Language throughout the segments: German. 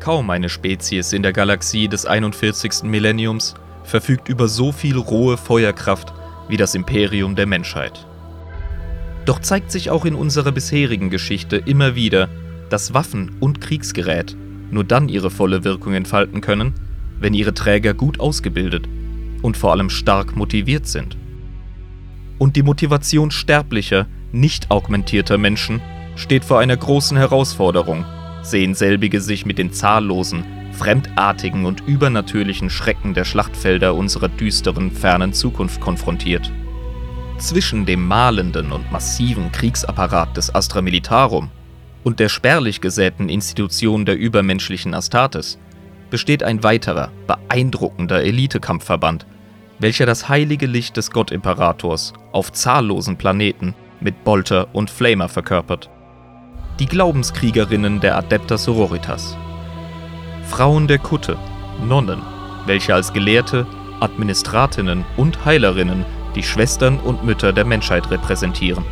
Kaum eine Spezies in der Galaxie des 41. Millenniums verfügt über so viel rohe Feuerkraft wie das Imperium der Menschheit. Doch zeigt sich auch in unserer bisherigen Geschichte immer wieder, dass Waffen und Kriegsgerät nur dann ihre volle Wirkung entfalten können, wenn ihre Träger gut ausgebildet und vor allem stark motiviert sind. Und die Motivation sterblicher, nicht augmentierter Menschen steht vor einer großen Herausforderung, sehen selbige sich mit den zahllosen, fremdartigen und übernatürlichen Schrecken der Schlachtfelder unserer düsteren, fernen Zukunft konfrontiert. Zwischen dem malenden und massiven Kriegsapparat des Astra Militarum und der spärlich gesäten Institution der übermenschlichen Astartes besteht ein weiterer, beeindruckender Elitekampfverband, welcher das heilige Licht des Gottimperators auf zahllosen Planeten mit Bolter und Flamer verkörpert. Die Glaubenskriegerinnen der Adepta Sororitas. Frauen der Kutte, Nonnen, welche als Gelehrte, Administratinnen und Heilerinnen die Schwestern und Mütter der Menschheit repräsentieren.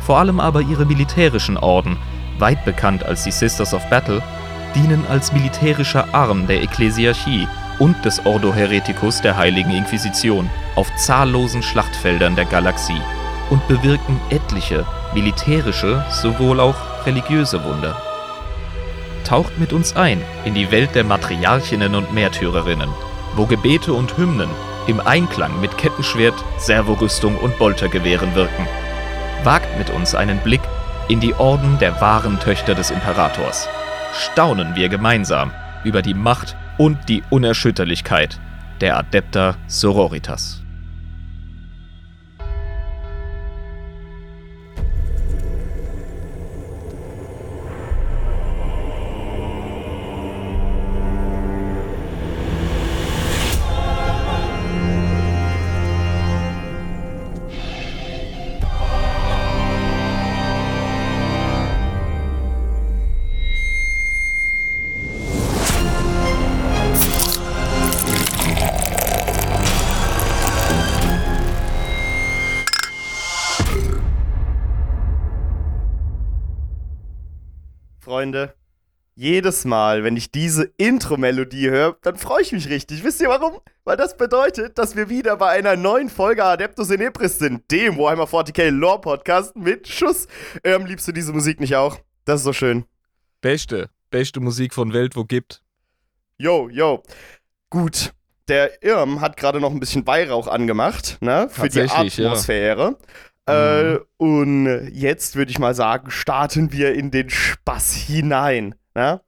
Vor allem aber ihre militärischen Orden, weit bekannt als die Sisters of Battle, dienen als militärischer Arm der Ekklesiarchie und des Ordo Hereticus der Heiligen Inquisition auf zahllosen Schlachtfeldern der Galaxie und bewirken etliche militärische sowohl auch religiöse Wunder. Taucht mit uns ein in die Welt der Matriarchinnen und Märtyrerinnen, wo Gebete und Hymnen im Einklang mit Kettenschwert, Servorüstung und Boltergewehren wirken. Wagt mit uns einen Blick in die Orden der wahren Töchter des Imperators. Staunen wir gemeinsam über die Macht und die Unerschütterlichkeit der Adepta Sororitas. Freunde, jedes Mal, wenn ich diese Intro-Melodie höre, dann freue ich mich richtig. Wisst ihr warum? Weil das bedeutet, dass wir wieder bei einer neuen Folge Adeptus in Ebris sind, dem Warhammer 40k Lore Podcast mit Schuss. Ähm, liebst du diese Musik nicht auch? Das ist so schön. Beste, beste Musik von Welt, wo gibt. Yo, yo. Gut. Der Irm hat gerade noch ein bisschen Weihrauch angemacht, ne? Für die Atmosphäre. Ja. Äh, mhm. und jetzt würde ich mal sagen, starten wir in den Spaß hinein. Ne?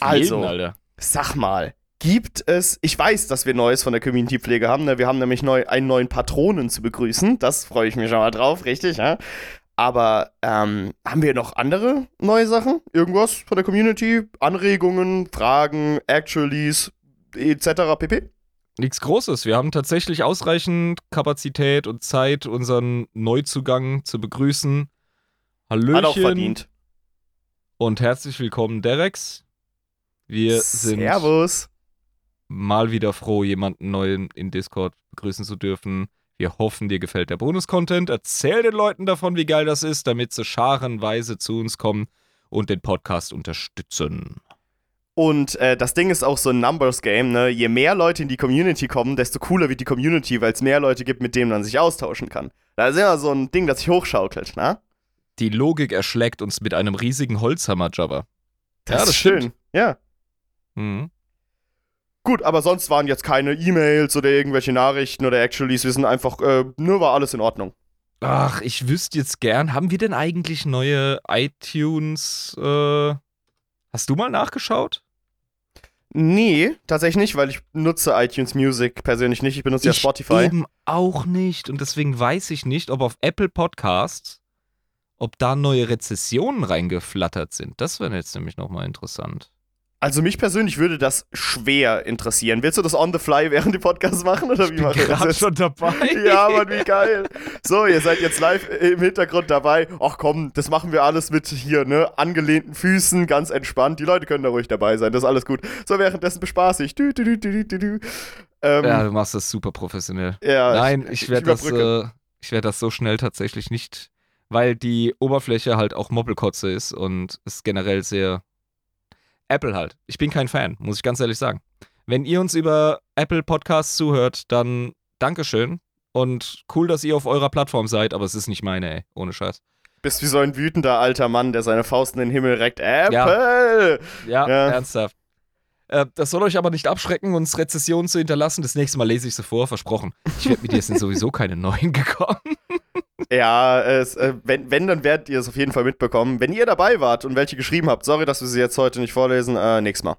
Also, Alter. sag mal, gibt es, ich weiß, dass wir Neues von der Community-Pflege haben. Ne? Wir haben nämlich neu, einen neuen Patronen zu begrüßen. Das freue ich mich schon mal drauf, richtig? Ja? Aber ähm, haben wir noch andere neue Sachen? Irgendwas von der Community? Anregungen, Fragen, Actualies, etc. pp? Nichts Großes. Wir haben tatsächlich ausreichend Kapazität und Zeit, unseren Neuzugang zu begrüßen. Hallöchen. Hat auch verdient. Und herzlich willkommen, Derex. Wir sind Servus. mal wieder froh, jemanden neuen in Discord begrüßen zu dürfen. Wir hoffen, dir gefällt der Bonus-Content. Erzähl den Leuten davon, wie geil das ist, damit sie scharenweise zu uns kommen und den Podcast unterstützen. Und äh, das Ding ist auch so ein Numbers-Game, ne? Je mehr Leute in die Community kommen, desto cooler wird die Community, weil es mehr Leute gibt, mit denen man sich austauschen kann. Da ist immer so ein Ding, das sich hochschaukelt, ne? Die Logik erschlägt uns mit einem riesigen Holzhammer. Das, ja, das ist schön. Stimmt. Ja. Mhm. Gut, aber sonst waren jetzt keine E-Mails oder irgendwelche Nachrichten oder Actuallys. Wir sind einfach, äh, nur war alles in Ordnung. Ach, ich wüsste jetzt gern, haben wir denn eigentlich neue iTunes? Äh, hast du mal nachgeschaut? Nee, tatsächlich nicht, weil ich nutze iTunes Music persönlich nicht. Ich benutze ich ja Spotify. Eben auch nicht. Und deswegen weiß ich nicht, ob auf Apple Podcasts, ob da neue Rezessionen reingeflattert sind. Das wäre jetzt nämlich nochmal interessant. Also mich persönlich würde das schwer interessieren. Willst du das on the fly während dem Podcast machen oder ich wie machen wir das? schon dabei. Ja, Mann, wie geil. So, ihr seid jetzt live im Hintergrund dabei. Ach komm, das machen wir alles mit hier, ne, angelehnten Füßen, ganz entspannt. Die Leute können da ruhig dabei sein, das ist alles gut. So, währenddessen bespaß ich. Du, du, du, du, du, du. Ähm, ja, du machst das super professionell. Ja, Nein, ich, ich werde das, äh, ich werd das so schnell tatsächlich nicht, weil die Oberfläche halt auch Mobbelkotze ist und es generell sehr Apple halt. Ich bin kein Fan, muss ich ganz ehrlich sagen. Wenn ihr uns über Apple Podcasts zuhört, dann Dankeschön. Und cool, dass ihr auf eurer Plattform seid, aber es ist nicht meine, ey. Ohne Scheiß. Bist wie so ein wütender alter Mann, der seine Faust in den Himmel reckt. Apple! Ja, ja, ja. ernsthaft. Äh, das soll euch aber nicht abschrecken, uns Rezessionen zu hinterlassen. Das nächste Mal lese ich sie vor, versprochen. Ich werde mit dir sind sowieso keine neuen gekommen. Ja, es, äh, wenn, wenn, dann werdet ihr es auf jeden Fall mitbekommen. Wenn ihr dabei wart und welche geschrieben habt, sorry, dass wir sie jetzt heute nicht vorlesen, äh, nächstes Mal.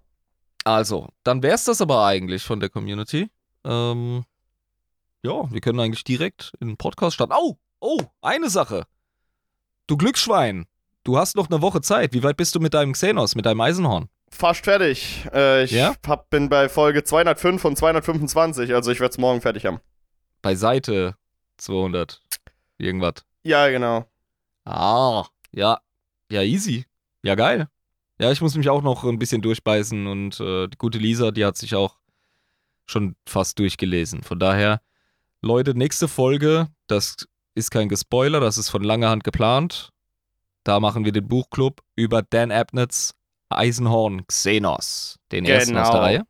Also, dann wäre es das aber eigentlich von der Community. Ähm, ja, wir können eigentlich direkt in den Podcast starten. Oh, oh, eine Sache. Du Glücksschwein, du hast noch eine Woche Zeit. Wie weit bist du mit deinem Xenos, mit deinem Eisenhorn? Fast fertig. Äh, ich ja? hab, bin bei Folge 205 und 225, also ich werde es morgen fertig haben. Bei Seite 200 irgendwas. Ja, genau. Ah, ja. Ja, easy. Ja, geil. Ja, ich muss mich auch noch ein bisschen durchbeißen und äh, die gute Lisa, die hat sich auch schon fast durchgelesen. Von daher, Leute, nächste Folge, das ist kein Gespoiler, das ist von langer Hand geplant. Da machen wir den Buchclub über Dan Abnetts Eisenhorn Xenos, den genau. ersten aus der genau. Reihe.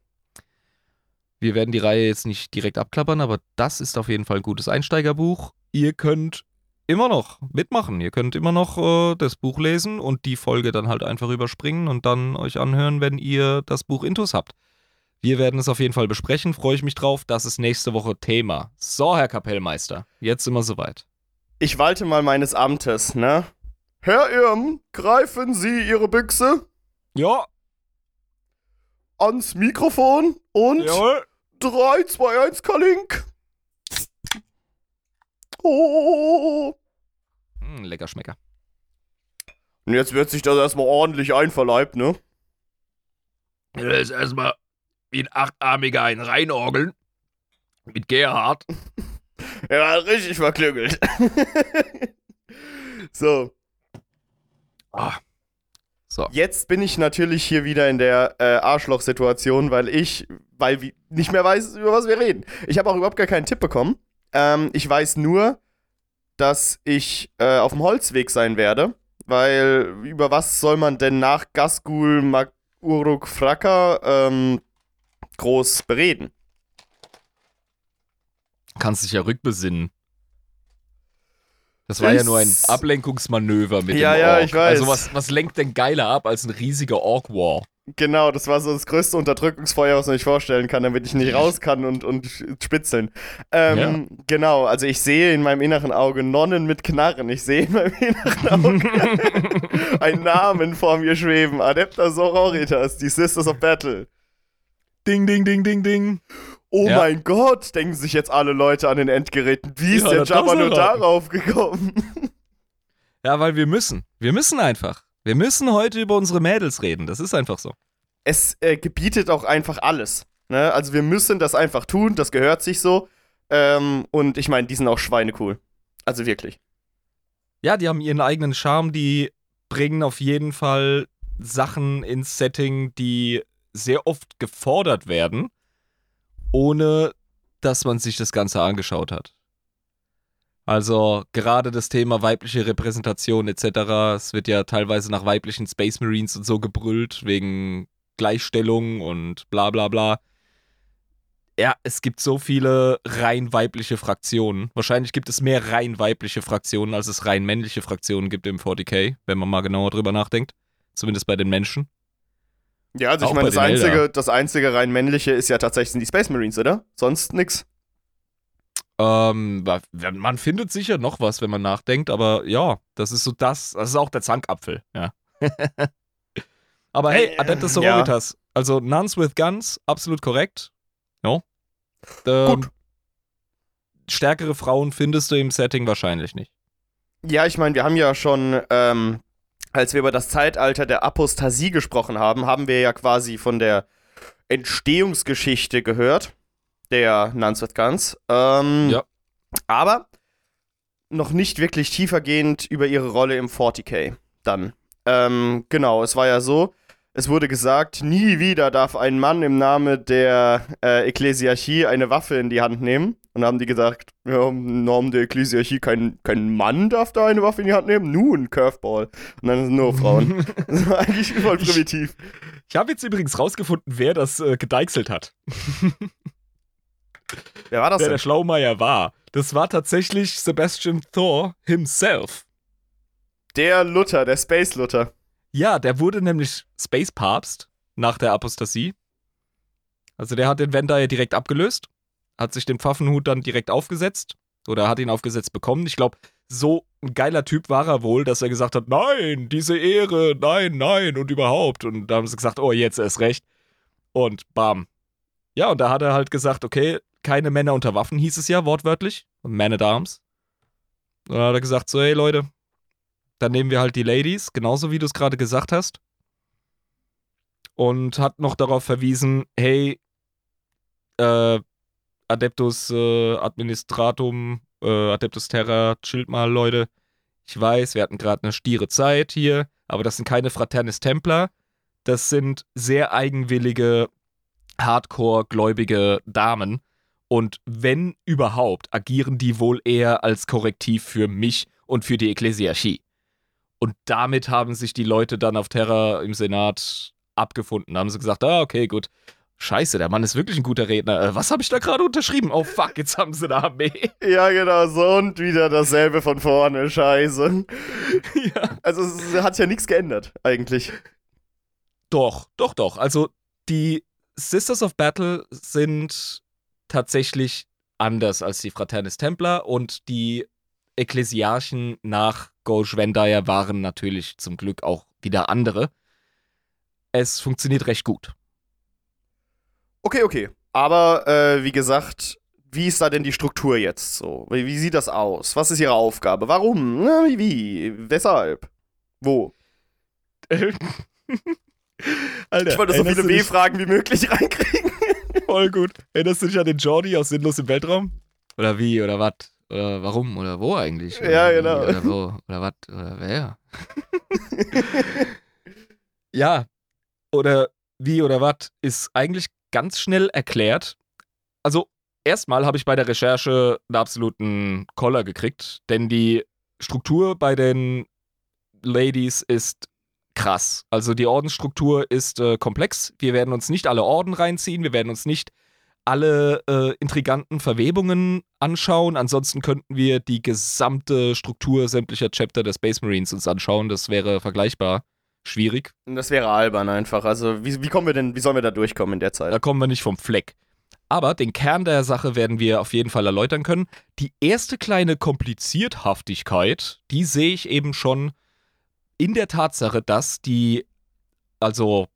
Wir werden die Reihe jetzt nicht direkt abklappern, aber das ist auf jeden Fall ein gutes Einsteigerbuch. Ihr könnt immer noch mitmachen. Ihr könnt immer noch äh, das Buch lesen und die Folge dann halt einfach überspringen und dann euch anhören, wenn ihr das Buch Intus habt. Wir werden es auf jeden Fall besprechen, freue ich mich drauf. Das ist nächste Woche Thema. So, Herr Kapellmeister, jetzt sind wir soweit. Ich walte mal meines Amtes, ne? Herr Irm, greifen Sie Ihre Büchse. Ja. Ans Mikrofon und Jawohl. 3, 2, 1, Kalink. Oh. Mm, lecker Schmecker. Und jetzt wird sich das erstmal ordentlich einverleibt, ne? Das ist erstmal wie ein Achtarmiger ein Reinorgeln. Mit Gerhard. ja, richtig verklügelt. so. Ah. So. Jetzt bin ich natürlich hier wieder in der äh, Arschloch-Situation, weil ich, weil wir nicht mehr weiß, über was wir reden. Ich habe auch überhaupt gar keinen Tipp bekommen. Ähm, ich weiß nur, dass ich äh, auf dem Holzweg sein werde, weil über was soll man denn nach Gasgul Uruk Fraka ähm, groß bereden? Kannst dich ja rückbesinnen. Das war ja nur ein Ablenkungsmanöver mit ja, dem Ja, ja, ich weiß. Also was, was lenkt denn geiler ab als ein riesiger Ork-War? Genau, das war so das größte Unterdrückungsfeuer, was man sich vorstellen kann, damit ich nicht raus kann und, und spitzeln. Ähm, ja. Genau, also ich sehe in meinem inneren Auge Nonnen mit Knarren. Ich sehe in meinem inneren Auge einen Namen vor mir schweben. Adepta Sororitas, die Sisters of Battle. Ding, ding, ding, ding, ding. Oh ja. mein Gott, denken sich jetzt alle Leute an den Endgeräten. Wie ist ja, der Jabba nur darauf gekommen? Ja, weil wir müssen. Wir müssen einfach. Wir müssen heute über unsere Mädels reden. Das ist einfach so. Es äh, gebietet auch einfach alles. Ne? Also wir müssen das einfach tun. Das gehört sich so. Ähm, und ich meine, die sind auch schweinecool. Also wirklich. Ja, die haben ihren eigenen Charme. Die bringen auf jeden Fall Sachen ins Setting, die sehr oft gefordert werden ohne dass man sich das Ganze angeschaut hat. Also gerade das Thema weibliche Repräsentation etc. Es wird ja teilweise nach weiblichen Space Marines und so gebrüllt, wegen Gleichstellung und bla bla bla. Ja, es gibt so viele rein weibliche Fraktionen. Wahrscheinlich gibt es mehr rein weibliche Fraktionen, als es rein männliche Fraktionen gibt im 40k, wenn man mal genauer drüber nachdenkt. Zumindest bei den Menschen. Ja, also ich meine, das einzige, das einzige rein männliche ist ja tatsächlich die Space Marines, oder? Sonst nix. Ähm, man findet sicher noch was, wenn man nachdenkt, aber ja, das ist so das, das ist auch der Zankapfel, ja. aber hey, Adeptus Sororitas, ja. also Nuns with Guns, absolut korrekt. Ja. Ähm, Gut. Stärkere Frauen findest du im Setting wahrscheinlich nicht. Ja, ich meine, wir haben ja schon ähm, als wir über das Zeitalter der Apostasie gesprochen haben, haben wir ja quasi von der Entstehungsgeschichte gehört, der Guns. Ähm, ja. Aber noch nicht wirklich tiefergehend über ihre Rolle im 40k dann. Ähm, genau, es war ja so, es wurde gesagt, nie wieder darf ein Mann im Namen der äh, Ekklesiarchie eine Waffe in die Hand nehmen. Und dann haben die gesagt, ja, im Namen der Ekklesiarchie, kein, kein Mann darf da eine Waffe in die Hand nehmen, nun Curveball. Und dann sind nur Frauen. das war eigentlich voll primitiv. Ich, ich habe jetzt übrigens rausgefunden, wer das äh, gedeichselt hat. wer war das wer denn? der Schlaumeier war. Das war tatsächlich Sebastian Thor himself. Der Luther, der Space Luther. Ja, der wurde nämlich Space Papst nach der Apostasie. Also der hat den Wender ja direkt abgelöst, hat sich den Pfaffenhut dann direkt aufgesetzt oder hat ihn aufgesetzt bekommen. Ich glaube, so ein geiler Typ war er wohl, dass er gesagt hat, nein, diese Ehre, nein, nein und überhaupt. Und da haben sie gesagt, oh, jetzt erst recht. Und bam. Ja, und da hat er halt gesagt, okay, keine Männer unter Waffen, hieß es ja wortwörtlich. Man at Arms. Und dann hat er gesagt, so, hey Leute, dann nehmen wir halt die Ladies, genauso wie du es gerade gesagt hast. Und hat noch darauf verwiesen, hey, äh, Adeptus äh, Administratum, äh, Adeptus Terra, chillt mal, Leute. Ich weiß, wir hatten gerade eine stiere Zeit hier, aber das sind keine Fraternis Templer. Das sind sehr eigenwillige, hardcore-gläubige Damen. Und wenn überhaupt, agieren die wohl eher als Korrektiv für mich und für die Ekklesiarchie. Und damit haben sich die Leute dann auf Terra im Senat abgefunden. Da haben sie gesagt, ah, okay, gut. Scheiße, der Mann ist wirklich ein guter Redner. Äh, was habe ich da gerade unterschrieben? Oh fuck, jetzt haben sie eine Armee. Ja, genau, so und wieder dasselbe von vorne. Scheiße. ja. Also es hat ja nichts geändert, eigentlich. Doch, doch, doch. Also die Sisters of Battle sind tatsächlich anders als die Fraternis Templar und die Ekklesiarchen nach Goshwendayer waren natürlich zum Glück auch wieder andere. Es funktioniert recht gut. Okay, okay. Aber äh, wie gesagt, wie ist da denn die Struktur jetzt so? Wie, wie sieht das aus? Was ist ihre Aufgabe? Warum? Na, wie, wie? Weshalb? Wo? Alter, ich wollte so viele W-Fragen wie möglich reinkriegen. Voll gut. Erinnerst du dich an den Jordi aus Sinnlos im Weltraum? Oder wie? Oder was? Oder warum? Oder wo eigentlich? Oder ja, genau. Oder wo? Oder was? Oder wer? ja. Oder wie oder was ist eigentlich ganz schnell erklärt. Also, erstmal habe ich bei der Recherche einen absoluten Koller gekriegt, denn die Struktur bei den Ladies ist krass. Also die Ordensstruktur ist äh, komplex. Wir werden uns nicht alle Orden reinziehen, wir werden uns nicht alle äh, intriganten Verwebungen anschauen. Ansonsten könnten wir die gesamte Struktur sämtlicher Chapter der Space Marines uns anschauen. Das wäre vergleichbar schwierig. Das wäre albern einfach. Also, wie, wie kommen wir denn, wie sollen wir da durchkommen in der Zeit? Da kommen wir nicht vom Fleck. Aber den Kern der Sache werden wir auf jeden Fall erläutern können. Die erste kleine Komplizierthaftigkeit, die sehe ich eben schon in der Tatsache, dass die, also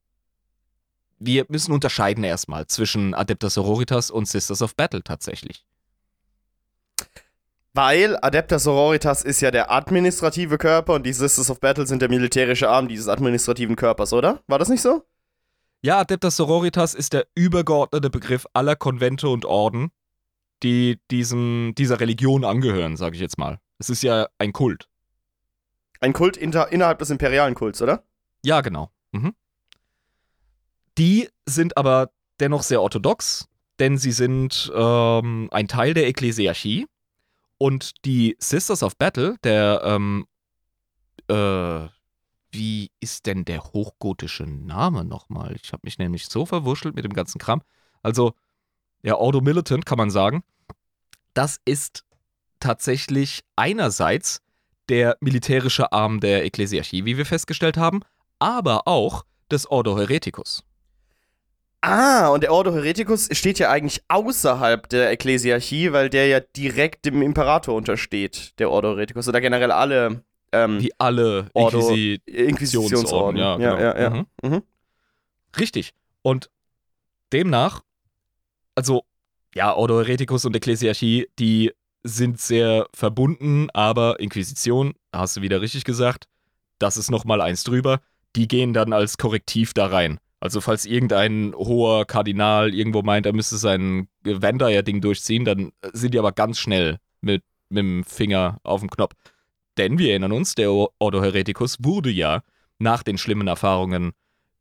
wir müssen unterscheiden erstmal zwischen Adeptus Sororitas und Sisters of Battle tatsächlich. Weil Adeptus Sororitas ist ja der administrative Körper und die Sisters of Battle sind der militärische Arm dieses administrativen Körpers, oder? War das nicht so? Ja, Adeptus Sororitas ist der übergeordnete Begriff aller Konvente und Orden, die diesem, dieser Religion angehören, sage ich jetzt mal. Es ist ja ein Kult. Ein Kult inter, innerhalb des imperialen Kults, oder? Ja, genau. Mhm. Die sind aber dennoch sehr orthodox, denn sie sind ähm, ein Teil der Ekklesiarchie und die Sisters of Battle, der, ähm, äh, wie ist denn der hochgotische Name nochmal? Ich habe mich nämlich so verwurschtelt mit dem ganzen Kram. Also, ja, Ordo Militant kann man sagen. Das ist tatsächlich einerseits der militärische Arm der Ekklesiarchie, wie wir festgestellt haben, aber auch des Ordo Hereticus. Ah, und der Ordo Hereticus steht ja eigentlich außerhalb der Ekklesiarchie, weil der ja direkt dem Imperator untersteht, der Ordo Hereticus. Oder generell alle. Ähm, Wie alle Ordo Inquisi Inquisitionsorden. Ja, ja, genau. ja. ja. Mhm. Mhm. Richtig. Und demnach, also, ja, Ordo Hereticus und Ekklesiarchie, die sind sehr verbunden, aber Inquisition, hast du wieder richtig gesagt, das ist nochmal eins drüber. Die gehen dann als Korrektiv da rein. Also, falls irgendein hoher Kardinal irgendwo meint, er müsste sein Vendor-Ding durchziehen, dann sind die aber ganz schnell mit, mit dem Finger auf dem Knopf. Denn wir erinnern uns, der Ordo Hereticus wurde ja nach den schlimmen Erfahrungen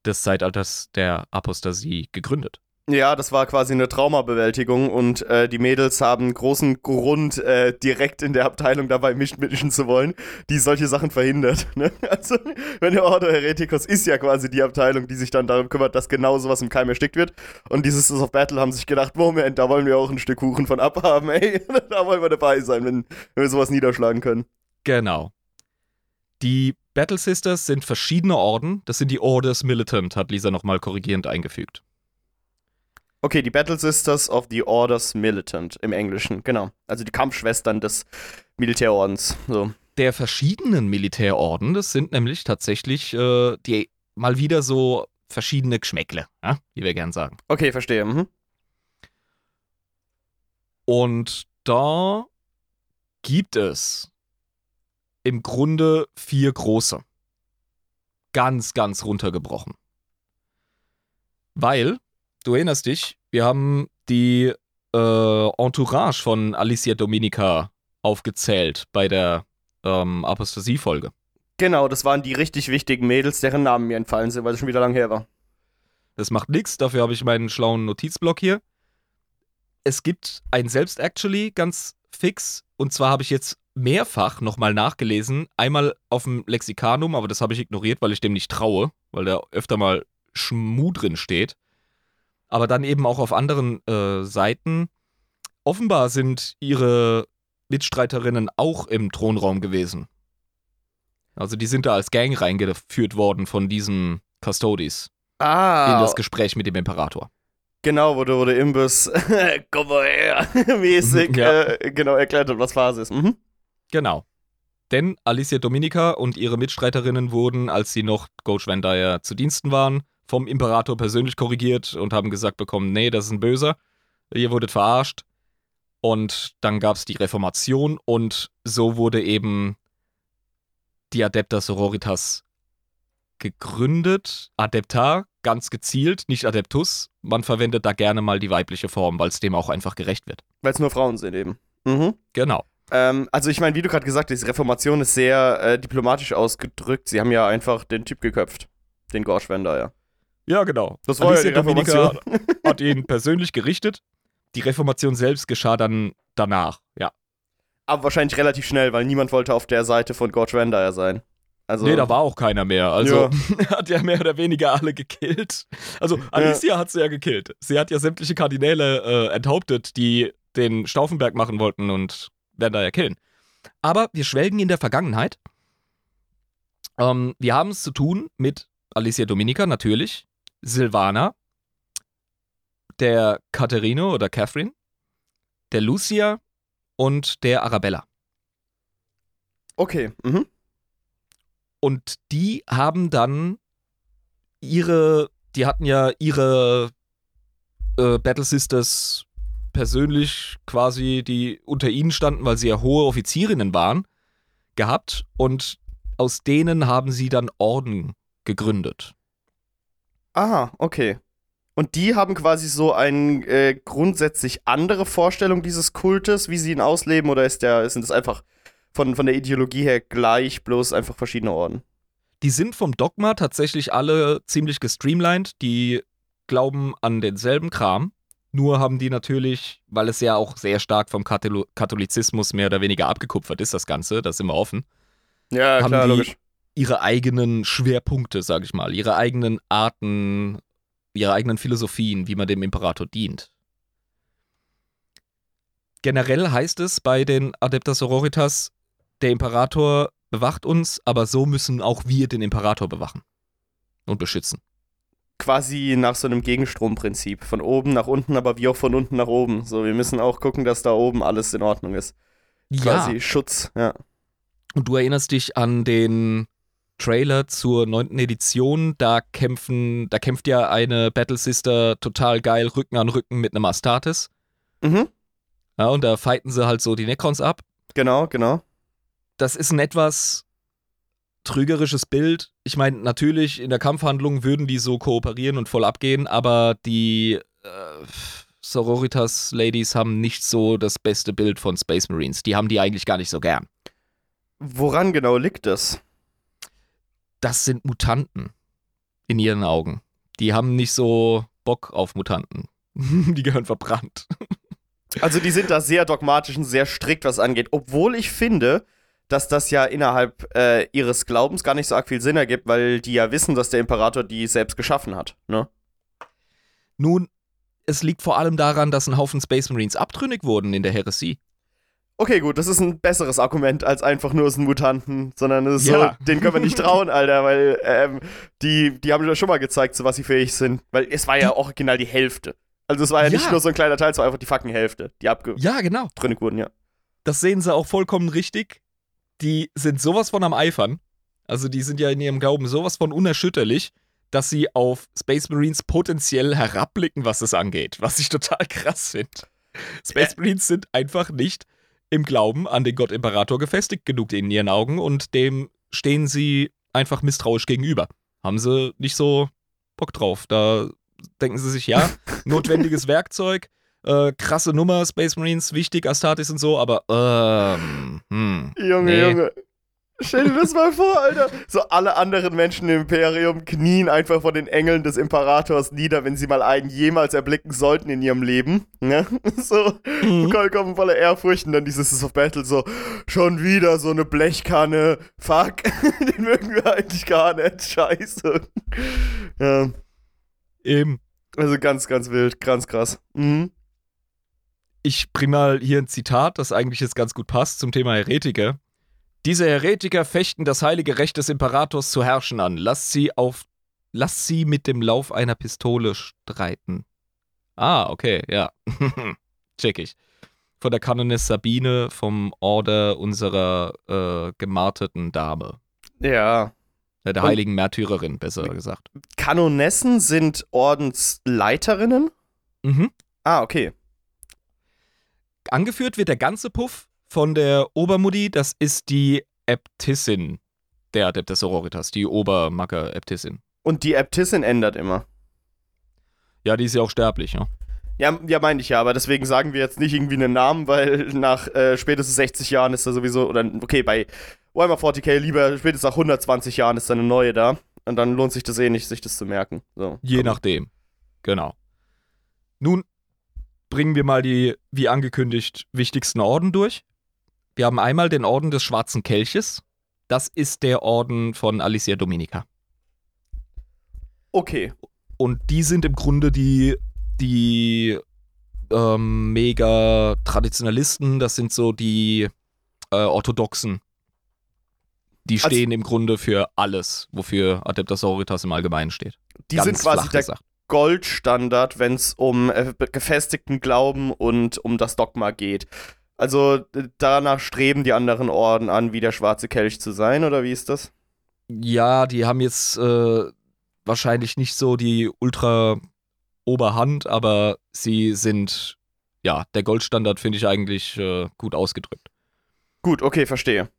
des Zeitalters der Apostasie gegründet. Ja, das war quasi eine Traumabewältigung und äh, die Mädels haben großen Grund, äh, direkt in der Abteilung dabei mischen zu wollen, die solche Sachen verhindert. Ne? Also, wenn der Ordo Hereticus ist ja quasi die Abteilung, die sich dann darum kümmert, dass genau sowas im Keim erstickt wird. Und dieses Sisters of Battle haben sich gedacht, Moment, da wollen wir auch ein Stück Kuchen von abhaben, ey. da wollen wir dabei sein, wenn, wenn wir sowas niederschlagen können. Genau. Die Battle Sisters sind verschiedene Orden. Das sind die Orders Militant, hat Lisa nochmal korrigierend eingefügt. Okay, die Battle Sisters of the Orders Militant im Englischen, genau. Also die Kampfschwestern des Militärordens. So. Der verschiedenen Militärorden, das sind nämlich tatsächlich äh, die mal wieder so verschiedene Geschmäckle, ja? wie wir gern sagen. Okay, verstehe. Mhm. Und da gibt es im Grunde vier große. Ganz, ganz runtergebrochen. Weil du erinnerst dich, wir haben die äh, Entourage von Alicia Dominica aufgezählt bei der ähm, Apostasie-Folge. Genau, das waren die richtig wichtigen Mädels, deren Namen mir entfallen sind, weil es schon wieder lang her war. Das macht nichts, dafür habe ich meinen schlauen Notizblock hier. Es gibt ein Selbst-Actually ganz fix, und zwar habe ich jetzt mehrfach nochmal nachgelesen. Einmal auf dem Lexikanum, aber das habe ich ignoriert, weil ich dem nicht traue, weil da öfter mal Schmu drin steht aber dann eben auch auf anderen äh, Seiten. Offenbar sind ihre Mitstreiterinnen auch im Thronraum gewesen. Also die sind da als Gang reingeführt worden von diesen Custodies. Ah. In das Gespräch mit dem Imperator. Genau, wo der, wo der Imbiss, komm mal her, mäßig, ja. äh, genau, erklärt hat, was Phase ist. Mhm. Genau. Denn Alicia Dominica und ihre Mitstreiterinnen wurden, als sie noch Coach Van Dyer zu Diensten waren, vom Imperator persönlich korrigiert und haben gesagt bekommen, nee, das ist ein Böser, ihr wurdet verarscht. Und dann gab es die Reformation und so wurde eben die Adepta Sororitas gegründet. Adepta, ganz gezielt, nicht Adeptus. Man verwendet da gerne mal die weibliche Form, weil es dem auch einfach gerecht wird. Weil es nur Frauen sind eben. Mhm. Genau. Ähm, also ich meine, wie du gerade gesagt hast, die Reformation ist sehr äh, diplomatisch ausgedrückt. Sie haben ja einfach den Typ geköpft. Den Gorsch Wender, ja. Ja, genau. Das war Alicia ja die Reformation. hat ihn persönlich gerichtet. Die Reformation selbst geschah dann danach, ja. Aber wahrscheinlich relativ schnell, weil niemand wollte auf der Seite von Gorge Randall sein. Also, nee, da war auch keiner mehr. Also ja. hat ja mehr oder weniger alle gekillt. Also Alicia ja. hat sie ja gekillt. Sie hat ja sämtliche Kardinäle äh, enthauptet, die den Stauffenberg machen wollten und werden da ja killen. Aber wir schwelgen in der Vergangenheit. Ähm, wir haben es zu tun mit Alicia Dominica natürlich, Silvana, der Katharine oder Catherine, der Lucia und der Arabella. Okay. Mhm. Und die haben dann ihre, die hatten ja ihre äh, Battle Sisters persönlich quasi, die unter ihnen standen, weil sie ja hohe Offizierinnen waren, gehabt und aus denen haben sie dann Orden gegründet. Aha, okay. Und die haben quasi so eine äh, grundsätzlich andere Vorstellung dieses Kultes, wie sie ihn ausleben, oder ist der, sind das einfach von, von der Ideologie her gleich, bloß einfach verschiedene Orden? Die sind vom Dogma tatsächlich alle ziemlich gestreamlined. Die glauben an denselben Kram. Nur haben die natürlich, weil es ja auch sehr stark vom Katholizismus mehr oder weniger abgekupfert ist, das Ganze, da sind wir offen. Ja, klar, logisch ihre eigenen Schwerpunkte, sag ich mal, ihre eigenen Arten, ihre eigenen Philosophien, wie man dem Imperator dient. Generell heißt es bei den Adeptas Sororitas, der Imperator bewacht uns, aber so müssen auch wir den Imperator bewachen und beschützen. Quasi nach so einem Gegenstromprinzip. Von oben nach unten, aber wie auch von unten nach oben. So, wir müssen auch gucken, dass da oben alles in Ordnung ist. Quasi ja. Schutz, ja. Und du erinnerst dich an den Trailer zur neunten Edition, da kämpfen, da kämpft ja eine Battle Sister total geil Rücken an Rücken mit einem Astartes. Mhm. Ja, und da fighten sie halt so die Necrons ab. Genau, genau. Das ist ein etwas trügerisches Bild. Ich meine, natürlich in der Kampfhandlung würden die so kooperieren und voll abgehen, aber die äh, Sororitas Ladies haben nicht so das beste Bild von Space Marines. Die haben die eigentlich gar nicht so gern. Woran genau liegt das? Das sind Mutanten in ihren Augen. Die haben nicht so Bock auf Mutanten. die gehören verbrannt. Also die sind da sehr dogmatisch und sehr strikt, was angeht. Obwohl ich finde, dass das ja innerhalb äh, ihres Glaubens gar nicht so arg viel Sinn ergibt, weil die ja wissen, dass der Imperator die selbst geschaffen hat, ne? Nun, es liegt vor allem daran, dass ein Haufen Space Marines abtrünnig wurden in der Heresie. Okay, gut, das ist ein besseres Argument als einfach nur es ein Mutanten, sondern es ist ja. so, den können wir nicht trauen, Alter, weil ähm, die, die haben ja schon mal gezeigt, zu was sie fähig sind. Weil es war ja die, original die Hälfte. Also es war ja, ja, nicht nur so ein kleiner Teil, es war einfach die fucking Hälfte, die abge ja, genau. wurden, ja. Das sehen sie auch vollkommen richtig. Die sind sowas von am Eifern. Also die sind ja in ihrem Glauben sowas von unerschütterlich, dass sie auf Space Marines potenziell herabblicken, was es angeht. Was ich total krass finde. Space Marines sind einfach nicht im Glauben an den Gott Imperator gefestigt genug in ihren Augen und dem stehen sie einfach misstrauisch gegenüber. Haben sie nicht so Bock drauf. Da denken sie sich, ja, notwendiges Werkzeug, äh, krasse Nummer, Space Marines, wichtig, Astartes und so, aber ähm, hm, Junge, nee. Junge. Stell dir das mal vor, Alter. So alle anderen Menschen im Imperium knien einfach vor den Engeln des Imperators nieder, wenn sie mal einen jemals erblicken sollten in ihrem Leben. Ne? So mhm. vollkommen voller Ehrfurcht und dann dieses of Battle so, schon wieder so eine Blechkanne. Fuck, den mögen wir eigentlich gar nicht. Scheiße. Ja. Eben. Also ganz, ganz wild, ganz krass. Mhm. Ich bring mal hier ein Zitat, das eigentlich jetzt ganz gut passt zum Thema Heretiker. Diese Heretiker fechten das heilige Recht des Imperators zu herrschen an. Lasst sie auf. Lasst sie mit dem Lauf einer Pistole streiten. Ah, okay, ja. Check ich. Von der Kanoness Sabine vom Order unserer äh, gemarteten Dame. Ja. Der Und heiligen Märtyrerin, besser gesagt. Kanonessen sind Ordensleiterinnen? Mhm. Ah, okay. Angeführt wird der ganze Puff von der Obermutti, das ist die Äbtissin der Adeptus Sororitas, die Obermacker-Äbtissin. Und die Äbtissin ändert immer. Ja, die ist ja auch sterblich, ja. Ja, ja, meine ich ja, aber deswegen sagen wir jetzt nicht irgendwie einen Namen, weil nach äh, spätestens 60 Jahren ist da sowieso, oder okay, bei Warhammer 40k lieber spätestens nach 120 Jahren ist da eine neue da. Und dann lohnt sich das eh nicht, sich das zu merken. So, Je komm. nachdem. Genau. Nun bringen wir mal die, wie angekündigt, wichtigsten Orden durch. Wir haben einmal den Orden des Schwarzen Kelches. Das ist der Orden von Alicia Dominica. Okay. Und die sind im Grunde die, die ähm, mega Traditionalisten. Das sind so die äh, Orthodoxen. Die also stehen also, im Grunde für alles, wofür Adeptus Sororitas im Allgemeinen steht. Die Ganz sind quasi der gesagt. Goldstandard, wenn es um äh, gefestigten Glauben und um das Dogma geht. Also danach streben die anderen Orden an, wie der schwarze Kelch zu sein, oder wie ist das? Ja, die haben jetzt äh, wahrscheinlich nicht so die ultra Oberhand, aber sie sind, ja, der Goldstandard finde ich eigentlich äh, gut ausgedrückt. Gut, okay, verstehe.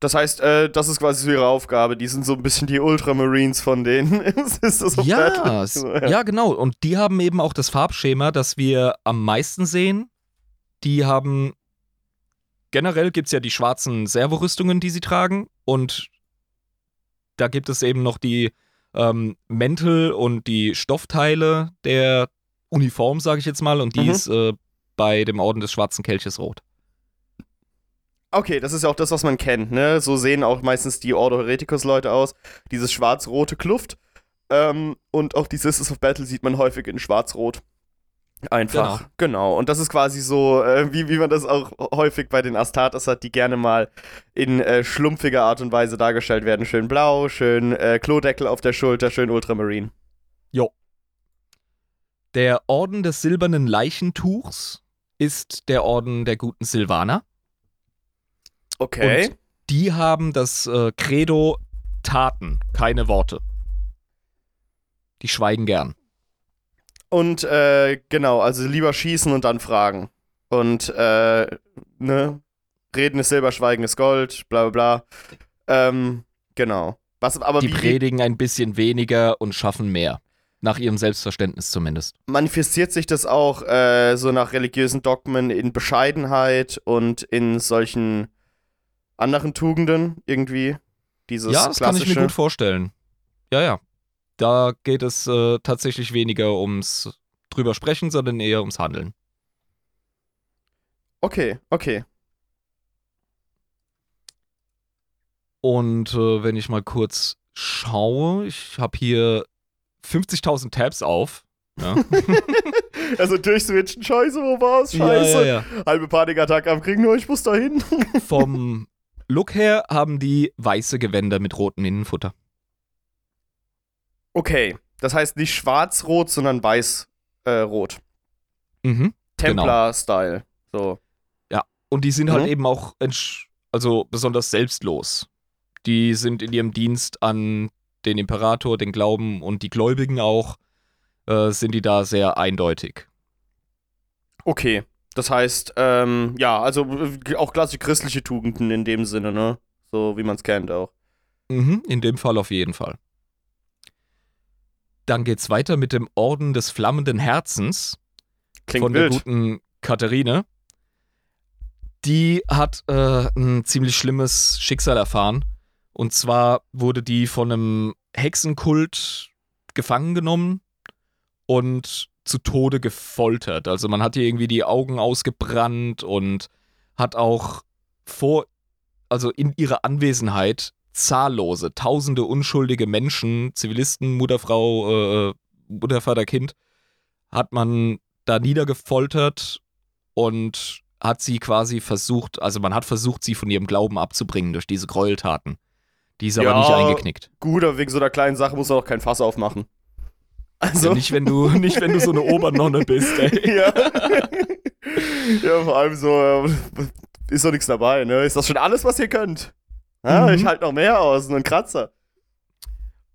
Das heißt, äh, das ist quasi so ihre Aufgabe. Die sind so ein bisschen die Ultramarines von denen. ist das so ja, ja, genau. Und die haben eben auch das Farbschema, das wir am meisten sehen. Die haben generell gibt es ja die schwarzen Servorüstungen, die sie tragen. Und da gibt es eben noch die ähm, Mäntel und die Stoffteile der Uniform, sage ich jetzt mal. Und die mhm. ist äh, bei dem Orden des Schwarzen Kelches rot. Okay, das ist ja auch das, was man kennt, ne? So sehen auch meistens die Ordo Hereticus-Leute aus. Dieses schwarz-rote Kluft. Ähm, und auch die Sisters of Battle sieht man häufig in schwarz-rot. Einfach. Genau. genau. Und das ist quasi so, äh, wie, wie man das auch häufig bei den Astartes hat, die gerne mal in äh, schlumpfiger Art und Weise dargestellt werden. Schön blau, schön äh, Klodeckel auf der Schulter, schön Ultramarine. Jo. Der Orden des silbernen Leichentuchs ist der Orden der guten Silvaner. Okay. Und die haben das äh, Credo Taten, keine Worte. Die schweigen gern. Und äh, genau, also lieber schießen und dann fragen. Und äh, ne, reden ist Silber, Schweigen ist Gold, bla bla bla. Ähm, genau. Was, aber die predigen ein bisschen weniger und schaffen mehr. Nach ihrem Selbstverständnis zumindest. Manifestiert sich das auch äh, so nach religiösen Dogmen in Bescheidenheit und in solchen anderen Tugenden irgendwie? Dieses ja, das klassische? kann ich mir gut vorstellen. Ja, ja. Da geht es äh, tatsächlich weniger ums drüber sprechen, sondern eher ums Handeln. Okay, okay. Und äh, wenn ich mal kurz schaue, ich habe hier 50.000 Tabs auf. Ja. also durchswitchen, scheiße, wo war's? Scheiße. Ja, ja, Halbe Panikattacke am Kriegen, nur ich muss da hin. Vom Look her haben die weiße Gewänder mit rotem Innenfutter. Okay, das heißt nicht schwarz-rot, sondern weiß-rot. Äh, mhm, Templar-Style. So. Ja, und die sind halt mhm. halt eben auch also besonders selbstlos. Die sind in ihrem Dienst an den Imperator, den Glauben und die Gläubigen auch, äh, sind die da sehr eindeutig. Okay, das heißt, ähm, ja, also äh, auch klassische christliche Tugenden in dem Sinne, ne? So wie man es kennt auch. Mhm, in dem Fall auf jeden Fall. Dann geht's weiter mit dem Orden des flammenden Herzens Klingt von wild. der guten Katharine. Die hat äh, ein ziemlich schlimmes Schicksal erfahren. Und zwar wurde die von einem Hexenkult gefangen genommen und zu Tode gefoltert. Also man hat ihr irgendwie die Augen ausgebrannt und hat auch vor, also in ihrer Anwesenheit zahllose, tausende unschuldige Menschen, Zivilisten, Mutterfrau, äh, Mutter, Vater, Kind, hat man da niedergefoltert und hat sie quasi versucht, also man hat versucht, sie von ihrem Glauben abzubringen durch diese Gräueltaten. Die ist ja, aber nicht eingeknickt. Gut, aber wegen so einer kleinen Sache muss er auch kein Fass aufmachen. Also ja, nicht, wenn du, nicht, wenn du so eine Obernonne bist, ey. Ja. ja, vor allem so, äh, ist doch nichts dabei, ne? Ist das schon alles, was ihr könnt? Ja, mhm. Ich halte noch mehr aus, nur ein Kratzer.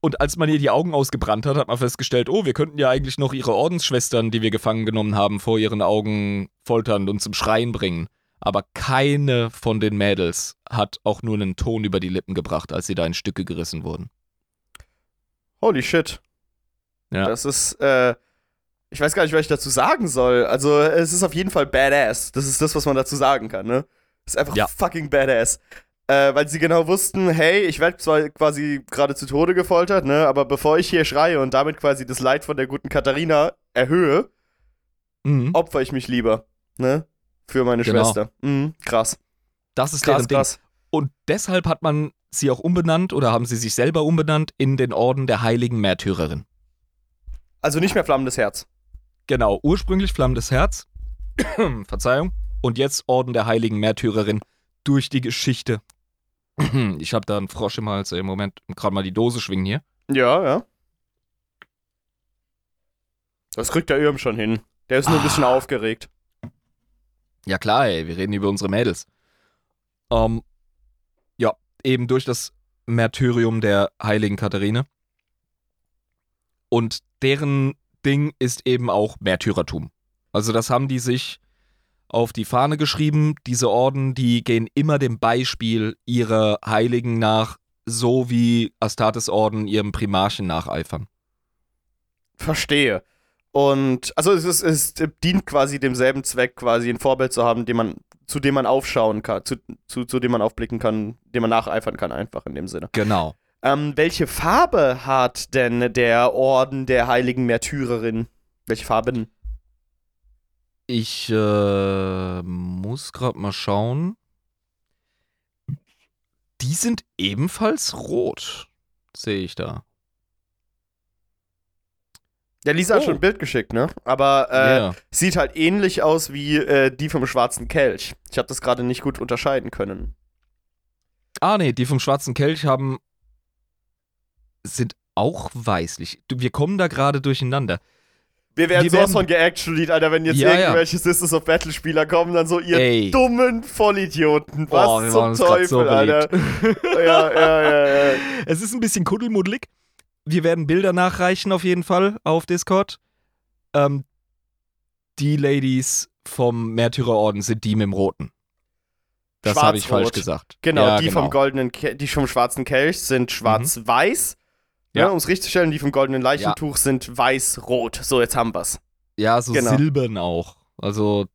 Und als man ihr die Augen ausgebrannt hat, hat man festgestellt, oh, wir könnten ja eigentlich noch ihre Ordensschwestern, die wir gefangen genommen haben, vor ihren Augen foltern und zum Schreien bringen. Aber keine von den Mädels hat auch nur einen Ton über die Lippen gebracht, als sie da in Stücke gerissen wurden. Holy shit. Ja. Das ist, äh, ich weiß gar nicht, was ich dazu sagen soll. Also, es ist auf jeden Fall badass. Das ist das, was man dazu sagen kann, ne? Es ist einfach ja. fucking badass. Äh, weil sie genau wussten, hey, ich werde zwar quasi gerade zu Tode gefoltert, ne, aber bevor ich hier schreie und damit quasi das Leid von der guten Katharina erhöhe, mhm. opfer ich mich lieber, ne, für meine genau. Schwester. Mhm, krass. Das ist krass, krass. Ding. Und deshalb hat man sie auch umbenannt oder haben sie sich selber umbenannt in den Orden der heiligen Märtyrerin. Also nicht mehr Flammendes Herz. Genau, ursprünglich Flammendes Herz. Verzeihung. Und jetzt Orden der heiligen Märtyrerin durch die Geschichte. ich habe da einen Frosch im Hals. Im Moment gerade mal die Dose schwingen hier. Ja, ja. Das kriegt der Irm schon hin. Der ist nur ein bisschen ah. aufgeregt. Ja klar, ey, wir reden über unsere Mädels. Ähm, ja, eben durch das Märtyrium der heiligen Katharine. Und deren Ding ist eben auch Märtyrertum. Also das haben die sich auf die Fahne geschrieben. Diese Orden, die gehen immer dem Beispiel ihrer Heiligen nach, so wie Astartes Orden ihrem Primarchen nacheifern. Verstehe. Und also es, ist, es dient quasi demselben Zweck, quasi ein Vorbild zu haben, dem man, zu dem man aufschauen kann, zu, zu, zu dem man aufblicken kann, dem man nacheifern kann, einfach in dem Sinne. Genau. Ähm, welche Farbe hat denn der Orden der heiligen Märtyrerin? Welche Farben? Ich äh, muss gerade mal schauen. Die sind ebenfalls rot, sehe ich da. Ja, Lisa oh. hat schon ein Bild geschickt, ne? Aber äh, yeah. sieht halt ähnlich aus wie äh, die vom Schwarzen Kelch. Ich habe das gerade nicht gut unterscheiden können. Ah, nee, die vom Schwarzen Kelch haben sind auch weißlich. Wir kommen da gerade durcheinander. Wir werden wir sowas werden, von geactualied, Alter, wenn jetzt ja, irgendwelche ja. Sisters of Battle Spieler kommen, dann so ihr Ey. dummen Vollidioten. Was oh, zum Teufel, so Alter. ja, ja, ja, ja. Es ist ein bisschen kuddelmuddelig. Wir werden Bilder nachreichen auf jeden Fall auf Discord. Ähm, die Ladies vom Märtyrerorden sind die mit dem Roten. Das habe ich falsch gesagt. Genau, ja, die genau. vom goldenen, Ke die vom schwarzen Kelch sind schwarz-weiß. Mhm. Ja. ja um es richtig zu stellen, die vom goldenen Leichentuch ja. sind weiß-rot. So, jetzt haben wir's. Ja, so genau. silbern auch. Also,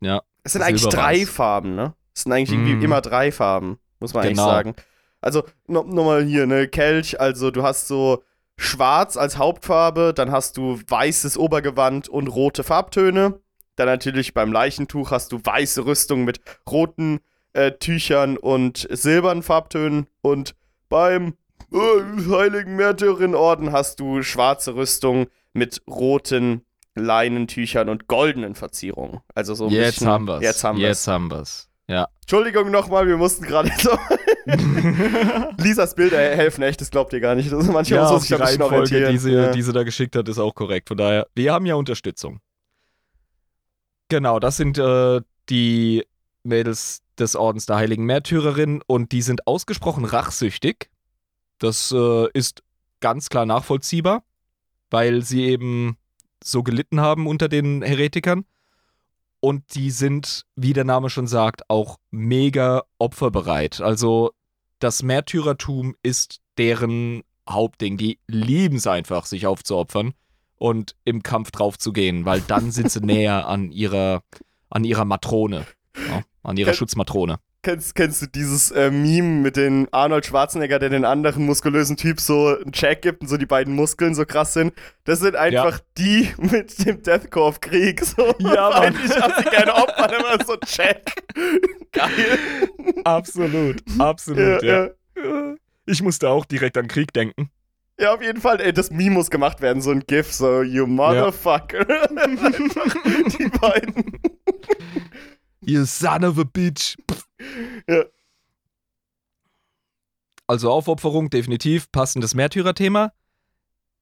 ja. Es sind eigentlich drei Farben, ne? Es sind eigentlich irgendwie immer drei Farben, muss man genau. eigentlich sagen. Also, nochmal no hier, ne, Kelch, also du hast so schwarz als Hauptfarbe, dann hast du weißes Obergewand und rote Farbtöne. Dann natürlich beim Leichentuch hast du weiße Rüstung mit roten äh, Tüchern und silbernen Farbtönen. Und beim Heiligen Märtyrerorden hast du schwarze Rüstung mit roten Leinentüchern und goldenen Verzierungen. Also so jetzt bisschen, haben wir's. Jetzt haben wir's. Jetzt haben wir's. Ja. Entschuldigung nochmal, wir mussten gerade so. Lisas Bilder helfen echt, das glaubt ihr gar nicht. Das manchmal ja, muss sich die ein Reihenfolge, die sie, ja. die sie da geschickt hat, ist auch korrekt. Von daher, wir haben ja Unterstützung. Genau, das sind äh, die Mädels des Ordens der Heiligen Märtyrerin und die sind ausgesprochen rachsüchtig. Das äh, ist ganz klar nachvollziehbar, weil sie eben so gelitten haben unter den Heretikern. Und die sind, wie der Name schon sagt, auch mega opferbereit. Also das Märtyrertum ist deren Hauptding. Die lieben es einfach, sich aufzuopfern und im Kampf drauf zu gehen, weil dann sind sie näher an ihrer, an ihrer Matrone, ja, an ihrer Schutzmatrone. Kennst, kennst du dieses äh, Meme mit den Arnold Schwarzenegger, der den anderen muskulösen Typ so einen Check gibt und so die beiden Muskeln so krass sind? Das sind einfach ja. die mit dem Deathcore-Krieg. So. Ja, Mann. Ich hab sie gerne Opfer, immer so Check. Geil. Absolut, absolut, ja, ja. Ich musste auch direkt an Krieg denken. Ja, auf jeden Fall. Ey, das Meme muss gemacht werden, so ein GIF, so, you motherfucker. die beiden. You son of a bitch. Ja. Also Aufopferung, definitiv, passendes Märtyrerthema.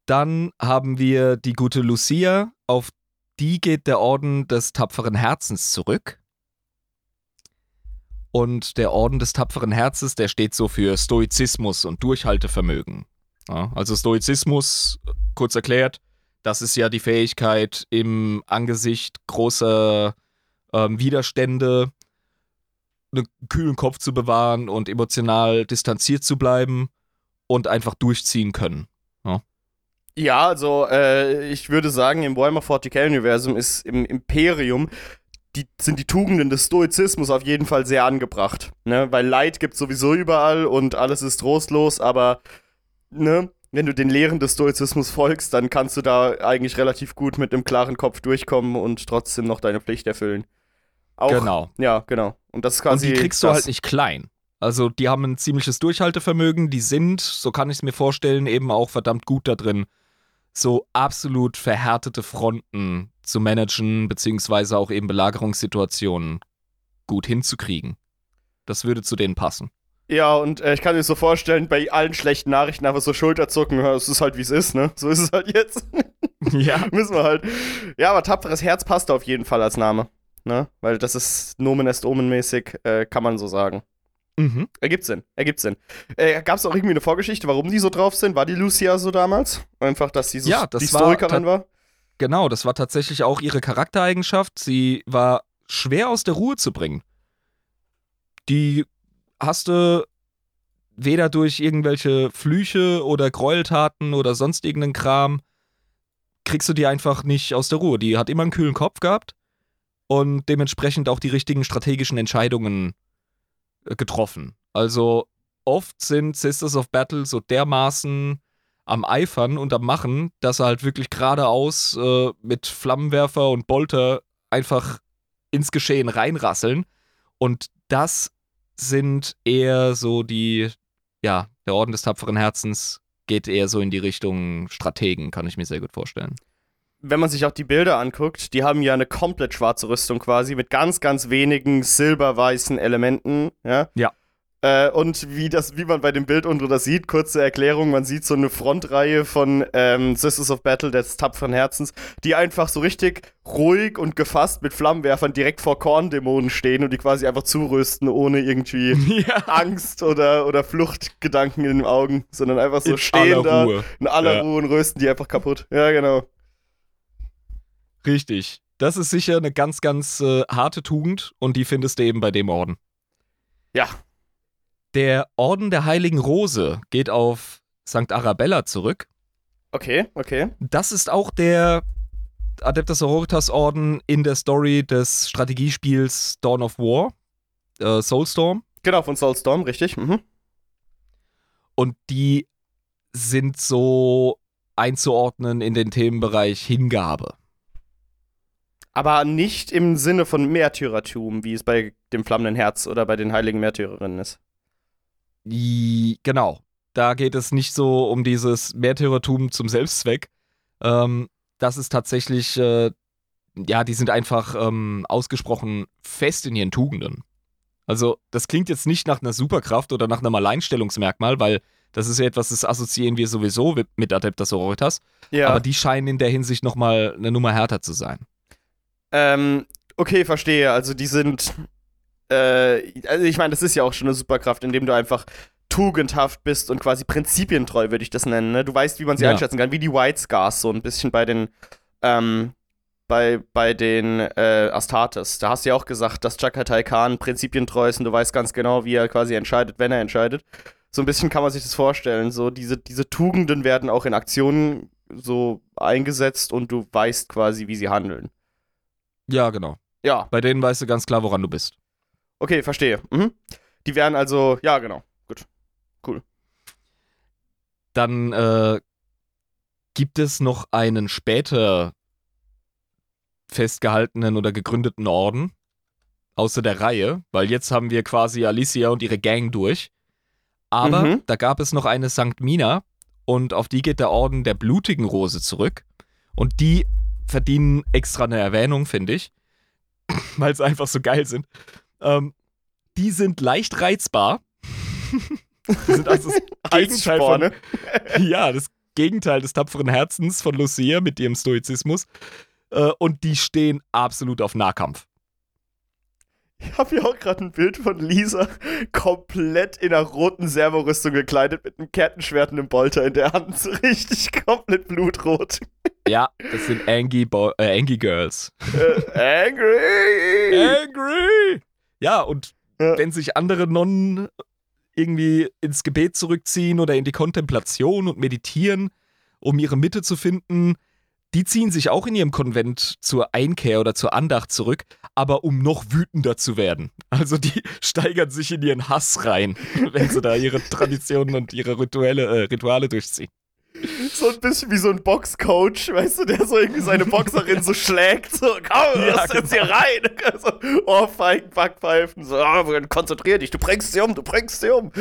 Dann haben wir die gute Lucia, auf die geht der Orden des tapferen Herzens zurück. Und der Orden des tapferen Herzens, der steht so für Stoizismus und Durchhaltevermögen. Ja, also Stoizismus, kurz erklärt, das ist ja die Fähigkeit, im Angesicht großer ähm, Widerstände einen kühlen Kopf zu bewahren und emotional distanziert zu bleiben und einfach durchziehen können. Ja, ja also äh, ich würde sagen, im Warhammer 40k-Universum ist im Imperium die, sind die Tugenden des Stoizismus auf jeden Fall sehr angebracht. Ne? Weil Leid gibt es sowieso überall und alles ist trostlos, aber ne, wenn du den Lehren des Stoizismus folgst, dann kannst du da eigentlich relativ gut mit einem klaren Kopf durchkommen und trotzdem noch deine Pflicht erfüllen. Auch, genau. Ja, genau. Und das ist quasi. Und die kriegst du halt nicht klein. Also die haben ein ziemliches Durchhaltevermögen, die sind, so kann ich es mir vorstellen, eben auch verdammt gut da drin, so absolut verhärtete Fronten zu managen, beziehungsweise auch eben Belagerungssituationen gut hinzukriegen. Das würde zu denen passen. Ja, und äh, ich kann mir so vorstellen, bei allen schlechten Nachrichten einfach so Schulterzucken, es ist halt wie es ist, ne? So ist es halt jetzt. ja. Müssen wir halt. Ja, aber tapferes Herz passt auf jeden Fall als Name ne? Weil das ist Nomen est Omen-mäßig, äh, kann man so sagen. Mhm. Ergibt Sinn, ergibt Sinn. Äh, Gab es auch irgendwie eine Vorgeschichte, warum die so drauf sind? War die Lucia so damals? Einfach, dass sie so ja, das die Historikerin war, war? Genau, das war tatsächlich auch ihre Charaktereigenschaft. Sie war schwer aus der Ruhe zu bringen. Die hast du weder durch irgendwelche Flüche oder Gräueltaten oder sonst irgendeinen Kram, kriegst du die einfach nicht aus der Ruhe. Die hat immer einen kühlen Kopf gehabt und dementsprechend auch die richtigen strategischen Entscheidungen äh, getroffen. Also oft sind Sisters of Battle so dermaßen am Eifern und am Machen, dass sie halt wirklich geradeaus äh, mit Flammenwerfer und Bolter einfach ins Geschehen reinrasseln. Und das sind eher so die, ja, der Orden des tapferen Herzens geht eher so in die Richtung Strategen, kann ich mir sehr gut vorstellen wenn man sich auch die Bilder anguckt, die haben ja eine komplett schwarze Rüstung quasi mit ganz, ganz wenigen silberweißen Elementen. Ja. Ja. Äh, und wie, das, wie man bei dem Bild unter das sieht, kurze Erklärung, man sieht so eine Frontreihe von ähm, Sisters of Battle des tapferen Herzens, die einfach so richtig ruhig und gefasst mit Flammenwerfern direkt vor Korndämonen stehen und die quasi einfach zurüsten, ohne irgendwie ja. Angst oder, oder Fluchtgedanken in den Augen, sondern einfach so in stehen da Ruhe. in aller ja. Ruhe und rösten die einfach kaputt. Ja, genau. Richtig. Das ist sicher eine ganz, ganz äh, harte Tugend und die findest du eben bei dem Orden. Ja. Der Orden der Heiligen Rose geht auf St. Arabella zurück. Okay, okay. Das ist auch der Adeptus Sororitas Orden in der Story des Strategiespiels Dawn of War, äh, Soulstorm. Genau, von Soulstorm, richtig. Mhm. Und die sind so einzuordnen in den Themenbereich Hingabe. Aber nicht im Sinne von Märtyrertum, wie es bei dem flammenden Herz oder bei den heiligen Märtyrerinnen ist. Genau. Da geht es nicht so um dieses Märtyrertum zum Selbstzweck. Ähm, das ist tatsächlich, äh, ja, die sind einfach ähm, ausgesprochen fest in ihren Tugenden. Also, das klingt jetzt nicht nach einer Superkraft oder nach einem Alleinstellungsmerkmal, weil das ist ja etwas, das assoziieren wir sowieso mit Adeptus Sororitas. Ja. Aber die scheinen in der Hinsicht nochmal eine Nummer härter zu sein. Ähm, okay, verstehe. Also, die sind. Äh, also, ich meine, das ist ja auch schon eine Superkraft, indem du einfach tugendhaft bist und quasi prinzipientreu, würde ich das nennen. Ne? Du weißt, wie man sie ja. einschätzen kann, wie die White Scars, so ein bisschen bei den. Ähm, bei, bei den äh, Astartes. Da hast du ja auch gesagt, dass Chakatai Khan prinzipientreu ist und du weißt ganz genau, wie er quasi entscheidet, wenn er entscheidet. So ein bisschen kann man sich das vorstellen. So diese, diese Tugenden werden auch in Aktionen so eingesetzt und du weißt quasi, wie sie handeln. Ja, genau. Ja. Bei denen weißt du ganz klar, woran du bist. Okay, verstehe. Mhm. Die werden also, ja, genau. Gut. Cool. Dann äh, gibt es noch einen später festgehaltenen oder gegründeten Orden. Außer der Reihe, weil jetzt haben wir quasi Alicia und ihre Gang durch. Aber mhm. da gab es noch eine Sankt Mina und auf die geht der Orden der blutigen Rose zurück. Und die verdienen extra eine Erwähnung, finde ich, weil sie einfach so geil sind. Ähm, die sind leicht reizbar. die sind also das Gegenteil von, ja, das Gegenteil des tapferen Herzens von Lucia mit ihrem Stoizismus. Äh, und die stehen absolut auf Nahkampf. Ich habe hier auch gerade ein Bild von Lisa komplett in einer roten Servorüstung gekleidet mit einem Kettenschwert und einem Bolter in der Hand. So richtig komplett blutrot. Ja, das sind Angie, Bo äh, Angie Girls. Äh, angry! Angry! Ja, und ja. wenn sich andere Nonnen irgendwie ins Gebet zurückziehen oder in die Kontemplation und meditieren, um ihre Mitte zu finden, die ziehen sich auch in ihrem Konvent zur Einkehr oder zur Andacht zurück, aber um noch wütender zu werden. Also die steigern sich in ihren Hass rein, wenn sie da ihre Traditionen und ihre Rituale, äh, Rituale durchziehen. So ein bisschen wie so ein Boxcoach, weißt du, der so irgendwie seine Boxerin so schlägt, so, komm, ja, lass jetzt genau. hier rein. So, Ohrfeigen, Backpfeifen, so, oh, konzentrier dich, du bringst sie um, du bringst sie um.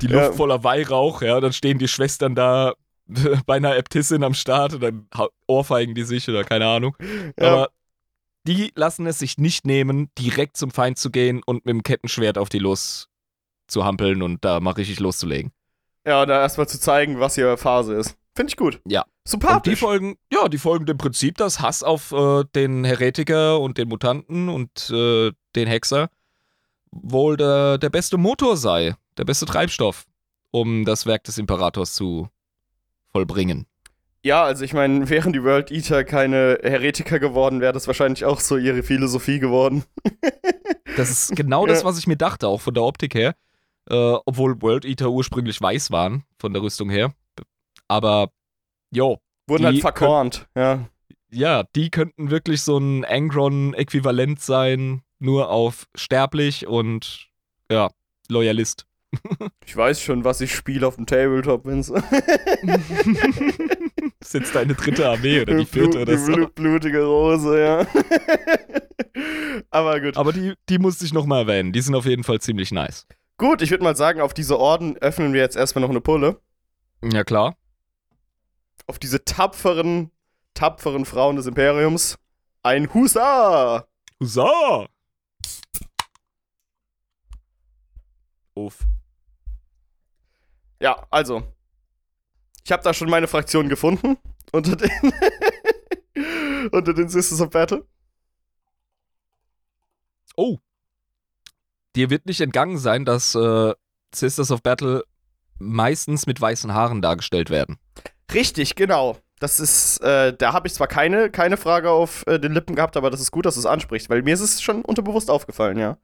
Die Luft ja. voller Weihrauch, ja, dann stehen die Schwestern da bei einer Äbtissin am Start und dann ohrfeigen die sich oder keine Ahnung. Ja. Aber die lassen es sich nicht nehmen, direkt zum Feind zu gehen und mit dem Kettenschwert auf die los zu hampeln und da mal richtig loszulegen. Ja, und da erstmal zu zeigen, was ihre Phase ist. Finde ich gut. Ja. Sympathisch. Und die folgen, ja, die folgen dem Prinzip, dass Hass auf äh, den Heretiker und den Mutanten und äh, den Hexer wohl der, der beste Motor sei, der beste Treibstoff, um das Werk des Imperators zu vollbringen. Ja, also ich meine, wären die World Eater keine Heretiker geworden, wäre das wahrscheinlich auch so ihre Philosophie geworden. das ist genau das, was ich mir dachte, auch von der Optik her. Äh, obwohl World Eater ursprünglich weiß waren, von der Rüstung her. Aber, jo. Wurden halt verkornt, ja. Ja, die könnten wirklich so ein Angron-Äquivalent sein, nur auf sterblich und, ja, Loyalist. Ich weiß schon, was ich spiele auf dem Tabletop, Vince. ist jetzt deine dritte Armee oder die vierte Blut, oder so. Die blutige Rose, ja. Aber gut. Aber die, die musste ich nochmal erwähnen. Die sind auf jeden Fall ziemlich nice. Gut, ich würde mal sagen, auf diese Orden öffnen wir jetzt erstmal noch eine Pulle. Ja, klar. Auf diese tapferen, tapferen Frauen des Imperiums. Ein Husa! Husa! Uff. Ja, also. Ich habe da schon meine Fraktion gefunden. Unter den. unter den Sisters of Battle. Oh. Dir wird nicht entgangen sein, dass äh, Sisters of Battle meistens mit weißen Haaren dargestellt werden. Richtig, genau. Das ist, äh, da habe ich zwar keine, keine Frage auf äh, den Lippen gehabt, aber das ist gut, dass du es ansprichst, weil mir ist es schon unterbewusst aufgefallen, ja.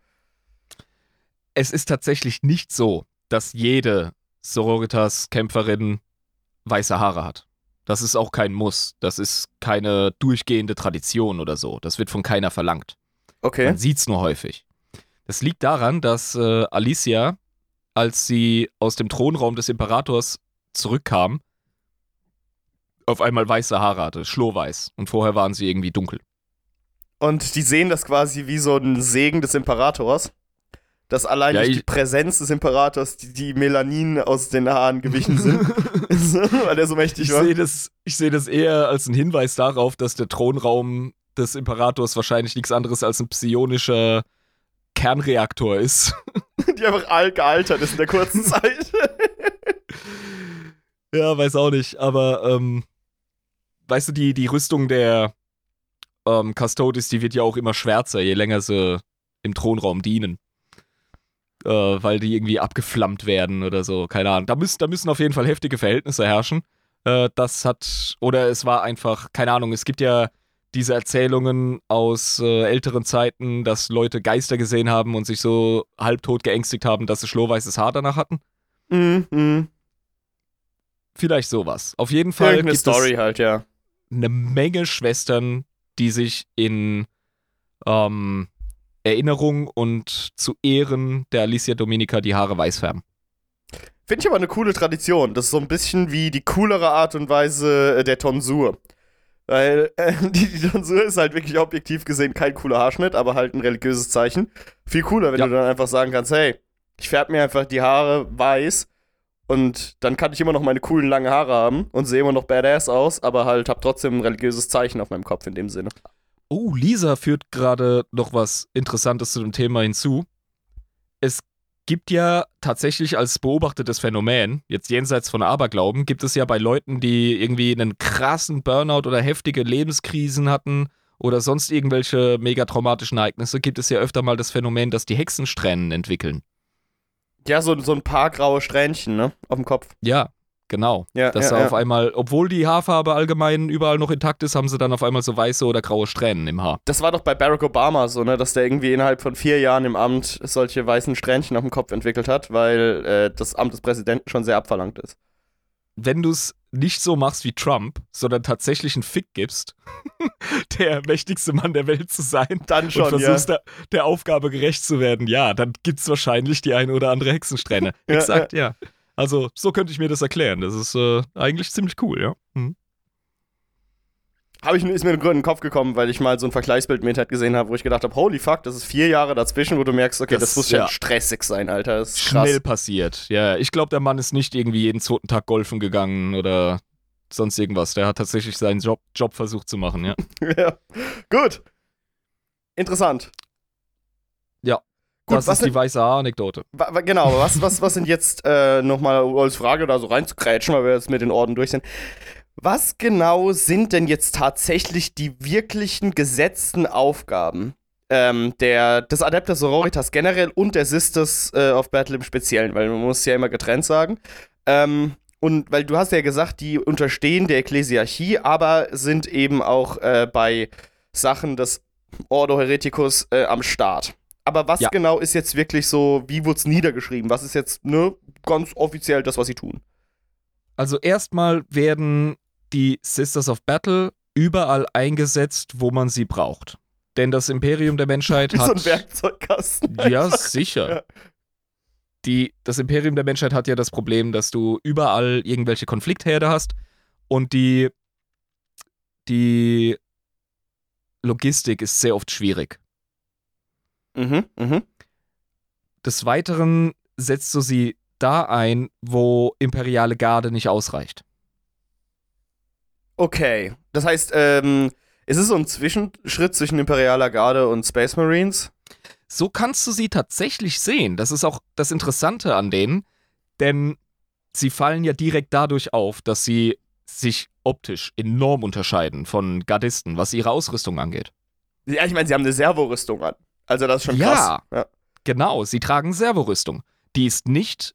Es ist tatsächlich nicht so, dass jede Sororitas-Kämpferin weiße Haare hat. Das ist auch kein Muss. Das ist keine durchgehende Tradition oder so. Das wird von keiner verlangt. Okay. Man sieht es nur häufig. Das liegt daran, dass äh, Alicia, als sie aus dem Thronraum des Imperators zurückkam, auf einmal weiße Haare hatte, schlohweiß. Und vorher waren sie irgendwie dunkel. Und die sehen das quasi wie so ein Segen des Imperators. Dass allein ja, durch die Präsenz des Imperators die, die Melanin aus den Haaren gewichen sind. weil der so mächtig ich war. Seh das, ich sehe das eher als einen Hinweis darauf, dass der Thronraum des Imperators wahrscheinlich nichts anderes als ein psionischer Kernreaktor ist. die einfach alt gealtert ist in der kurzen Zeit. ja, weiß auch nicht, aber ähm, weißt du, die, die Rüstung der ähm, Custodes, die wird ja auch immer schwärzer, je länger sie im Thronraum dienen. Äh, weil die irgendwie abgeflammt werden oder so, keine Ahnung. Da, müssen, da müssen auf jeden Fall heftige Verhältnisse herrschen. Äh, das hat, oder es war einfach, keine Ahnung, es gibt ja diese Erzählungen aus äh, älteren Zeiten, dass Leute Geister gesehen haben und sich so halbtot geängstigt haben, dass sie schlohweißes Haar danach hatten. Mhm. Mm Vielleicht sowas. Auf jeden Fall. Irgendeine Story halt, ja. Eine Menge Schwestern, die sich in ähm, Erinnerung und zu Ehren der Alicia Dominica die Haare weiß färben. Finde ich aber eine coole Tradition. Das ist so ein bisschen wie die coolere Art und Weise äh, der Tonsur. Weil äh, die, die Tonsur ist halt wirklich objektiv gesehen kein cooler Haarschnitt, aber halt ein religiöses Zeichen. Viel cooler, wenn ja. du dann einfach sagen kannst, hey, ich färbe mir einfach die Haare weiß und dann kann ich immer noch meine coolen langen Haare haben und sehe immer noch badass aus, aber halt hab trotzdem ein religiöses Zeichen auf meinem Kopf in dem Sinne. Oh, Lisa führt gerade noch was Interessantes zu dem Thema hinzu. Es gibt ja tatsächlich als beobachtetes Phänomen, jetzt jenseits von Aberglauben, gibt es ja bei Leuten, die irgendwie einen krassen Burnout oder heftige Lebenskrisen hatten oder sonst irgendwelche mega traumatischen Ereignisse, gibt es ja öfter mal das Phänomen, dass die Hexensträhnen entwickeln. Ja, so, so ein paar graue Strähnchen, ne? Auf dem Kopf. Ja, Genau. Ja, dass ja, auf ja. einmal, obwohl die Haarfarbe allgemein überall noch intakt ist, haben sie dann auf einmal so weiße oder graue Strähnen im Haar. Das war doch bei Barack Obama so, ne, dass der irgendwie innerhalb von vier Jahren im Amt solche weißen Strähnchen auf dem Kopf entwickelt hat, weil äh, das Amt des Präsidenten schon sehr abverlangt ist. Wenn du es nicht so machst wie Trump, sondern tatsächlich einen Fick gibst, der mächtigste Mann der Welt zu sein, dann schon, und versuchst der, der, Aufgabe gerecht zu werden, ja, dann gibt es wahrscheinlich die eine oder andere Hexensträhne. Exakt, ja. Also, so könnte ich mir das erklären. Das ist äh, eigentlich ziemlich cool, ja. Mhm. Habe ich, ist mir in den Kopf gekommen, weil ich mal so ein Vergleichsbild mit Internet gesehen habe, wo ich gedacht habe, holy fuck, das ist vier Jahre dazwischen, wo du merkst, okay, das, das muss ja stressig sein, Alter. Das ist Schnell passiert, ja. Ich glaube, der Mann ist nicht irgendwie jeden zweiten Tag golfen gegangen oder sonst irgendwas. Der hat tatsächlich seinen Job, Job versucht zu machen, ja. ja. Gut. Interessant. Ja, Gut, das ist die weiße Anekdote. Genau, was, was, was sind jetzt äh, nochmal als Frage da so reinzukrätschen, weil wir jetzt mit den Orden durch sind. Was genau sind denn jetzt tatsächlich die wirklichen gesetzten Aufgaben ähm, der, des Adeptus Sororitas generell und der Sisters äh, of Battle im Speziellen? Weil man muss ja immer getrennt sagen. Ähm, und weil du hast ja gesagt, die unterstehen der Ekklesiarchie, aber sind eben auch äh, bei Sachen des Ordo Hereticus äh, am Start. Aber was ja. genau ist jetzt wirklich so, wie wurde es niedergeschrieben? Was ist jetzt ne, ganz offiziell das, was sie tun? Also erstmal werden die Sisters of Battle überall eingesetzt, wo man sie braucht. Denn das Imperium der Menschheit hat. So ein Werkzeugkasten. Ja, sicher. Ja. Die, das Imperium der Menschheit hat ja das Problem, dass du überall irgendwelche Konfliktherde hast und die, die Logistik ist sehr oft schwierig. Mhm, mhm. Des Weiteren setzt du sie da ein, wo imperiale Garde nicht ausreicht. Okay. Das heißt, ähm, ist es so ein Zwischenschritt zwischen imperialer Garde und Space Marines? So kannst du sie tatsächlich sehen. Das ist auch das Interessante an denen, denn sie fallen ja direkt dadurch auf, dass sie sich optisch enorm unterscheiden von Gardisten, was ihre Ausrüstung angeht. Ja, ich meine, sie haben eine Servorüstung an. Also das ist schon krass. Ja, ja. genau. Sie tragen Servorüstung. Die ist nicht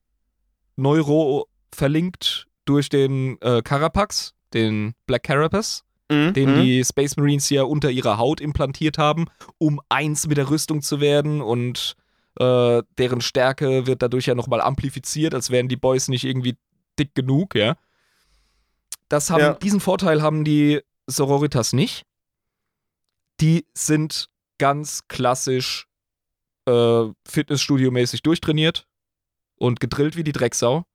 neuro-verlinkt durch den äh, Carapax, den Black Carapace, mhm. den mhm. die Space Marines ja unter ihrer Haut implantiert haben, um eins mit der Rüstung zu werden und äh, deren Stärke wird dadurch ja nochmal amplifiziert, als wären die Boys nicht irgendwie dick genug, ja. Das haben, ja. Diesen Vorteil haben die Sororitas nicht. Die sind ganz klassisch äh, Fitnessstudio-mäßig durchtrainiert und gedrillt wie die Drecksau.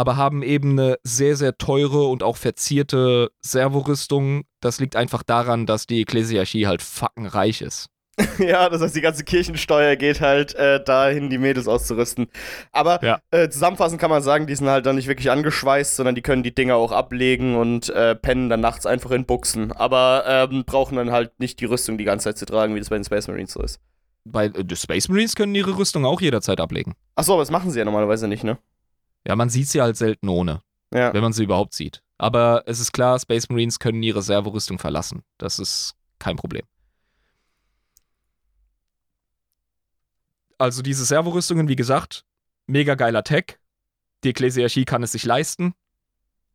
Aber haben eben eine sehr, sehr teure und auch verzierte Servorüstung. Das liegt einfach daran, dass die Ekklesiarchie halt fucking reich ist. ja, das heißt, die ganze Kirchensteuer geht halt äh, dahin, die Mädels auszurüsten. Aber ja. äh, zusammenfassend kann man sagen, die sind halt dann nicht wirklich angeschweißt, sondern die können die Dinger auch ablegen und äh, pennen dann nachts einfach in Buchsen. Aber ähm, brauchen dann halt nicht die Rüstung die ganze Zeit zu tragen, wie das bei den Space Marines so ist. Bei äh, die Space Marines können ihre Rüstung auch jederzeit ablegen. Achso, aber das machen sie ja normalerweise nicht, ne? Ja, man sieht sie halt selten ohne. Ja. Wenn man sie überhaupt sieht. Aber es ist klar, Space Marines können ihre Servorüstung verlassen. Das ist kein Problem. Also diese Servorüstungen, wie gesagt, mega geiler Tech. Die Ekklesiarchie kann es sich leisten.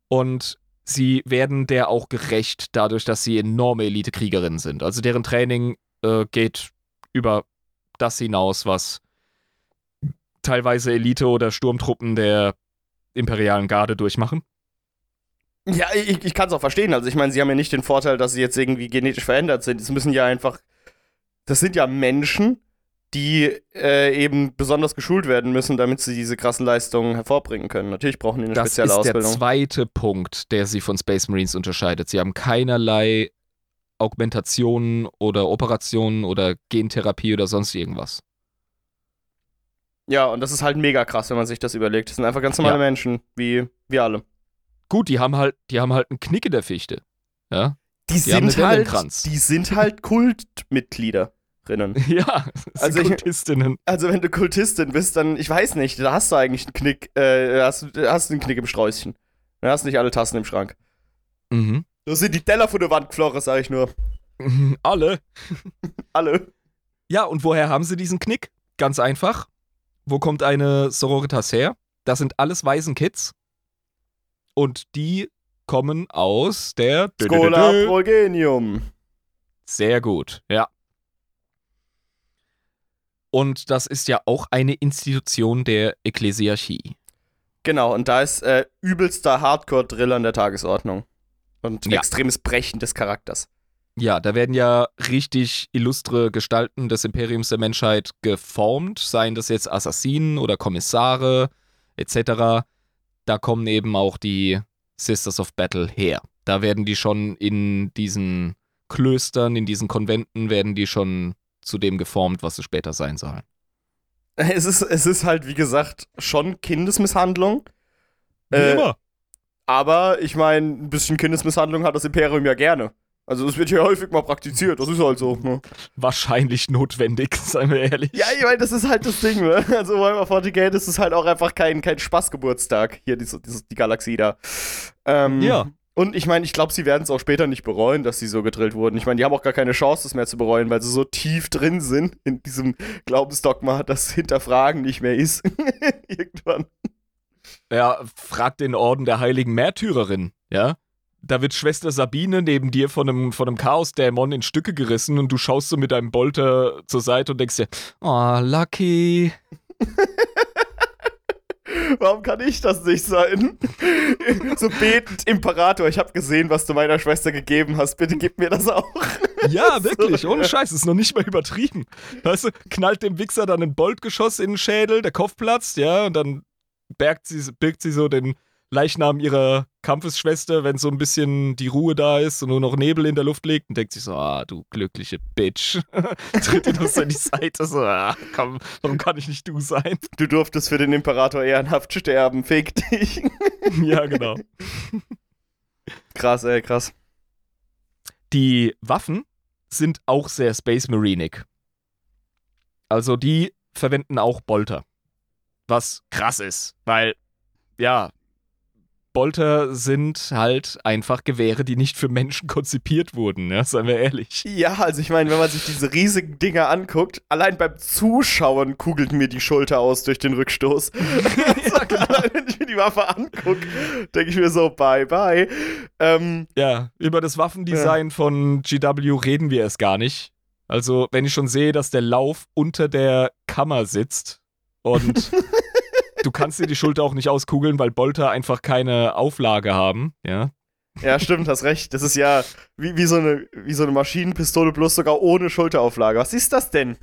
Und sie werden der auch gerecht, dadurch, dass sie enorme Elite-Kriegerinnen sind. Also deren Training äh, geht über das hinaus, was teilweise Elite oder Sturmtruppen der imperialen Garde durchmachen. Ja, ich, ich kann es auch verstehen. Also ich meine, sie haben ja nicht den Vorteil, dass sie jetzt irgendwie genetisch verändert sind. Es müssen ja einfach. Das sind ja Menschen, die äh, eben besonders geschult werden müssen, damit sie diese krassen Leistungen hervorbringen können. Natürlich brauchen die eine das spezielle Ausbildung. Das ist der zweite Punkt, der sie von Space Marines unterscheidet. Sie haben keinerlei Augmentationen oder Operationen oder Gentherapie oder sonst irgendwas. Ja, und das ist halt mega krass, wenn man sich das überlegt. Das sind einfach ganz normale ja. Menschen, wie wir alle. Gut, die haben halt, die haben halt einen Knick in der Fichte. Ja. Die, die sind halt, die sind halt Kultmitglieder. Ja, also Kultistinnen. Ich, also wenn du Kultistin bist, dann, ich weiß nicht, da hast du eigentlich einen Knick, äh, hast, hast einen Knick im Sträußchen. Du hast nicht alle Tassen im Schrank. Mhm. Das sind die Teller von der Wand geflogen, sag ich nur. Alle. alle. Ja, und woher haben sie diesen Knick? Ganz einfach. Wo kommt eine Sororitas her? Das sind alles Waisenkids. Und die kommen aus der Schola Progenium. Sehr gut, ja. Und das ist ja auch eine Institution der Ekklesiarchie. Genau, und da ist äh, übelster Hardcore-Drill an der Tagesordnung. Und ja. extremes Brechen des Charakters. Ja, da werden ja richtig illustre Gestalten des Imperiums der Menschheit geformt, seien das jetzt Assassinen oder Kommissare etc. Da kommen eben auch die Sisters of Battle her. Da werden die schon in diesen Klöstern, in diesen Konventen, werden die schon zu dem geformt, was sie später sein sollen. Es ist, es ist halt, wie gesagt, schon Kindesmisshandlung. Wie äh, immer. Aber ich meine, ein bisschen Kindesmisshandlung hat das Imperium ja gerne. Also das wird ja häufig mal praktiziert, das ist halt so. Ne? Wahrscheinlich notwendig, seien wir ehrlich. Ja, ich meine, das ist halt das Ding, ne? Also Warhammer 40k, das ist halt auch einfach kein, kein Spaßgeburtstag, hier die, die, die Galaxie da. Ähm, ja. Und ich meine, ich glaube, sie werden es auch später nicht bereuen, dass sie so gedrillt wurden. Ich meine, die haben auch gar keine Chance, das mehr zu bereuen, weil sie so tief drin sind in diesem Glaubensdogma, dass Hinterfragen nicht mehr ist. Irgendwann. Ja, frag den Orden der heiligen Märtyrerin, ja? Da wird Schwester Sabine neben dir von einem, von einem Chaosdämon in Stücke gerissen und du schaust so mit deinem Bolter zur Seite und denkst dir, oh, lucky. Warum kann ich das nicht sein? so betend, Imperator, ich habe gesehen, was du meiner Schwester gegeben hast. Bitte gib mir das auch. Ja, wirklich, ohne Scheiß, ist noch nicht mal übertrieben. Weißt du, knallt dem Wichser dann ein Boltgeschoss in den Schädel, der Kopf platzt, ja, und dann birgt sie, birgt sie so den Leichnam ihrer Kampfesschwester, wenn so ein bisschen die Ruhe da ist und nur noch Nebel in der Luft liegt und denkt sich so, ah, du glückliche Bitch. Tritt das an die Seite, so, ah, komm, warum kann ich nicht du sein? Du durftest für den Imperator ehrenhaft sterben, fick dich. ja, genau. Krass, ey, krass. Die Waffen sind auch sehr Space Marinig. Also die verwenden auch Bolter. Was krass ist, weil, ja, Bolter sind halt einfach Gewehre, die nicht für Menschen konzipiert wurden, ne? seien wir ehrlich. Ja, also ich meine, wenn man sich diese riesigen Dinger anguckt, allein beim Zuschauen kugelt mir die Schulter aus durch den Rückstoß. ja, genau. wenn ich mir die Waffe angucke, denke ich mir so, bye bye. Ähm, ja, über das Waffendesign ja. von GW reden wir es gar nicht. Also, wenn ich schon sehe, dass der Lauf unter der Kammer sitzt und du kannst dir die Schulter auch nicht auskugeln, weil Bolter einfach keine Auflage haben, ja. Ja, stimmt, hast recht. Das ist ja wie, wie, so eine, wie so eine Maschinenpistole, bloß sogar ohne Schulterauflage. Was ist das denn?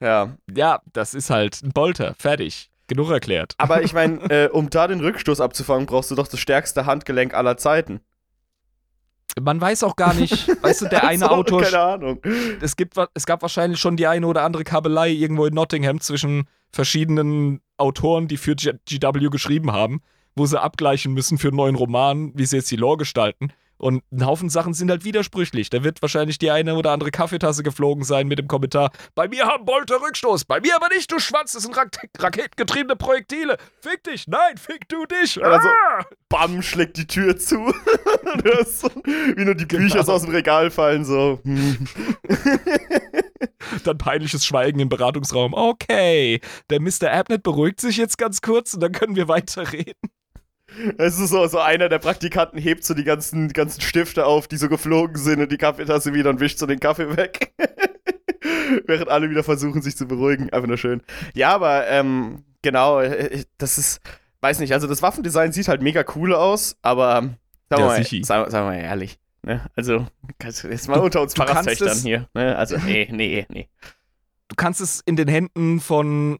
Ja. Ja, das ist halt ein Bolter. Fertig. genug erklärt. Aber ich meine, äh, um da den Rückstoß abzufangen, brauchst du doch das stärkste Handgelenk aller Zeiten. Man weiß auch gar nicht, weißt du, der eine so, Autor. Keine Ahnung. Es, gibt, es gab wahrscheinlich schon die eine oder andere Kabelei irgendwo in Nottingham zwischen verschiedenen Autoren, die für GW geschrieben haben, wo sie abgleichen müssen für einen neuen Roman, wie sie jetzt die Lore gestalten. Und ein Haufen Sachen sind halt widersprüchlich. Da wird wahrscheinlich die eine oder andere Kaffeetasse geflogen sein mit dem Kommentar: Bei mir haben Bolter Rückstoß, bei mir aber nicht, du Schwanz, das sind Rak raketengetriebene Projektile. Fick dich, nein, fick du dich. Also, bam, schlägt die Tür zu. so, wie nur die genau. Bücher so aus dem Regal fallen, so. dann peinliches Schweigen im Beratungsraum. Okay, der Mr. Abnett beruhigt sich jetzt ganz kurz und dann können wir weiterreden. Es ist so, so einer der Praktikanten hebt so die ganzen, die ganzen Stifte auf, die so geflogen sind und die Kaffeetasse wieder und wischt so den Kaffee weg. Während alle wieder versuchen, sich zu beruhigen. Einfach nur schön. Ja, aber ähm, genau, äh, das ist, weiß nicht, also das Waffendesign sieht halt mega cool aus, aber sagen wir ja, mal, sagen, sagen wir mal ehrlich, ne? Also, jetzt mal unter uns Pfarrerstöchtern hier. Ne? Also, nee, nee, nee. Du kannst es in den Händen von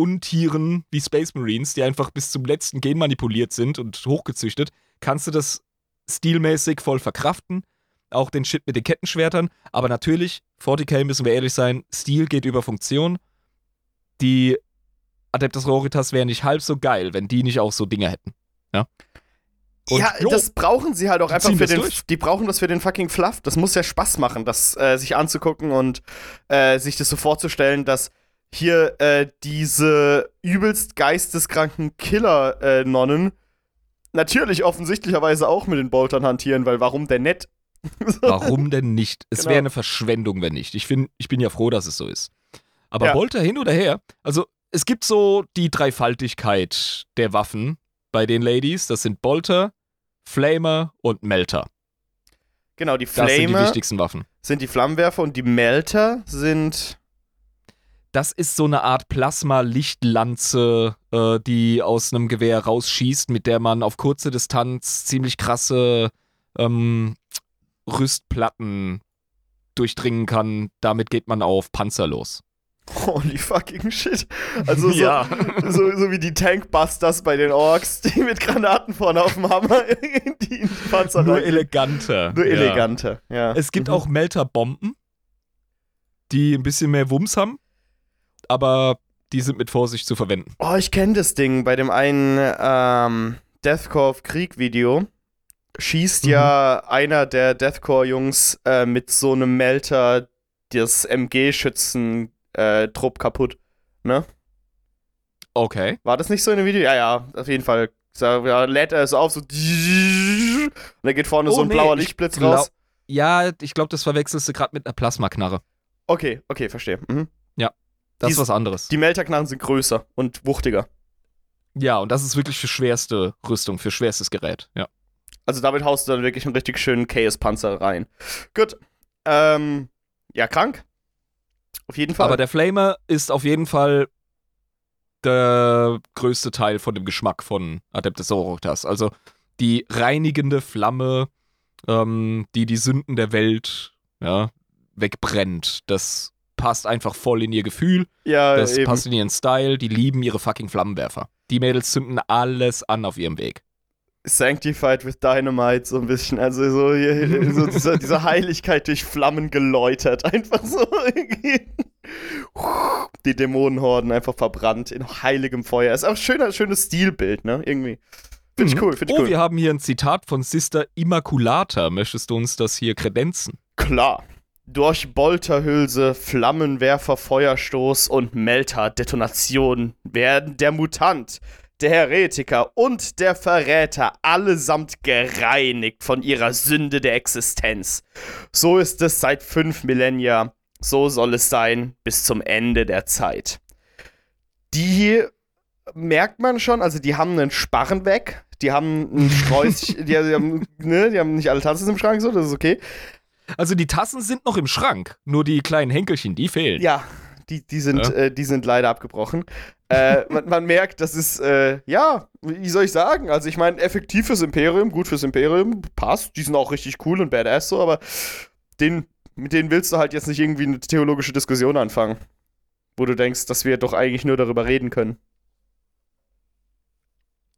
Untieren wie Space Marines, die einfach bis zum letzten Gen manipuliert sind und hochgezüchtet, kannst du das stilmäßig voll verkraften. Auch den Shit mit den Kettenschwertern. Aber natürlich, 40k müssen wir ehrlich sein, Stil geht über Funktion. Die Adeptus Roritas wären nicht halb so geil, wenn die nicht auch so Dinge hätten. Ja. Und, ja, jo, das brauchen sie halt auch einfach für den. Durch. Die brauchen das für den fucking Fluff. Das muss ja Spaß machen, das äh, sich anzugucken und äh, sich das so vorzustellen, dass hier äh, diese übelst geisteskranken Killer-Nonnen äh, natürlich offensichtlicherweise auch mit den Boltern hantieren, weil warum denn nicht? warum denn nicht? Es genau. wäre eine Verschwendung, wenn nicht. Ich, find, ich bin ja froh, dass es so ist. Aber ja. Bolter hin oder her, also es gibt so die Dreifaltigkeit der Waffen bei den Ladies. Das sind Bolter, Flamer und Melter. Genau, die Flamer das sind die wichtigsten Waffen. Sind die Flammenwerfer und die Melter sind das ist so eine Art Plasma-Lichtlanze, äh, die aus einem Gewehr rausschießt, mit der man auf kurze Distanz ziemlich krasse ähm, Rüstplatten durchdringen kann. Damit geht man auf Panzer los. Holy fucking shit. Also so, ja. so, so, wie die Tankbusters bei den Orks, die mit Granaten vorne auf dem Hammer in die, in die Panzer Nur eleganter. Nur ja. eleganter, ja. Es gibt mhm. auch Melterbomben, die ein bisschen mehr Wumms haben aber die sind mit Vorsicht zu verwenden. Oh, ich kenne das Ding. Bei dem einen ähm, Deathcore of Krieg Video schießt mhm. ja einer der Deathcore-Jungs äh, mit so einem Melter das MG-Schützen-Trupp äh, kaputt. Ne? Okay. War das nicht so in dem Video? Ja, ja, auf jeden Fall. Da lädt er es auf, so. Und da geht vorne oh, so ein nee, blauer Lichtblitz glaub, raus. Ja, ich glaube, das verwechselst du gerade mit einer Plasmaknarre. Okay, okay, verstehe. Mhm. Das ist was anderes. Die Melterknarren sind größer und wuchtiger. Ja, und das ist wirklich für schwerste Rüstung, für schwerstes Gerät, ja. Also damit haust du dann wirklich einen richtig schönen Chaos-Panzer rein. Gut. Ähm, ja, krank. Auf jeden Fall. Aber der Flamer ist auf jeden Fall der größte Teil von dem Geschmack von Adeptus Orotas. Also die reinigende Flamme, ähm, die die Sünden der Welt ja, wegbrennt. Das passt einfach voll in ihr Gefühl. Ja, das eben. passt in ihren Style. Die lieben ihre fucking Flammenwerfer. Die Mädels zünden alles an auf ihrem Weg. Sanctified with Dynamite, so ein bisschen. Also so, hier, so diese, diese, Heiligkeit durch Flammen geläutert. Einfach so. Die Dämonenhorden einfach verbrannt in heiligem Feuer. Ist auch ein schöner, schönes Stilbild, ne? Irgendwie. Finde ich mhm. cool, finde ich oh, cool. wir haben hier ein Zitat von Sister Immaculata. Möchtest du uns das hier kredenzen? Klar. Durch Bolterhülse, Flammenwerfer, Feuerstoß und Melter-Detonation werden der Mutant, der Heretiker und der Verräter allesamt gereinigt von ihrer Sünde der Existenz. So ist es seit fünf Millennia, so soll es sein bis zum Ende der Zeit. Die merkt man schon, also die haben einen Sparren weg, die haben ein Sträußchen, die, die, haben, ne, die haben nicht alle Tanzen im Schrank, so, das ist okay. Also die Tassen sind noch im Schrank, nur die kleinen Henkelchen, die fehlen. Ja, die, die, sind, ja. Äh, die sind leider abgebrochen. äh, man, man, merkt, das ist, äh, ja, wie soll ich sagen? Also ich meine, effektiv fürs Imperium, gut fürs Imperium, passt. Die sind auch richtig cool und badass so, aber den, mit denen willst du halt jetzt nicht irgendwie eine theologische Diskussion anfangen. Wo du denkst, dass wir doch eigentlich nur darüber reden können.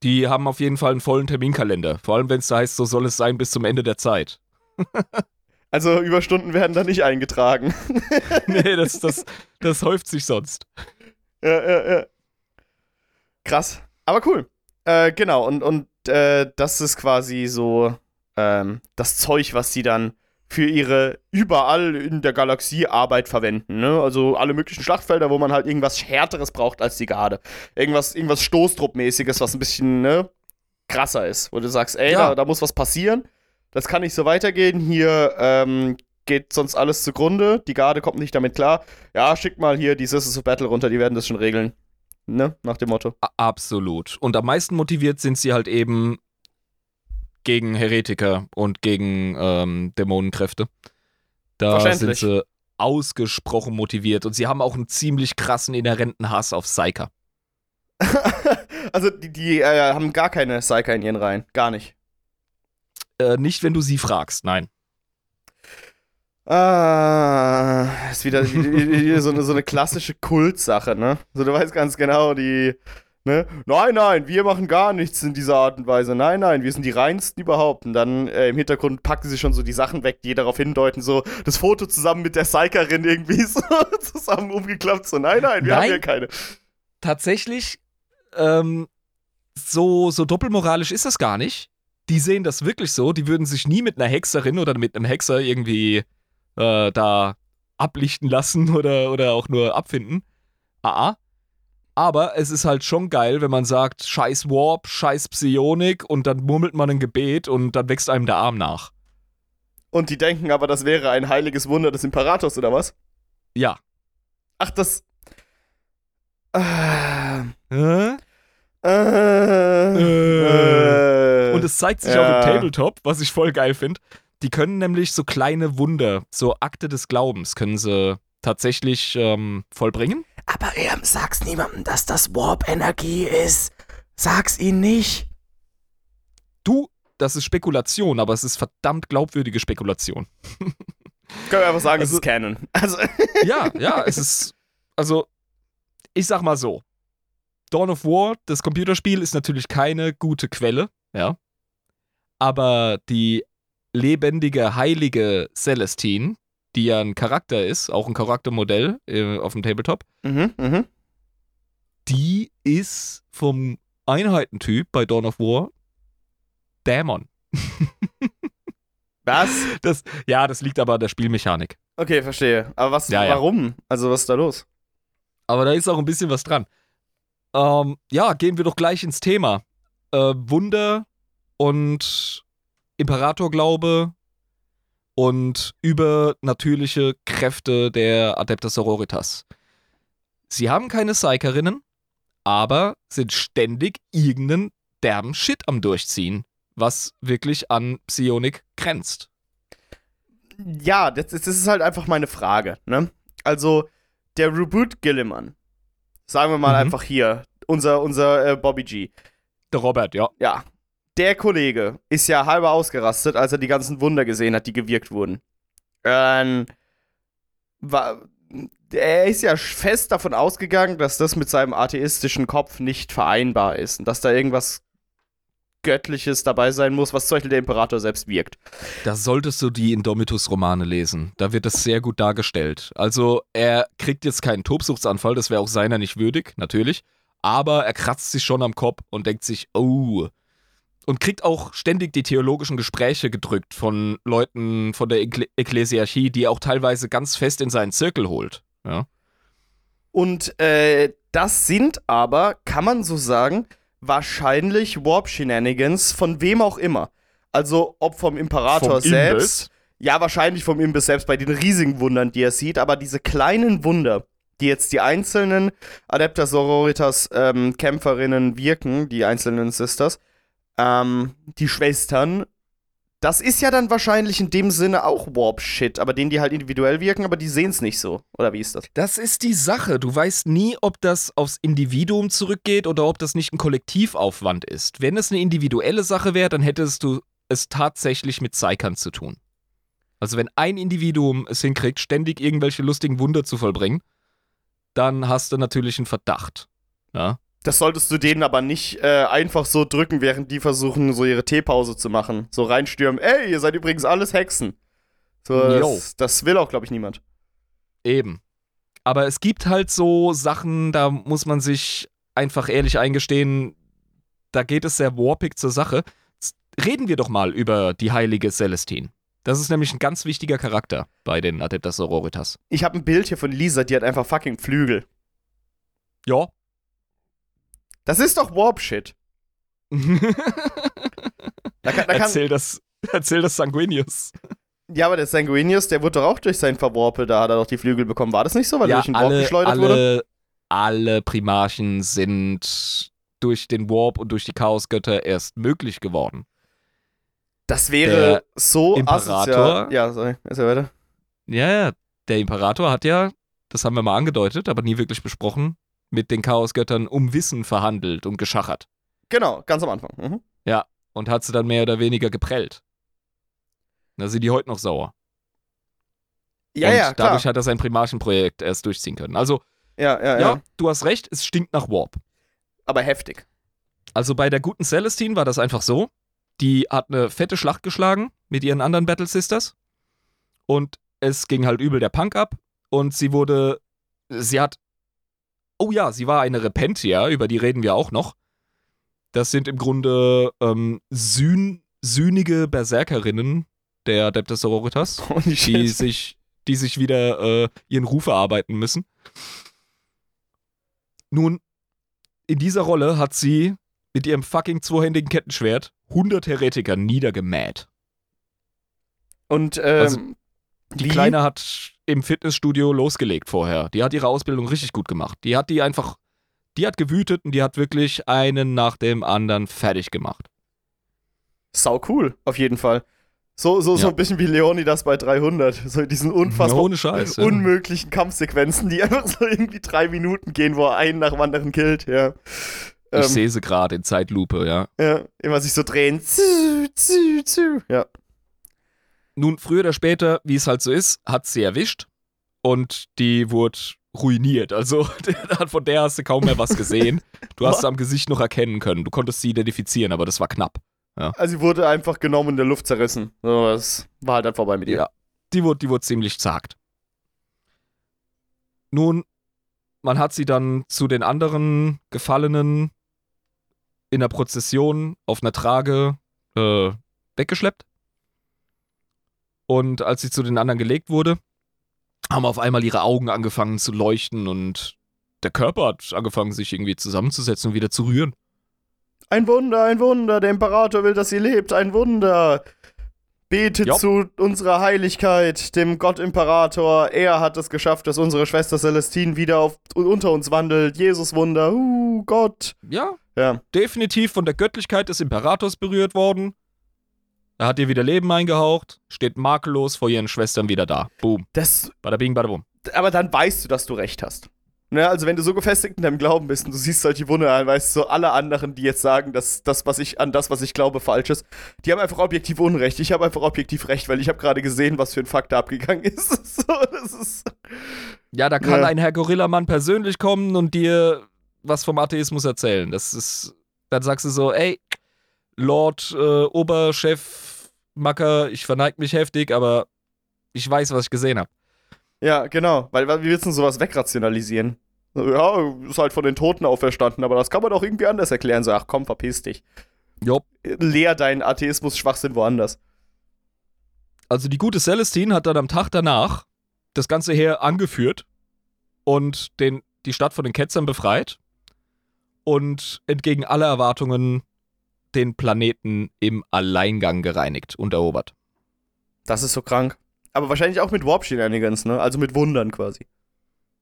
Die haben auf jeden Fall einen vollen Terminkalender. Vor allem, wenn es da heißt, so soll es sein bis zum Ende der Zeit. also Überstunden werden da nicht eingetragen. nee, das, das, das häuft sich sonst. Ja, ja, ja. Krass. Aber cool. Äh, genau, und, und äh, das ist quasi so ähm, das Zeug, was sie dann für ihre überall in der Galaxie Arbeit verwenden. Ne? Also alle möglichen Schlachtfelder, wo man halt irgendwas Härteres braucht als die Garde. Irgendwas, irgendwas Stoßtruppmäßiges, was ein bisschen ne, krasser ist. Wo du sagst, ey, ja. da, da, muss was passieren. Das kann nicht so weitergehen. Hier ähm, geht sonst alles zugrunde. Die Garde kommt nicht damit klar. Ja, schick mal hier die Sisters of Battle runter, die werden das schon regeln. Ne? Nach dem Motto. Absolut. Und am meisten motiviert sind sie halt eben gegen Heretiker und gegen ähm, Dämonenkräfte. Da sind sie ausgesprochen motiviert und sie haben auch einen ziemlich krassen inhärenten Hass auf Psyker. also die, die äh, haben gar keine Psyker in ihren Reihen, gar nicht. Äh, nicht, wenn du sie fragst, nein. Ah, ist wieder, wieder so, eine, so eine klassische Kultsache, ne? So, du weißt ganz genau, die, Ne? Nein, nein, wir machen gar nichts in dieser Art und Weise. Nein, nein, wir sind die reinsten überhaupt. Und dann äh, im Hintergrund packen sie schon so die Sachen weg, die darauf hindeuten, so das Foto zusammen mit der Psycherin irgendwie so zusammen umgeklappt. So, nein, nein, wir nein, haben hier keine. Tatsächlich, ähm, so, so doppelmoralisch ist das gar nicht. Die sehen das wirklich so. Die würden sich nie mit einer Hexerin oder mit einem Hexer irgendwie äh, da ablichten lassen oder, oder auch nur abfinden. Ah, ah. Aber es ist halt schon geil, wenn man sagt, scheiß Warp, scheiß Psionik und dann murmelt man ein Gebet und dann wächst einem der Arm nach. Und die denken aber, das wäre ein heiliges Wunder des Imperators, oder was? Ja. Ach, das. Äh. Äh? Äh. Und es zeigt sich ja. auch im Tabletop, was ich voll geil finde. Die können nämlich so kleine Wunder, so Akte des Glaubens, können sie tatsächlich ähm, vollbringen. Aber ähm, sag's niemandem, dass das Warp-Energie ist. Sag's ihnen nicht. Du, das ist Spekulation, aber es ist verdammt glaubwürdige Spekulation. Können wir einfach sagen, also, es ist Canon. Also. ja, ja, es ist. Also, ich sag mal so. Dawn of War, das Computerspiel, ist natürlich keine gute Quelle, ja. Aber die lebendige, heilige Celestine, die ja ein Charakter ist, auch ein Charaktermodell äh, auf dem Tabletop, mhm, mh. die ist vom Einheitentyp bei Dawn of War Dämon. Was? Das, ja, das liegt aber an der Spielmechanik. Okay, verstehe. Aber was, ja, warum? Ja. Also, was ist da los? Aber da ist auch ein bisschen was dran. Ähm, ja, gehen wir doch gleich ins Thema. Äh, Wunder und Imperatorglaube und übernatürliche Kräfte der Adeptus Sororitas. Sie haben keine Psycherinnen, aber sind ständig irgendeinen derben Shit am Durchziehen, was wirklich an Psionik grenzt. Ja, das, das ist halt einfach meine Frage, ne? Also, der Reboot Gilliman, sagen wir mal mhm. einfach hier, unser, unser äh, Bobby G. Der Robert, ja. Ja, der Kollege ist ja halber ausgerastet, als er die ganzen Wunder gesehen hat, die gewirkt wurden. Ähm, war, er ist ja fest davon ausgegangen, dass das mit seinem atheistischen Kopf nicht vereinbar ist und dass da irgendwas Göttliches dabei sein muss, was zum Beispiel der Imperator selbst wirkt. Da solltest du die Indomitus-Romane lesen. Da wird das sehr gut dargestellt. Also, er kriegt jetzt keinen Tobsuchtsanfall, das wäre auch seiner nicht würdig, natürlich. Aber er kratzt sich schon am Kopf und denkt sich, oh, und kriegt auch ständig die theologischen Gespräche gedrückt von Leuten von der Ekle Ekklesiarchie, die er auch teilweise ganz fest in seinen Zirkel holt. Ja. Und äh, das sind aber, kann man so sagen, wahrscheinlich Warp-Shenanigans von wem auch immer. Also ob vom Imperator vom selbst. Imbiss? Ja, wahrscheinlich vom Imbiss selbst bei den riesigen Wundern, die er sieht, aber diese kleinen Wunder, die jetzt die einzelnen Adeptas Sororitas ähm, Kämpferinnen wirken, die einzelnen Sisters, ähm, die Schwestern, das ist ja dann wahrscheinlich in dem Sinne auch Warp-Shit, aber denen die halt individuell wirken, aber die sehen es nicht so. Oder wie ist das? Das ist die Sache. Du weißt nie, ob das aufs Individuum zurückgeht oder ob das nicht ein Kollektivaufwand ist. Wenn es eine individuelle Sache wäre, dann hättest du es tatsächlich mit Psykern zu tun. Also wenn ein Individuum es hinkriegt, ständig irgendwelche lustigen Wunder zu vollbringen, dann hast du natürlich einen Verdacht. Ja? Das solltest du denen aber nicht äh, einfach so drücken, während die versuchen, so ihre Teepause zu machen. So reinstürmen. Ey, ihr seid übrigens alles Hexen. So, das, das will auch, glaube ich, niemand. Eben. Aber es gibt halt so Sachen, da muss man sich einfach ehrlich eingestehen, da geht es sehr warpig zur Sache. Reden wir doch mal über die heilige Celestine. Das ist nämlich ein ganz wichtiger Charakter bei den Adeptas Sororitas. Ich habe ein Bild hier von Lisa, die hat einfach fucking Flügel. Ja. Das ist doch Warp-Shit. da kann, da erzähl, das, erzähl das Sanguinius. Ja, aber der Sanguinius, der wurde doch auch durch sein Verworpel, da hat er doch die Flügel bekommen. War das nicht so, weil ja, er durch den alle, Warp geschleudert alle, wurde? Alle Primarchen sind durch den Warp und durch die Chaosgötter erst möglich geworden. Das wäre der so Imperator. Ja, sorry, ist ja weiter. Ja, ja, der Imperator hat ja, das haben wir mal angedeutet, aber nie wirklich besprochen, mit den Chaosgöttern um Wissen verhandelt und geschachert. Genau, ganz am Anfang. Mhm. Ja, und hat sie dann mehr oder weniger geprellt. Da sind die heute noch sauer. Ja, und ja, klar. Dadurch hat er sein Primarchenprojekt erst durchziehen können. Also, ja, ja, ja, ja. du hast recht, es stinkt nach Warp. Aber heftig. Also bei der guten Celestine war das einfach so. Die hat eine fette Schlacht geschlagen mit ihren anderen Battle Sisters. Und es ging halt übel der Punk ab. Und sie wurde. Sie hat. Oh ja, sie war eine Repentia, über die reden wir auch noch. Das sind im Grunde ähm, sühn, sühnige Berserkerinnen, der Adeptus Sororitas, die sich, die sich wieder äh, ihren Ruf erarbeiten müssen. Nun, in dieser Rolle hat sie mit ihrem fucking zweihändigen Kettenschwert 100 Heretiker niedergemäht. Und ähm, also, die wie? Kleine hat im Fitnessstudio losgelegt vorher. Die hat ihre Ausbildung richtig gut gemacht. Die hat die einfach, die hat gewütet und die hat wirklich einen nach dem anderen fertig gemacht. Sau cool, auf jeden Fall. So, so, ja. so ein bisschen wie Leonidas bei 300. So diesen unfassbar Scheiß, ja. unmöglichen Kampfsequenzen, die einfach so irgendwie drei Minuten gehen, wo er einen nach dem anderen killt, ja. Ich ähm, sehe sie gerade in Zeitlupe, ja. Ja, immer sich so drehen. Zü, zü, zü. Ja. Nun, früher oder später, wie es halt so ist, hat sie erwischt und die wurde ruiniert. Also von der hast du kaum mehr was gesehen. Du hast sie am Gesicht noch erkennen können. Du konntest sie identifizieren, aber das war knapp. Ja. Also sie wurde einfach genommen in der Luft zerrissen. Das war halt dann vorbei mit ihr. Ja, die wurde, die wurde ziemlich zagt. Nun, man hat sie dann zu den anderen Gefallenen in der Prozession auf einer Trage äh, weggeschleppt. Und als sie zu den anderen gelegt wurde, haben auf einmal ihre Augen angefangen zu leuchten und der Körper hat angefangen, sich irgendwie zusammenzusetzen und wieder zu rühren. Ein Wunder, ein Wunder, der Imperator will, dass sie lebt, ein Wunder. Betet jo. zu unserer Heiligkeit, dem Gott Imperator. Er hat es geschafft, dass unsere Schwester Celestine wieder auf, unter uns wandelt. Jesus Wunder, uh, Gott. Ja, ja, definitiv von der Göttlichkeit des Imperators berührt worden. Er hat ihr wieder Leben eingehaucht, steht makellos vor ihren Schwestern wieder da. Boom. Das. Bada bing, bada boom. Aber dann weißt du, dass du recht hast. Ne, also wenn du so gefestigt in deinem Glauben bist und du siehst solche Wunder, dann weißt du, so alle anderen, die jetzt sagen, dass das, was ich an das, was ich glaube, falsch ist, die haben einfach objektiv Unrecht. Ich habe einfach objektiv Recht, weil ich habe gerade gesehen, was für ein Fakt da abgegangen ist. so, ist. Ja, da kann ja. ein Herr Gorillamann persönlich kommen und dir was vom Atheismus erzählen. Das ist, dann sagst du so, ey, Lord, äh, Oberchef, Macker, ich verneig mich heftig, aber ich weiß, was ich gesehen habe. Ja, genau, weil wie willst du sowas wegrationalisieren? Ja, ist halt von den Toten auferstanden, aber das kann man doch irgendwie anders erklären. So, ach komm, verpiss dich. Jopp. Lehr deinen Atheismus-Schwachsinn woanders. Also die gute Celestine hat dann am Tag danach das Ganze her angeführt und den, die Stadt von den Ketzern befreit und entgegen aller Erwartungen den Planeten im Alleingang gereinigt und erobert. Das ist so krank. Aber wahrscheinlich auch mit Warp Shenanigans, ne? Also mit Wundern quasi.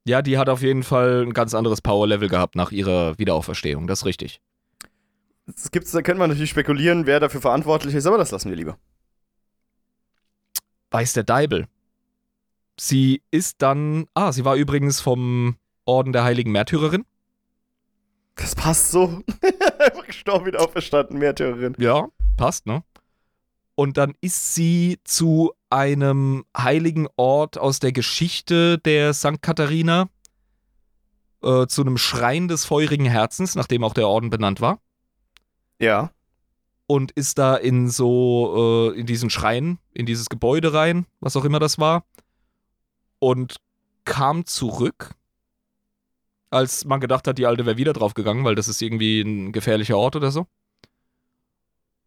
Ja, die hat auf jeden Fall ein ganz anderes Power-Level gehabt nach ihrer Wiederauferstehung, das ist richtig. Das gibt's, da könnte man natürlich spekulieren, wer dafür verantwortlich ist, aber das lassen wir lieber. Weiß der Deibel. Sie ist dann. Ah, sie war übrigens vom Orden der Heiligen Märtyrerin. Das passt so. Einfach gestorben, wieder auferstanden, Märtyrerin. Ja, passt, ne? Und dann ist sie zu einem heiligen Ort aus der Geschichte der St. Katharina äh, zu einem Schrein des feurigen Herzens, nachdem auch der Orden benannt war. Ja. Und ist da in so, äh, in diesen Schrein, in dieses Gebäude rein, was auch immer das war. Und kam zurück, als man gedacht hat, die Alte wäre wieder draufgegangen, weil das ist irgendwie ein gefährlicher Ort oder so.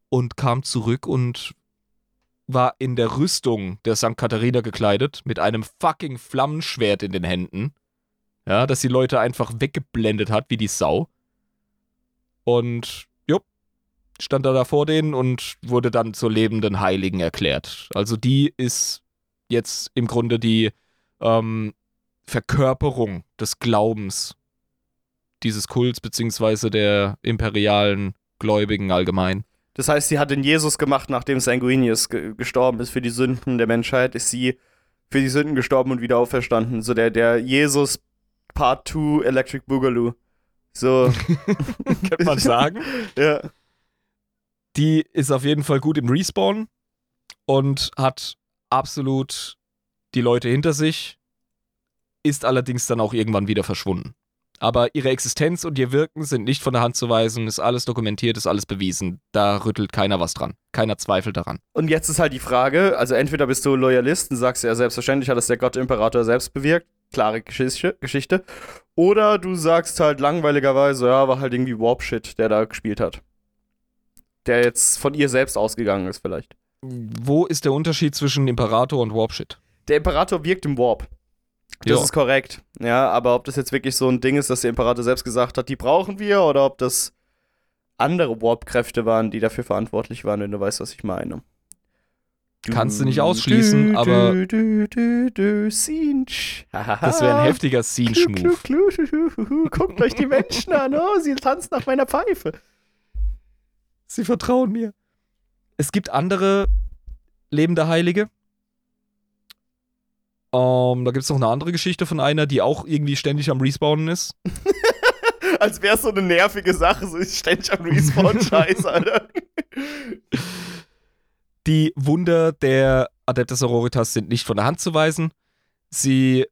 Und kam zurück und war in der Rüstung der St. Katharina gekleidet, mit einem fucking Flammenschwert in den Händen. Ja, dass die Leute einfach weggeblendet hat, wie die Sau. Und, jupp, stand er da vor denen und wurde dann zur lebenden Heiligen erklärt. Also die ist jetzt im Grunde die ähm, Verkörperung des Glaubens dieses Kults, beziehungsweise der imperialen Gläubigen allgemein. Das heißt, sie hat den Jesus gemacht, nachdem Sanguinius ge gestorben ist für die Sünden der Menschheit, ist sie für die Sünden gestorben und wieder auferstanden. So der, der Jesus Part 2 Electric Boogaloo. So. Könnte man sagen. ja. Die ist auf jeden Fall gut im Respawn und hat absolut die Leute hinter sich, ist allerdings dann auch irgendwann wieder verschwunden. Aber ihre Existenz und ihr Wirken sind nicht von der Hand zu weisen, ist alles dokumentiert, ist alles bewiesen. Da rüttelt keiner was dran. Keiner zweifelt daran. Und jetzt ist halt die Frage, also entweder bist du Loyalist und sagst ja selbstverständlich hat es der Gott Imperator selbst bewirkt, klare Geschichte, oder du sagst halt langweiligerweise, ja, war halt irgendwie Warp-Shit, der da gespielt hat. Der jetzt von ihr selbst ausgegangen ist vielleicht. Wo ist der Unterschied zwischen Imperator und Warp-Shit? Der Imperator wirkt im Warp. Das jo. ist korrekt. Ja, aber ob das jetzt wirklich so ein Ding ist, dass der Imperator selbst gesagt hat, die brauchen wir, oder ob das andere Warp-Kräfte waren, die dafür verantwortlich waren, wenn du weißt, was ich meine. Kannst du nicht ausschließen, du, aber. Du, du, du, das wäre ein heftiger Scene-Move. Guckt euch die Menschen an, oh, sie tanzen nach meiner Pfeife. Sie vertrauen mir. Es gibt andere lebende Heilige, um, ähm, da gibt es noch eine andere Geschichte von einer, die auch irgendwie ständig am Respawnen ist. Als wäre es so eine nervige Sache, so ist ständig am Respawn Scheiß, Alter. Die Wunder der Adeptus Auroritas sind nicht von der Hand zu weisen. Sie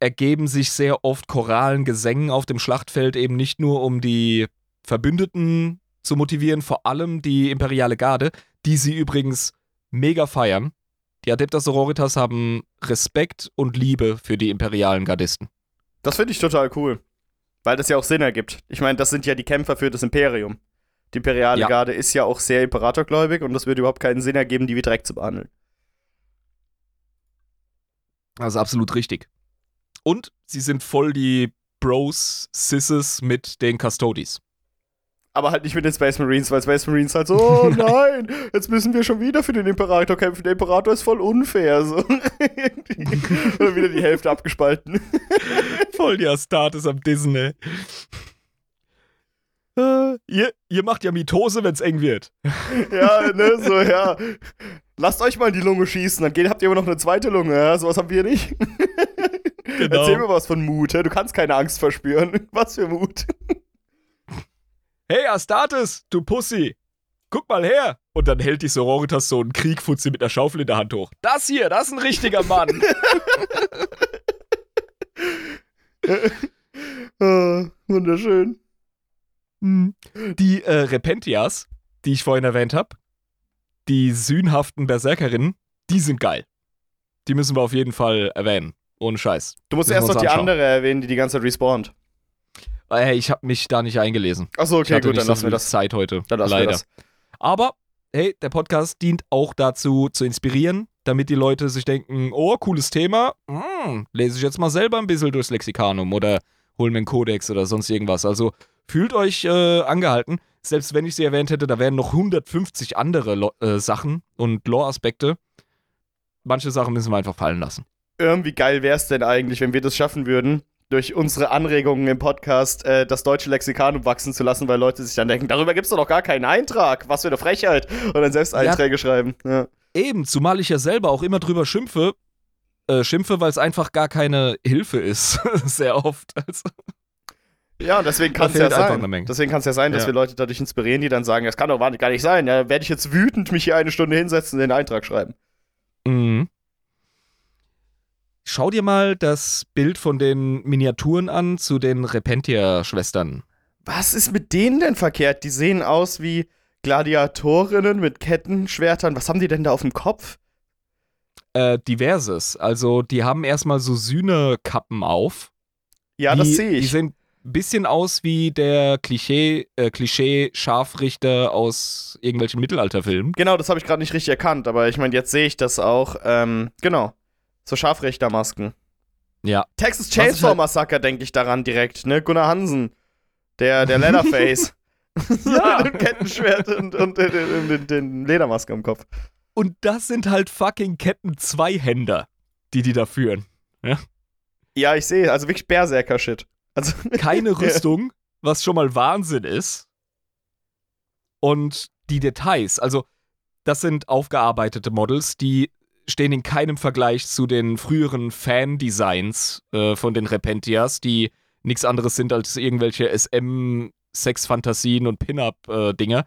ergeben sich sehr oft choralen Gesängen auf dem Schlachtfeld, eben nicht nur um die Verbündeten zu motivieren, vor allem die imperiale Garde, die sie übrigens mega feiern. Die Adeptas Sororitas haben Respekt und Liebe für die imperialen Gardisten. Das finde ich total cool. Weil das ja auch Sinn ergibt. Ich meine, das sind ja die Kämpfer für das Imperium. Die imperiale ja. Garde ist ja auch sehr imperatorgläubig und das würde überhaupt keinen Sinn ergeben, die wie Dreck zu behandeln. Also absolut richtig. Und sie sind voll die Bros, Sisses mit den Custodies aber halt nicht mit den Space Marines, weil Space Marines halt so, oh nein, jetzt müssen wir schon wieder für den Imperator kämpfen. Der Imperator ist voll unfair. So. Oder wieder die Hälfte abgespalten. voll die Astartes am Disney. Uh, ihr, ihr macht ja Mitose, wenn's eng wird. ja, ne, so, ja. Lasst euch mal in die Lunge schießen, dann geht, habt ihr immer noch eine zweite Lunge, ja? Sowas haben wir nicht. Genau. Erzähl mir was von Mut, du kannst keine Angst verspüren. Was für Mut. Hey Astartes, du Pussy, guck mal her. Und dann hält die Sororitas so einen Kriegfutzi mit einer Schaufel in der Hand hoch. Das hier, das ist ein richtiger Mann. oh, wunderschön. Hm. Die äh, Repentias, die ich vorhin erwähnt habe, die sühnhaften Berserkerinnen, die sind geil. Die müssen wir auf jeden Fall erwähnen. Ohne Scheiß. Du musst erst noch die andere erwähnen, die die ganze Zeit respawnt. Äh, ich habe mich da nicht eingelesen. Achso, okay, gut, dann lassen wir das. Zeit heute. Dann lassen leider. wir das. Aber, hey, der Podcast dient auch dazu, zu inspirieren, damit die Leute sich denken: Oh, cooles Thema. Hm, lese ich jetzt mal selber ein bisschen durchs Lexikanum oder hol mir einen Kodex oder sonst irgendwas. Also fühlt euch äh, angehalten. Selbst wenn ich sie erwähnt hätte, da wären noch 150 andere Lo äh, Sachen und Lore-Aspekte. Manche Sachen müssen wir einfach fallen lassen. Irgendwie geil wäre es denn eigentlich, wenn wir das schaffen würden, durch unsere Anregungen im Podcast äh, das deutsche Lexikanum wachsen zu lassen, weil Leute sich dann denken, darüber gibt es doch noch gar keinen Eintrag. Was für eine Frechheit. Und dann selbst Einträge ja, schreiben. Ja. Eben, zumal ich ja selber auch immer drüber schimpfe, äh, schimpfe, weil es einfach gar keine Hilfe ist. Sehr oft. Also. Ja, und deswegen kann es ja sein. Deswegen kann es ja sein, dass ja. wir Leute dadurch inspirieren, die dann sagen, das kann doch gar nicht sein. Ja, werde ich jetzt wütend mich hier eine Stunde hinsetzen und den Eintrag schreiben. Mhm. Schau dir mal das Bild von den Miniaturen an zu den Repentia-Schwestern. Was ist mit denen denn verkehrt? Die sehen aus wie Gladiatorinnen mit Kettenschwertern. Was haben die denn da auf dem Kopf? Äh, diverses. Also, die haben erstmal so Sühnekappen auf. Ja, die, das sehe ich. Die sehen ein bisschen aus wie der Klischee, äh, Klischee-Scharfrichter aus irgendwelchen Mittelalterfilmen. Genau, das habe ich gerade nicht richtig erkannt, aber ich meine, jetzt sehe ich das auch. Ähm, genau. So Scharfrichtermasken. Ja. Texas Chainsaw halt Massacre denke ich daran direkt, ne? Gunnar Hansen. Der, der Leatherface. ja. mit dem Kettenschwert und, und, und, und, den Ledermaske am Kopf. Und das sind halt fucking Ketten-Zweihänder, die die da führen. Ja, ja ich sehe, also wirklich Berserker-Shit. Also, Keine Rüstung, was schon mal Wahnsinn ist. Und die Details, also das sind aufgearbeitete Models, die stehen in keinem Vergleich zu den früheren Fan-Designs äh, von den Repentias, die nichts anderes sind als irgendwelche SM-Sex-Fantasien und Pin-Up-Dinger. Äh,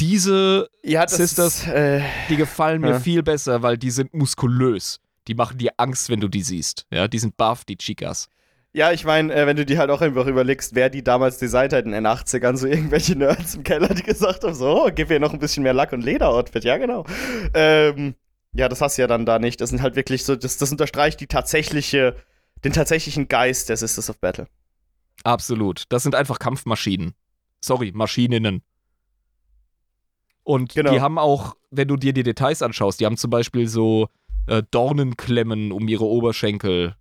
diese ja, Sisters, ist, äh, die gefallen mir viel besser, weil die sind muskulös. Die machen dir Angst, wenn du die siehst. Ja, die sind buff, die Chicas. Ja, ich meine, äh, wenn du die halt auch einfach überlegst, wer die damals designt hat in den 80ern, so irgendwelche Nerds im Keller, die gesagt haben, so, oh, gib mir noch ein bisschen mehr Lack- und Leder-Outfit. Ja, genau. Ähm, ja, das hast du ja dann da nicht. Das sind halt wirklich so, das, das unterstreicht die tatsächliche, den tatsächlichen Geist der Sisters of Battle. Absolut. Das sind einfach Kampfmaschinen. Sorry, Maschininnen. Und genau. die haben auch, wenn du dir die Details anschaust, die haben zum Beispiel so äh, Dornenklemmen um ihre Oberschenkel.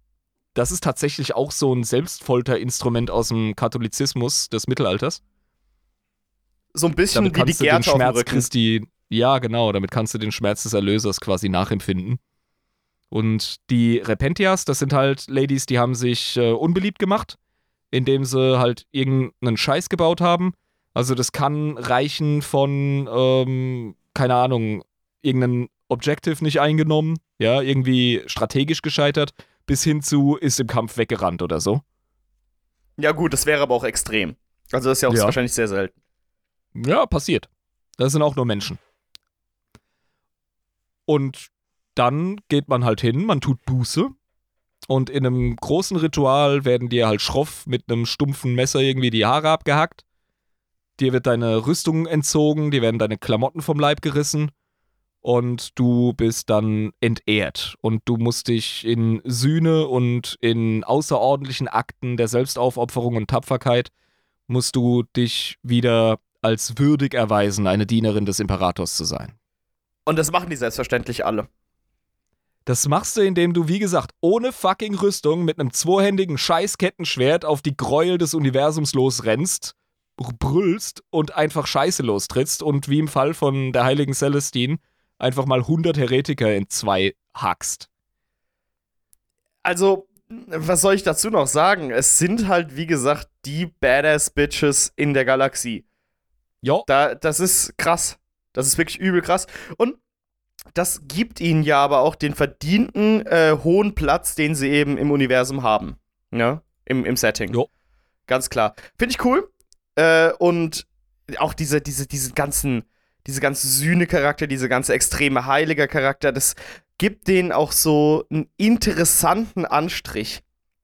Das ist tatsächlich auch so ein Selbstfolterinstrument aus dem Katholizismus des Mittelalters. So ein bisschen damit wie die Gerte den Schmerz Christi, ja genau, damit kannst du den Schmerz des Erlösers quasi nachempfinden. Und die Repentias, das sind halt Ladies, die haben sich äh, unbeliebt gemacht, indem sie halt irgendeinen Scheiß gebaut haben also das kann reichen von, ähm, keine Ahnung, irgendein Objective nicht eingenommen, ja, irgendwie strategisch gescheitert, bis hin zu ist im Kampf weggerannt oder so. Ja gut, das wäre aber auch extrem. Also das ist ja auch ja. wahrscheinlich sehr selten. Ja, passiert. Das sind auch nur Menschen. Und dann geht man halt hin, man tut Buße. Und in einem großen Ritual werden dir halt schroff mit einem stumpfen Messer irgendwie die Haare abgehackt dir wird deine Rüstung entzogen, dir werden deine Klamotten vom Leib gerissen und du bist dann entehrt und du musst dich in Sühne und in außerordentlichen Akten der Selbstaufopferung und Tapferkeit musst du dich wieder als würdig erweisen, eine Dienerin des Imperators zu sein. Und das machen die selbstverständlich alle. Das machst du, indem du, wie gesagt, ohne fucking Rüstung mit einem zweihändigen Scheißkettenschwert auf die Gräuel des Universums losrennst brüllst und einfach Scheiße lostrittst und wie im Fall von der heiligen Celestine einfach mal 100 Heretiker in zwei hackst. Also, was soll ich dazu noch sagen? Es sind halt, wie gesagt, die Badass Bitches in der Galaxie. Jo. Da, das ist krass. Das ist wirklich übel krass. Und das gibt ihnen ja aber auch den verdienten äh, hohen Platz, den sie eben im Universum haben. Ja, im, im Setting. Jo. Ganz klar. Finde ich cool. Äh, und auch diese, diese, diese ganzen, diese ganze Sühne-Charakter, diese ganze extreme heilige Charakter, das gibt denen auch so einen interessanten Anstrich.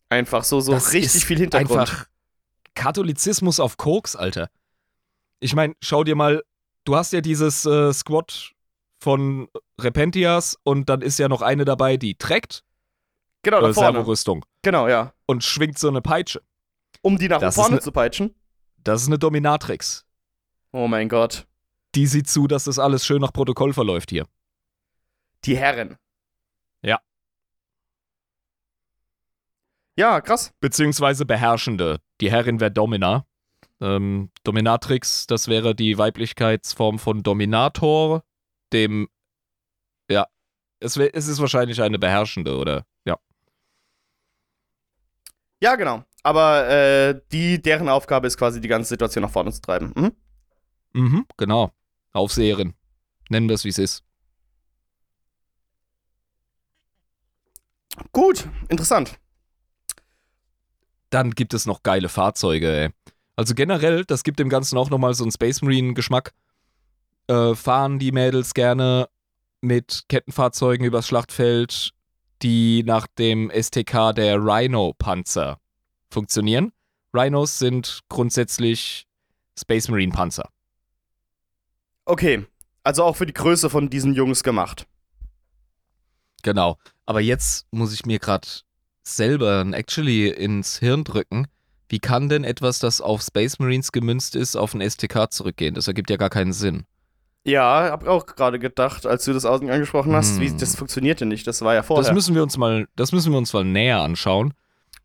Einfach so, so das richtig viel Hintergrund. Einfach Katholizismus auf Koks, Alter. Ich meine, schau dir mal, du hast ja dieses äh, Squad von Repentias und dann ist ja noch eine dabei, die trägt. Genau, äh, vorne. Rüstung. Genau, ja. Und schwingt so eine Peitsche. Um die nach das vorne ne zu peitschen? Das ist eine Dominatrix. Oh mein Gott. Die sieht zu, dass das alles schön nach Protokoll verläuft hier. Die Herren. Ja. Ja, krass. Beziehungsweise Beherrschende. Die Herrin wäre Domina. Ähm, Dominatrix, das wäre die Weiblichkeitsform von Dominator, dem. Ja. Es, es ist wahrscheinlich eine Beherrschende, oder? Ja. Ja, genau. Aber äh, die, deren Aufgabe ist quasi, die ganze Situation nach vorne zu treiben. Mhm, mhm genau. Aufseherin. Nennen wir es, wie es ist. Gut, interessant. Dann gibt es noch geile Fahrzeuge, ey. Also generell, das gibt dem Ganzen auch nochmal so einen Space Marine-Geschmack. Äh, fahren die Mädels gerne mit Kettenfahrzeugen übers Schlachtfeld, die nach dem STK der Rhino-Panzer funktionieren. Rhinos sind grundsätzlich Space Marine Panzer. Okay, also auch für die Größe von diesen Jungs gemacht. Genau. Aber jetzt muss ich mir gerade selber ein Actually ins Hirn drücken. Wie kann denn etwas, das auf Space Marines gemünzt ist, auf ein STK zurückgehen? Das ergibt ja gar keinen Sinn. Ja, hab auch gerade gedacht, als du das außen angesprochen hast, hm. wie das funktioniert ja nicht. Das war ja vorher. Das müssen wir uns mal, das müssen wir uns mal näher anschauen.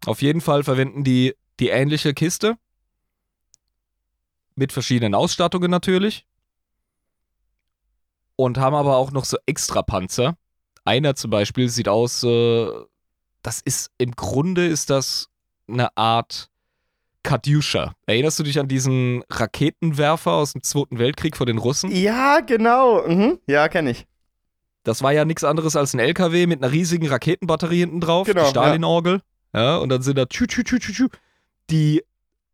Auf jeden Fall verwenden die die ähnliche Kiste mit verschiedenen Ausstattungen natürlich und haben aber auch noch so extra Panzer. Einer zum Beispiel sieht aus, äh, das ist im Grunde ist das eine Art Kadyusha. Erinnerst du dich an diesen Raketenwerfer aus dem Zweiten Weltkrieg vor den Russen? Ja, genau. Mhm. Ja, kenne ich. Das war ja nichts anderes als ein LKW mit einer riesigen Raketenbatterie hinten drauf, genau, die Stalin-Orgel. Ja. ja. und dann sind da tschü, tschü, tschü, tschü, Die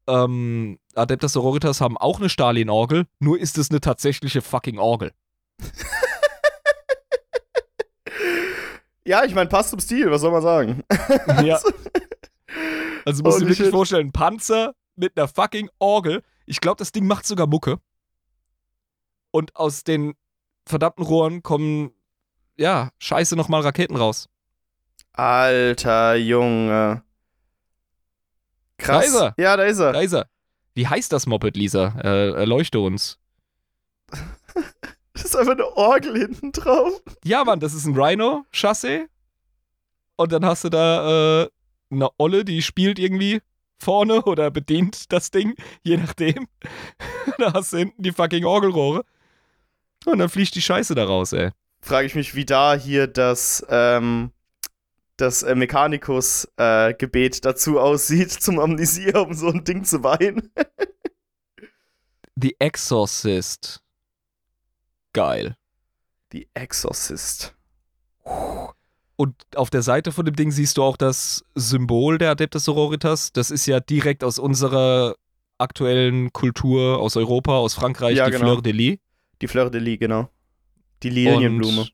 ähm, Adeptas Sororitas haben auch eine Stalin-Orgel, nur ist es eine tatsächliche fucking Orgel. ja, ich meine, passt zum Stil, was soll man sagen? Ja. Also musst du dir wirklich vorstellen, ein Panzer mit einer fucking Orgel. Ich glaube, das Ding macht sogar Mucke. Und aus den verdammten Rohren kommen, ja, scheiße nochmal Raketen raus. Alter Junge. Krass. Da ist er. Ja, da ist er. Da ist er. Wie heißt das Moped, Lisa? Äh, erleuchte uns. das ist einfach eine Orgel hinten drauf. Ja, Mann, das ist ein Rhino-Chassis. Und dann hast du da äh, eine Olle, die spielt irgendwie vorne oder bedient das Ding, je nachdem. da hast du hinten die fucking Orgelrohre. Und dann fliegt die Scheiße da raus, ey. Frage ich mich, wie da hier das, ähm, das äh, Mechanikus-Gebet äh, dazu aussieht, zum Amnesia, um so ein Ding zu weinen. The Exorcist. Geil. The Exorcist. Puh. Und auf der Seite von dem Ding siehst du auch das Symbol der Adeptus Sororitas. Das ist ja direkt aus unserer aktuellen Kultur, aus Europa, aus Frankreich, ja, die genau. Fleur de Lis. Die Fleur de Lis, genau. Die Lilienblume. Und,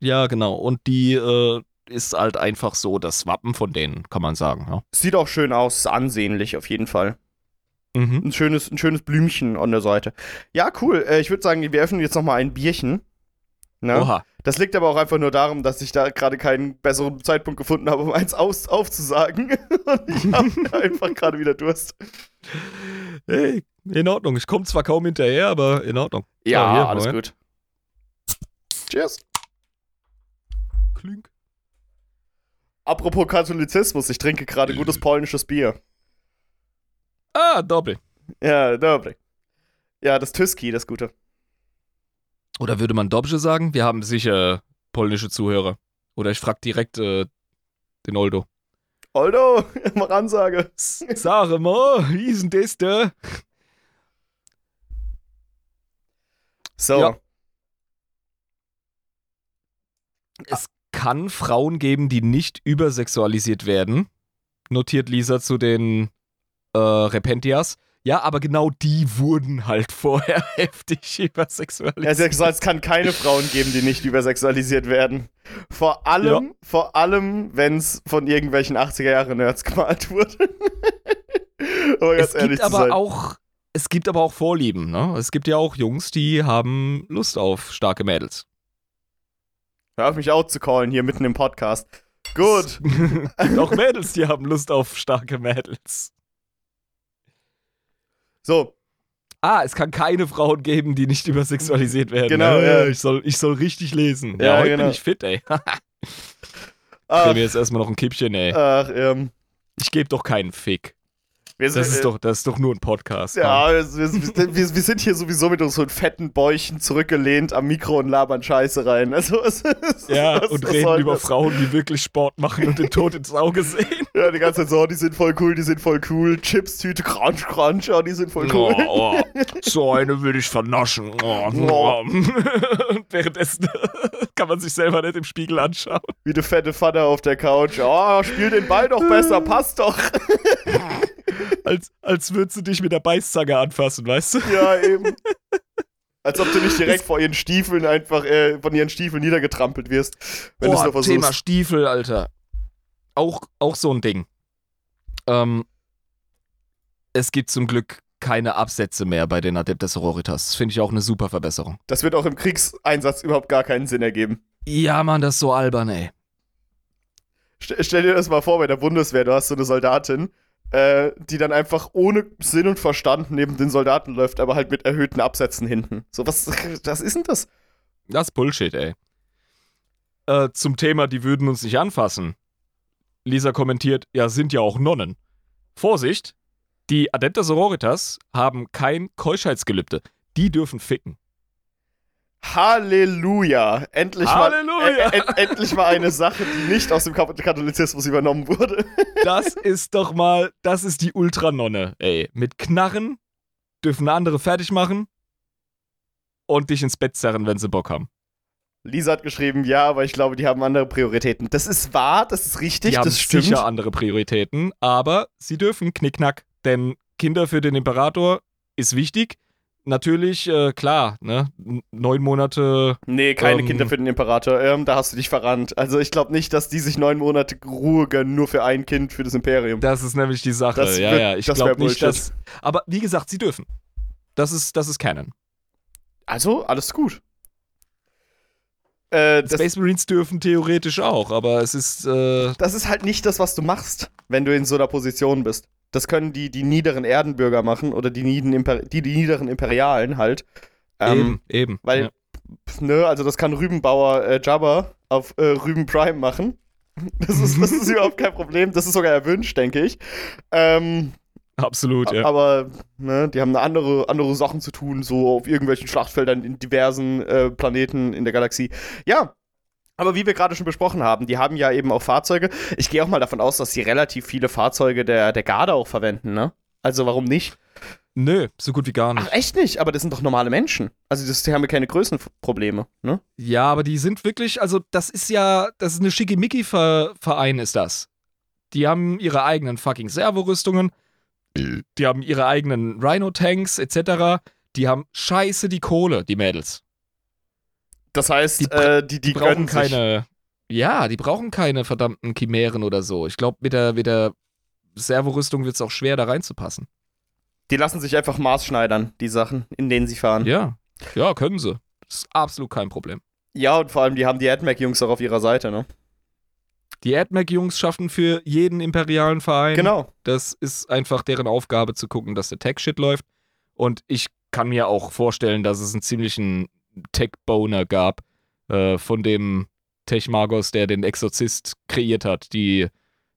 ja, genau. Und die äh, ist halt einfach so das Wappen von denen, kann man sagen. Ja. Sieht auch schön aus, ansehnlich auf jeden Fall. Mhm. Ein, schönes, ein schönes Blümchen an der Seite. Ja, cool. Äh, ich würde sagen, wir öffnen jetzt nochmal ein Bierchen. Ne? Oha. Das liegt aber auch einfach nur darum, dass ich da gerade keinen besseren Zeitpunkt gefunden habe, um eins aus aufzusagen. Und ich habe einfach gerade wieder Durst. Hey, in Ordnung. Ich komme zwar kaum hinterher, aber in Ordnung. Ja, ja hier, alles mal. gut. Cheers. Klink. Apropos Katholizismus, ich trinke gerade gutes polnisches Bier. Ah, doppel. Ja, doppel. Ja, das Tyski, das Gute. Oder würde man Dobrze sagen? Wir haben sicher polnische Zuhörer. Oder ich frage direkt äh, den Oldo. Oldo, mach Ansage. Sag mal, wie ist denn das da? So. Ja. Es kann Frauen geben, die nicht übersexualisiert werden. Notiert Lisa zu den äh, Repentias. Ja, aber genau die wurden halt vorher heftig übersexualisiert. Ja, es kann keine Frauen geben, die nicht übersexualisiert werden. Vor allem, ja. vor allem, wenn es von irgendwelchen 80er-Jahre-Nerds gemalt wurde. aber ganz es ehrlich gibt aber sein. auch, es gibt aber auch Vorlieben, ne? Es gibt ja auch Jungs, die haben Lust auf starke Mädels. Hör auf mich out zu callen hier mitten im Podcast. Gut. auch Mädels, die haben Lust auf starke Mädels. So. Ah, es kann keine Frauen geben, die nicht übersexualisiert werden. Genau, ja. Ich soll, ich soll richtig lesen. Ja, ja heute genau. bin ich fit, ey. ich nehme jetzt erstmal noch ein Kippchen, ey. Ach, ähm. Ich gebe doch keinen Fick. Wir das, ist doch, das ist doch nur ein Podcast. Ja, wir, wir, wir, sind hier sowieso mit unseren fetten Bäuchen zurückgelehnt am Mikro und labern Scheiße rein. Also, es, es, ja, was, und was reden über das? Frauen, die wirklich Sport machen und den Tod ins Auge sehen. Ja, die ganze Zeit so, oh, die sind voll cool, die sind voll cool. Chips-Tüte, Crunch, Crunch, oh, die sind voll cool. Oh, oh. So eine will ich vernaschen. Oh, oh. Währenddessen kann man sich selber nicht im Spiegel anschauen. Wie der fette Vater auf der Couch. Oh, spiel den Ball doch besser, passt doch als, als würdest du dich mit der Beißzange anfassen, weißt du? Ja, eben. Als ob du nicht direkt vor ihren Stiefeln einfach äh, von ihren Stiefeln niedergetrampelt wirst. Wenn Boah, versuchst. Thema Stiefel, Alter. Auch, auch so ein Ding. Ähm, es gibt zum Glück keine Absätze mehr bei den Adeptus Sororitas. Das finde ich auch eine super Verbesserung. Das wird auch im Kriegseinsatz überhaupt gar keinen Sinn ergeben. Ja, Mann, das ist so albern, ey. Stell, stell dir das mal vor bei der Bundeswehr, du hast so eine Soldatin, äh, die dann einfach ohne Sinn und Verstand neben den Soldaten läuft, aber halt mit erhöhten Absätzen hinten. So, was, was ist denn das? Das ist Bullshit, ey. Äh, zum Thema, die würden uns nicht anfassen. Lisa kommentiert, ja, sind ja auch Nonnen. Vorsicht, die Adepta Sororitas haben kein Keuschheitsgelübde. Die dürfen ficken. Halleluja! Endlich, Halleluja. Mal, äh, äh, endlich mal eine Sache, die nicht aus dem Katholizismus übernommen wurde. das ist doch mal, das ist die Ultranonne, ey. Mit Knarren dürfen andere fertig machen und dich ins Bett zerren, wenn sie Bock haben. Lisa hat geschrieben, ja, aber ich glaube, die haben andere Prioritäten. Das ist wahr, das ist richtig, die das haben stimmt. sicher andere Prioritäten, aber sie dürfen Knickknack, denn Kinder für den Imperator ist wichtig natürlich, äh, klar, ne? Neun Monate. Nee, keine ähm, Kinder für den Imperator. Ähm, da hast du dich verrannt. Also ich glaube nicht, dass die sich neun Monate Ruhe gönnen, nur für ein Kind für das Imperium. Das ist nämlich die Sache. Das ja, wird, ja. Ich glaube nicht, dass. Aber wie gesagt, sie dürfen. Das ist, das ist Canon. Also, alles gut. Äh, Space Marines dürfen theoretisch auch, aber es ist. Äh, das ist halt nicht das, was du machst, wenn du in so einer Position bist. Das können die, die niederen Erdenbürger machen oder die, die, die niederen Imperialen halt. Ähm, eben, eben. Weil, ja. ne, also das kann Rübenbauer äh, Jabba auf äh, Rüben Prime machen. Das ist, das ist überhaupt kein Problem. Das ist sogar erwünscht, denke ich. Ähm, Absolut, ja. Aber ne, die haben eine andere, andere Sachen zu tun, so auf irgendwelchen Schlachtfeldern in diversen äh, Planeten in der Galaxie. Ja, aber wie wir gerade schon besprochen haben, die haben ja eben auch Fahrzeuge. Ich gehe auch mal davon aus, dass sie relativ viele Fahrzeuge der, der Garde auch verwenden, ne? Also warum nicht? Nö, so gut wie gar nicht. Ach, echt nicht? Aber das sind doch normale Menschen. Also das, die haben ja keine Größenprobleme, ne? Ja, aber die sind wirklich, also das ist ja, das ist eine Schickimicki-Verein, ist das. Die haben ihre eigenen fucking Servorüstungen, die haben ihre eigenen Rhino-Tanks etc. Die haben scheiße die Kohle, die Mädels. Das heißt, die, äh, die, die, die brauchen keine. Ja, die brauchen keine verdammten Chimären oder so. Ich glaube, mit der, mit der Servorüstung wird es auch schwer, da reinzupassen. Die lassen sich einfach maßschneidern, die Sachen, in denen sie fahren. Ja, ja, können sie. Das ist absolut kein Problem. Ja, und vor allem, die haben die AdMac-Jungs auch auf ihrer Seite, ne? Die AdMac-Jungs schaffen für jeden imperialen Verein. Genau. Das ist einfach deren Aufgabe zu gucken, dass der Tech-Shit läuft. Und ich kann mir auch vorstellen, dass es einen ziemlichen Tech-Boner gab äh, von dem Tech-Magos, der den Exorzist kreiert hat, die,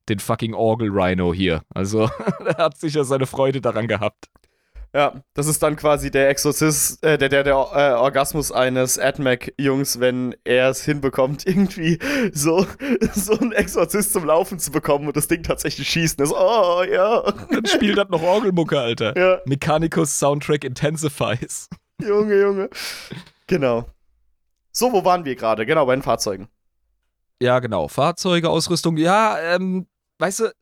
den fucking Orgel-Rhino hier. Also, er hat sicher seine Freude daran gehabt. Ja, das ist dann quasi der Exorzist, äh, der, der, der äh, Orgasmus eines AdMac-Jungs, wenn er es hinbekommt, irgendwie so, so einen Exorzist zum Laufen zu bekommen und das Ding tatsächlich schießt. Das, oh, ja. Dann spielt das noch Orgelmucke, Alter. Ja. Mechanicus Soundtrack Intensifies. Junge, Junge. Genau. So, wo waren wir gerade? Genau, bei den Fahrzeugen. Ja, genau. Fahrzeuge, Ausrüstung. Ja, ähm, weißt du,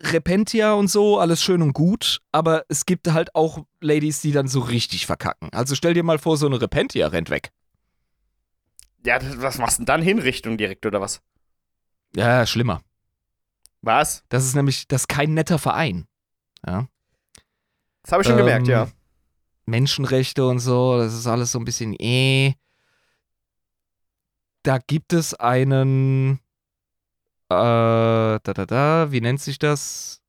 Repentia und so, alles schön und gut, aber es gibt halt auch Ladies, die dann so richtig verkacken. Also stell dir mal vor, so eine Repentia rennt weg. Ja, was machst du denn dann? Hinrichtung direkt oder was? Ja, schlimmer. Was? Das ist nämlich, das ist kein netter Verein. Ja. Das habe ich schon ähm, gemerkt, ja. Menschenrechte und so, das ist alles so ein bisschen eh. Da gibt es einen, äh, da, da, da, wie nennt sich das?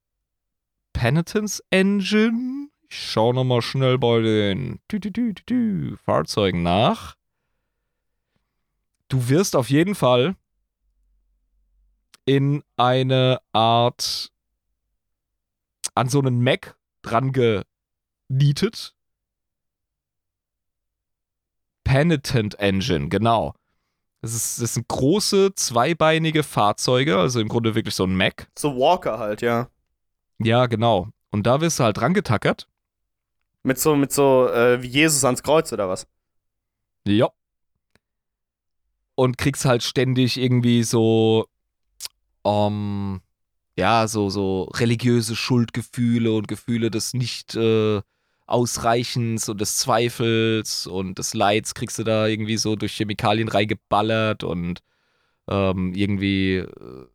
Penitence Engine? Ich schaue nochmal schnell bei den tü, tü, tü, Fahrzeugen nach. Du wirst auf jeden Fall in eine Art an so einen Mac dran genietet Penitent Engine, genau. Das, ist, das sind große, zweibeinige Fahrzeuge, also im Grunde wirklich so ein Mac. So Walker halt, ja. Ja, genau. Und da wirst du halt dran getackert. Mit so, mit so, äh, wie Jesus ans Kreuz oder was? Ja. Und kriegst halt ständig irgendwie so, um, ja, so, so religiöse Schuldgefühle und Gefühle des nicht, äh, Ausreichens und des Zweifels und des Leids kriegst du da irgendwie so durch Chemikalien reingeballert und ähm, irgendwie äh,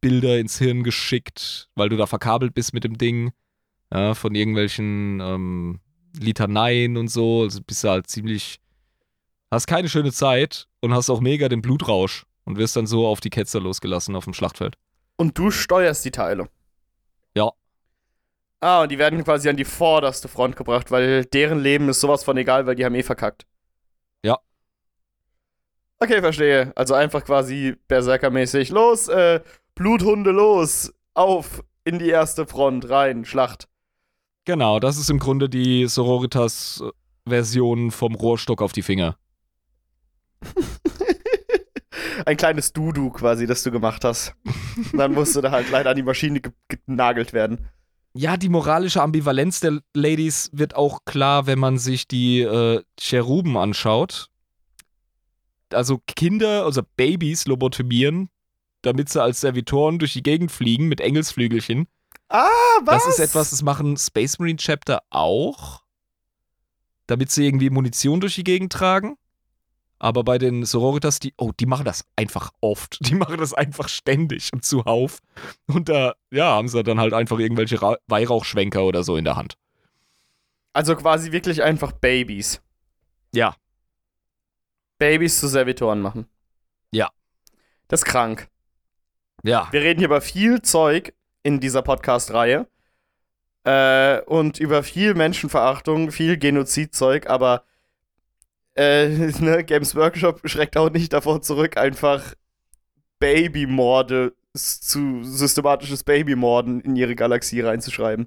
Bilder ins Hirn geschickt, weil du da verkabelt bist mit dem Ding, ja, von irgendwelchen ähm, Litaneien und so. Also bist du halt ziemlich, hast keine schöne Zeit und hast auch mega den Blutrausch und wirst dann so auf die Ketzer losgelassen auf dem Schlachtfeld. Und du steuerst die Teile. Ah, und die werden quasi an die vorderste Front gebracht, weil deren Leben ist sowas von egal, weil die haben eh verkackt. Ja. Okay, verstehe. Also einfach quasi Berserker-mäßig. Los, äh, Bluthunde los, auf, in die erste Front, rein, Schlacht. Genau, das ist im Grunde die Sororitas-Version vom Rohrstock auf die Finger. Ein kleines Dudu quasi, das du gemacht hast. Und dann musste da halt leider an die Maschine genagelt werden. Ja, die moralische Ambivalenz der Ladies wird auch klar, wenn man sich die äh, Cheruben anschaut. Also Kinder, also Babys lobotomieren, damit sie als Servitoren durch die Gegend fliegen mit Engelsflügelchen. Ah, was? Das ist etwas, das machen Space Marine Chapter auch. Damit sie irgendwie Munition durch die Gegend tragen. Aber bei den Sororitas, die, oh, die machen das einfach oft. Die machen das einfach ständig und zuhauf. Und da, ja, haben sie dann halt einfach irgendwelche Ra Weihrauchschwenker oder so in der Hand. Also quasi wirklich einfach Babys. Ja. Babys zu Servitoren machen. Ja. Das ist krank. Ja. Wir reden hier über viel Zeug in dieser Podcast-Reihe. Äh, und über viel Menschenverachtung, viel Genozidzeug, aber äh, ne, Games Workshop schreckt auch nicht davor zurück, einfach Babymorde zu systematisches Babymorden in ihre Galaxie reinzuschreiben.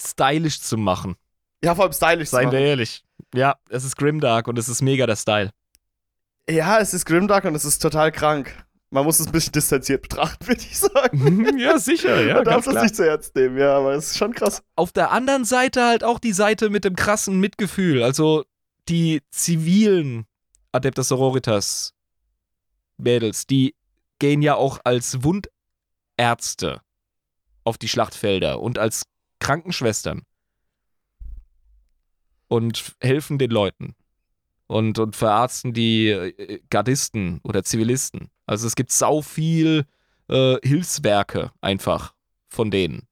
Stylisch zu machen. Ja, vor allem stylisch Seien wir ehrlich. Ja, es ist Grimdark und es ist mega der Style. Ja, es ist Grimdark und es ist total krank. Man muss es ein bisschen distanziert betrachten, würde ich sagen. ja, sicher, ja. Man darf das nicht zu ernst nehmen, ja, aber es ist schon krass. Auf der anderen Seite halt auch die Seite mit dem krassen Mitgefühl. Also die zivilen Adeptus Sororitas Mädels, die gehen ja auch als Wundärzte auf die Schlachtfelder und als Krankenschwestern und helfen den Leuten und, und verarzten die äh, Gardisten oder Zivilisten. Also es gibt sau viel äh, Hilfswerke einfach von denen.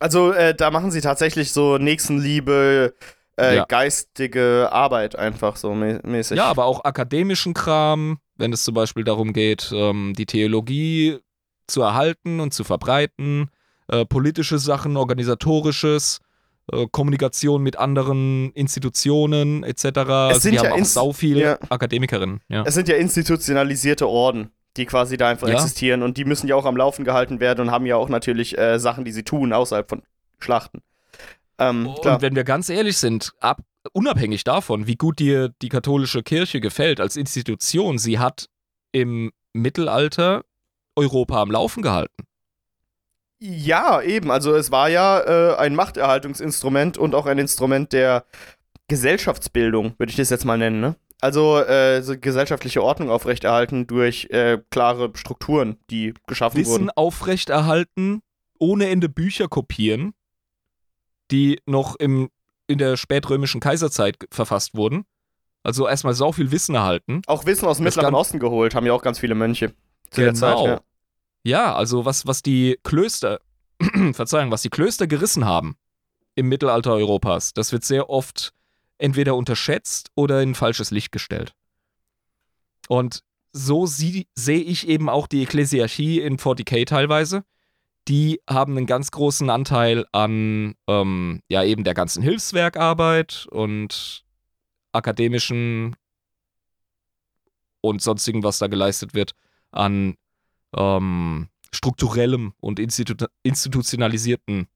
Also äh, da machen sie tatsächlich so Nächstenliebe, äh, ja. geistige Arbeit einfach so mä mäßig. Ja, aber auch akademischen Kram, wenn es zum Beispiel darum geht, ähm, die Theologie zu erhalten und zu verbreiten, äh, politische Sachen, organisatorisches, äh, Kommunikation mit anderen Institutionen etc. Es sind die ja haben auch sau viele ja. Akademikerinnen. Ja. Es sind ja institutionalisierte Orden die quasi da einfach ja. existieren und die müssen ja auch am Laufen gehalten werden und haben ja auch natürlich äh, Sachen, die sie tun außerhalb von Schlachten. Ähm, und wenn wir ganz ehrlich sind, ab, unabhängig davon, wie gut dir die katholische Kirche gefällt als Institution, sie hat im Mittelalter Europa am Laufen gehalten. Ja, eben. Also es war ja äh, ein Machterhaltungsinstrument und auch ein Instrument der Gesellschaftsbildung, würde ich das jetzt mal nennen. Ne? Also äh, so gesellschaftliche Ordnung aufrechterhalten durch äh, klare Strukturen, die geschaffen Wissen wurden. Wissen aufrechterhalten, ohne Ende Bücher kopieren, die noch im, in der spätrömischen Kaiserzeit verfasst wurden. Also erstmal sau viel Wissen erhalten. Auch Wissen aus dem Mittleren Osten geholt, haben ja auch ganz viele Mönche. Zu genau. der Zeit, ja. ja, also was, was die Klöster, Verzeihung, was die Klöster gerissen haben im Mittelalter Europas, das wird sehr oft entweder unterschätzt oder in falsches Licht gestellt. Und so sehe ich eben auch die Ekklesiarchie in 40k teilweise die haben einen ganz großen Anteil an ähm, ja eben der ganzen Hilfswerkarbeit und akademischen und sonstigen, was da geleistet wird, an ähm, strukturellem und institu institutionalisierten,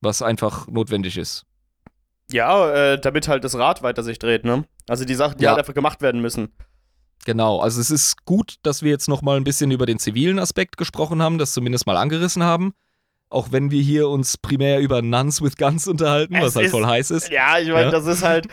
was einfach notwendig ist. Ja, äh, damit halt das Rad weiter sich dreht, ne? Also die Sachen, die ja. halt einfach gemacht werden müssen. Genau, also es ist gut, dass wir jetzt noch mal ein bisschen über den zivilen Aspekt gesprochen haben, das zumindest mal angerissen haben. Auch wenn wir hier uns primär über Nuns with Guns unterhalten, es was halt ist, voll heiß ist. Ja, ich meine, ja? das ist halt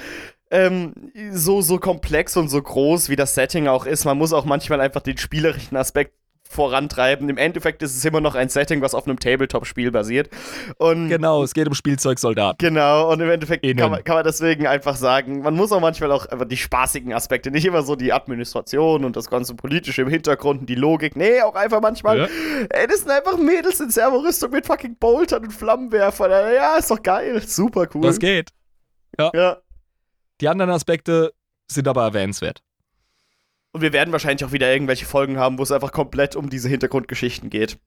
ähm, so, so komplex und so groß, wie das Setting auch ist. Man muss auch manchmal einfach den spielerischen Aspekt vorantreiben. Im Endeffekt ist es immer noch ein Setting, was auf einem Tabletop-Spiel basiert. Und genau, es geht um Spielzeugsoldaten. Genau, und im Endeffekt kann man, kann man, deswegen einfach sagen, man muss auch manchmal auch einfach die spaßigen Aspekte, nicht immer so die Administration und das ganze Politische im Hintergrund und die Logik. Nee, auch einfach manchmal, ja. ey, das sind einfach Mädels in Servorüstung mit fucking Boltern und Flammenwerfern. Ja, ist doch geil, super cool. Das geht. Ja. ja. Die anderen Aspekte sind aber erwähnenswert. Und wir werden wahrscheinlich auch wieder irgendwelche Folgen haben, wo es einfach komplett um diese Hintergrundgeschichten geht.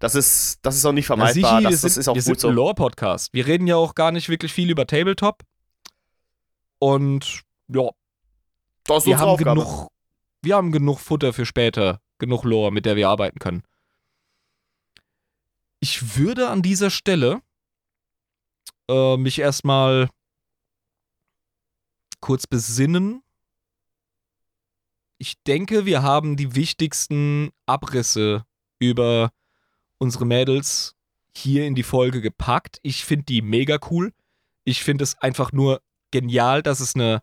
Das ist, das ist auch nicht vermeidbar. Ja, das, das sind, ist auch wir gut sind so. ein Lore-Podcast. Wir reden ja auch gar nicht wirklich viel über Tabletop. Und ja. Das ist wir haben Aufgabe. genug. Wir haben genug Futter für später, genug Lore, mit der wir arbeiten können. Ich würde an dieser Stelle äh, mich erstmal kurz besinnen ich denke, wir haben die wichtigsten Abrisse über unsere Mädels hier in die Folge gepackt. Ich finde die mega cool. Ich finde es einfach nur genial, dass es eine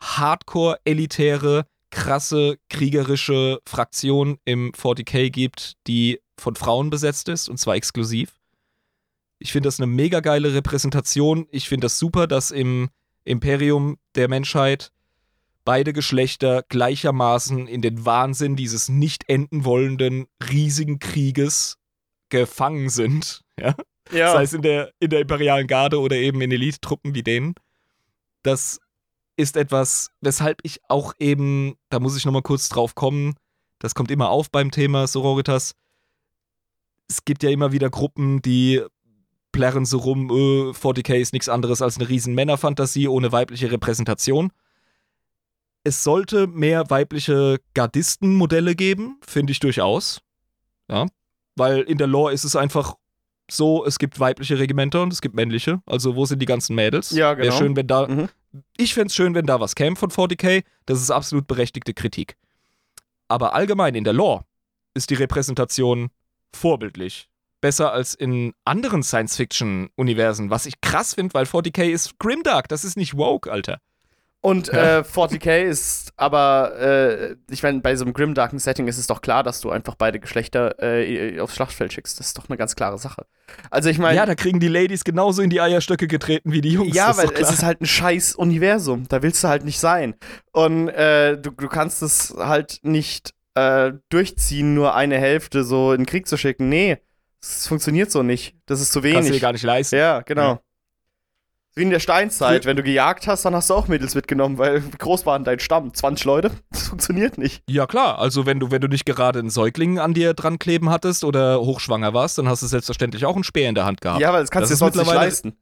hardcore-elitäre, krasse, kriegerische Fraktion im 40k gibt, die von Frauen besetzt ist und zwar exklusiv. Ich finde das eine mega geile Repräsentation. Ich finde das super, dass im Imperium der Menschheit beide Geschlechter gleichermaßen in den Wahnsinn dieses nicht enden wollenden riesigen Krieges gefangen sind. Ja? ja. Sei es in der, in der imperialen Garde oder eben in Elite-Truppen wie denen. Das ist etwas, weshalb ich auch eben, da muss ich nochmal kurz drauf kommen, das kommt immer auf beim Thema Sororitas. Es gibt ja immer wieder Gruppen, die plärren so rum, äh, 40k ist nichts anderes als eine riesen Männerfantasie ohne weibliche Repräsentation es sollte mehr weibliche Gardistenmodelle geben, finde ich durchaus. Ja, weil in der Lore ist es einfach so, es gibt weibliche Regimenter und es gibt männliche. Also wo sind die ganzen Mädels? Ja, genau. Wäre schön, wenn da. Mhm. Ich fände es schön, wenn da was käme von 40k. Das ist absolut berechtigte Kritik. Aber allgemein in der Lore ist die Repräsentation vorbildlich. Besser als in anderen Science-Fiction-Universen, was ich krass finde, weil 40k ist Grimdark, das ist nicht woke, Alter. Und ja. äh, 40k ist aber, äh, ich meine, bei so einem grimdarken Setting ist es doch klar, dass du einfach beide Geschlechter äh, aufs Schlachtfeld schickst. Das ist doch eine ganz klare Sache. Also ich meine. Ja, da kriegen die Ladies genauso in die Eierstöcke getreten wie die Jungs. Ja, weil es ist halt ein scheiß Universum. Da willst du halt nicht sein. Und äh, du, du kannst es halt nicht äh, durchziehen, nur eine Hälfte so in den Krieg zu schicken. Nee, das funktioniert so nicht. Das ist zu wenig. Kannst du dir gar nicht leisten. Ja, genau. Ja. Wie in der Steinzeit, wenn du gejagt hast, dann hast du auch Mädels mitgenommen, weil wie groß war denn dein Stamm? 20 Leute? Das funktioniert nicht. Ja, klar. Also, wenn du, wenn du nicht gerade einen Säugling an dir dran kleben hattest oder hochschwanger warst, dann hast du selbstverständlich auch einen Speer in der Hand gehabt. Ja, weil das kannst das du dir sonst nicht leisten.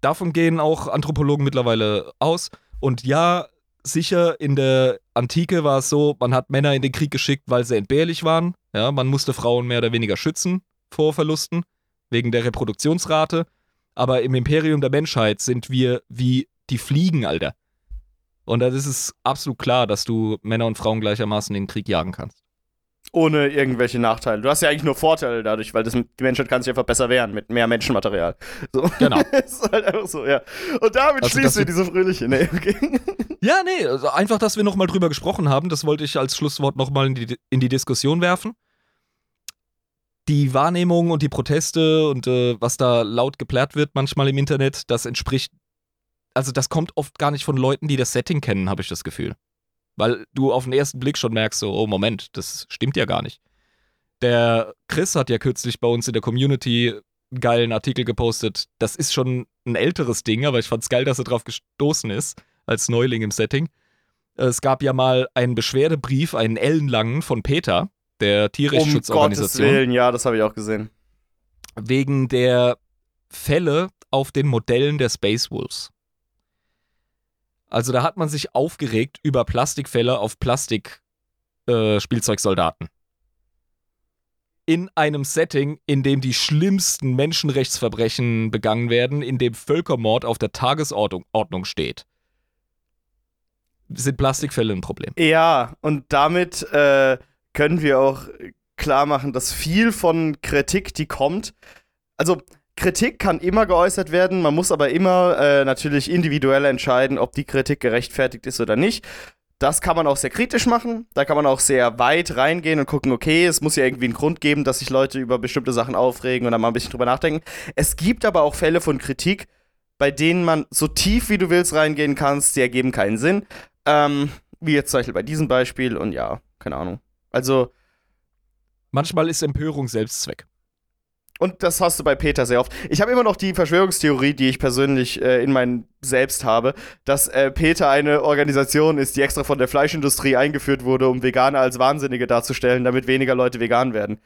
Davon gehen auch Anthropologen mittlerweile aus. Und ja, sicher, in der Antike war es so, man hat Männer in den Krieg geschickt, weil sie entbehrlich waren. Ja, man musste Frauen mehr oder weniger schützen vor Verlusten, wegen der Reproduktionsrate aber im Imperium der Menschheit sind wir wie die Fliegen, Alter. Und da ist es absolut klar, dass du Männer und Frauen gleichermaßen in den Krieg jagen kannst. Ohne irgendwelche Nachteile. Du hast ja eigentlich nur Vorteile dadurch, weil das, die Menschheit kann sich einfach besser wehren mit mehr Menschenmaterial. So. Genau. das ist halt einfach so, ja. Und damit also, schließen wir diese fröhliche. Nee, okay. ja, nee, also einfach, dass wir nochmal drüber gesprochen haben, das wollte ich als Schlusswort nochmal in die, in die Diskussion werfen die Wahrnehmung und die Proteste und äh, was da laut geplärt wird manchmal im Internet, das entspricht, also das kommt oft gar nicht von Leuten, die das Setting kennen, habe ich das Gefühl. Weil du auf den ersten Blick schon merkst, so, oh Moment, das stimmt ja gar nicht. Der Chris hat ja kürzlich bei uns in der Community einen geilen Artikel gepostet. Das ist schon ein älteres Ding, aber ich fand es geil, dass er drauf gestoßen ist, als Neuling im Setting. Es gab ja mal einen Beschwerdebrief, einen ellenlangen von Peter, der Tierschutzorganisation. Um Gottes Willen, ja, das habe ich auch gesehen. Wegen der Fälle auf den Modellen der Space Wolves. Also da hat man sich aufgeregt über Plastikfälle auf Plastik-Spielzeugsoldaten. Äh, in einem Setting, in dem die schlimmsten Menschenrechtsverbrechen begangen werden, in dem Völkermord auf der Tagesordnung steht, sind Plastikfälle ein Problem. Ja, und damit äh, können wir auch klar machen, dass viel von Kritik, die kommt, also Kritik kann immer geäußert werden, man muss aber immer äh, natürlich individuell entscheiden, ob die Kritik gerechtfertigt ist oder nicht. das kann man auch sehr kritisch machen. Da kann man auch sehr weit reingehen und gucken, okay, es muss ja irgendwie einen Grund geben, dass sich Leute über bestimmte Sachen aufregen und dann mal ein bisschen drüber nachdenken. Es gibt aber auch Fälle von Kritik, bei denen man so tief wie du willst reingehen kannst, die ergeben keinen Sinn. Ähm, wie jetzt zum Beispiel bei diesem Beispiel und ja, keine Ahnung. Also. Manchmal ist Empörung Selbstzweck. Und das hast du bei Peter sehr oft. Ich habe immer noch die Verschwörungstheorie, die ich persönlich äh, in meinem Selbst habe, dass äh, Peter eine Organisation ist, die extra von der Fleischindustrie eingeführt wurde, um Veganer als Wahnsinnige darzustellen, damit weniger Leute vegan werden.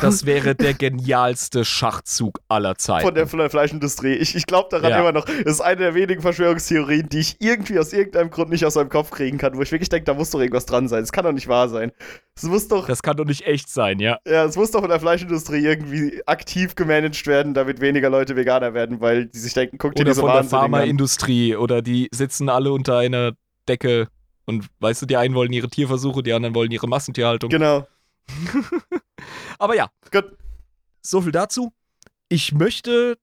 Das wäre der genialste Schachzug aller Zeiten. Von der Fle Fleischindustrie. Ich, ich glaube daran ja. immer noch. Das ist eine der wenigen Verschwörungstheorien, die ich irgendwie aus irgendeinem Grund nicht aus meinem Kopf kriegen kann, wo ich wirklich denke, da muss doch irgendwas dran sein. Das kann doch nicht wahr sein. Es muss doch. Das kann doch nicht echt sein, ja. Ja, es muss doch von der Fleischindustrie irgendwie aktiv gemanagt werden, damit weniger Leute Veganer werden, weil die sich denken, guck dir diese von der Pharmaindustrie oder die sitzen alle unter einer Decke und weißt du, die einen wollen ihre Tierversuche, die anderen wollen ihre Massentierhaltung. Genau. Aber ja. Gut. So viel dazu. Ich möchte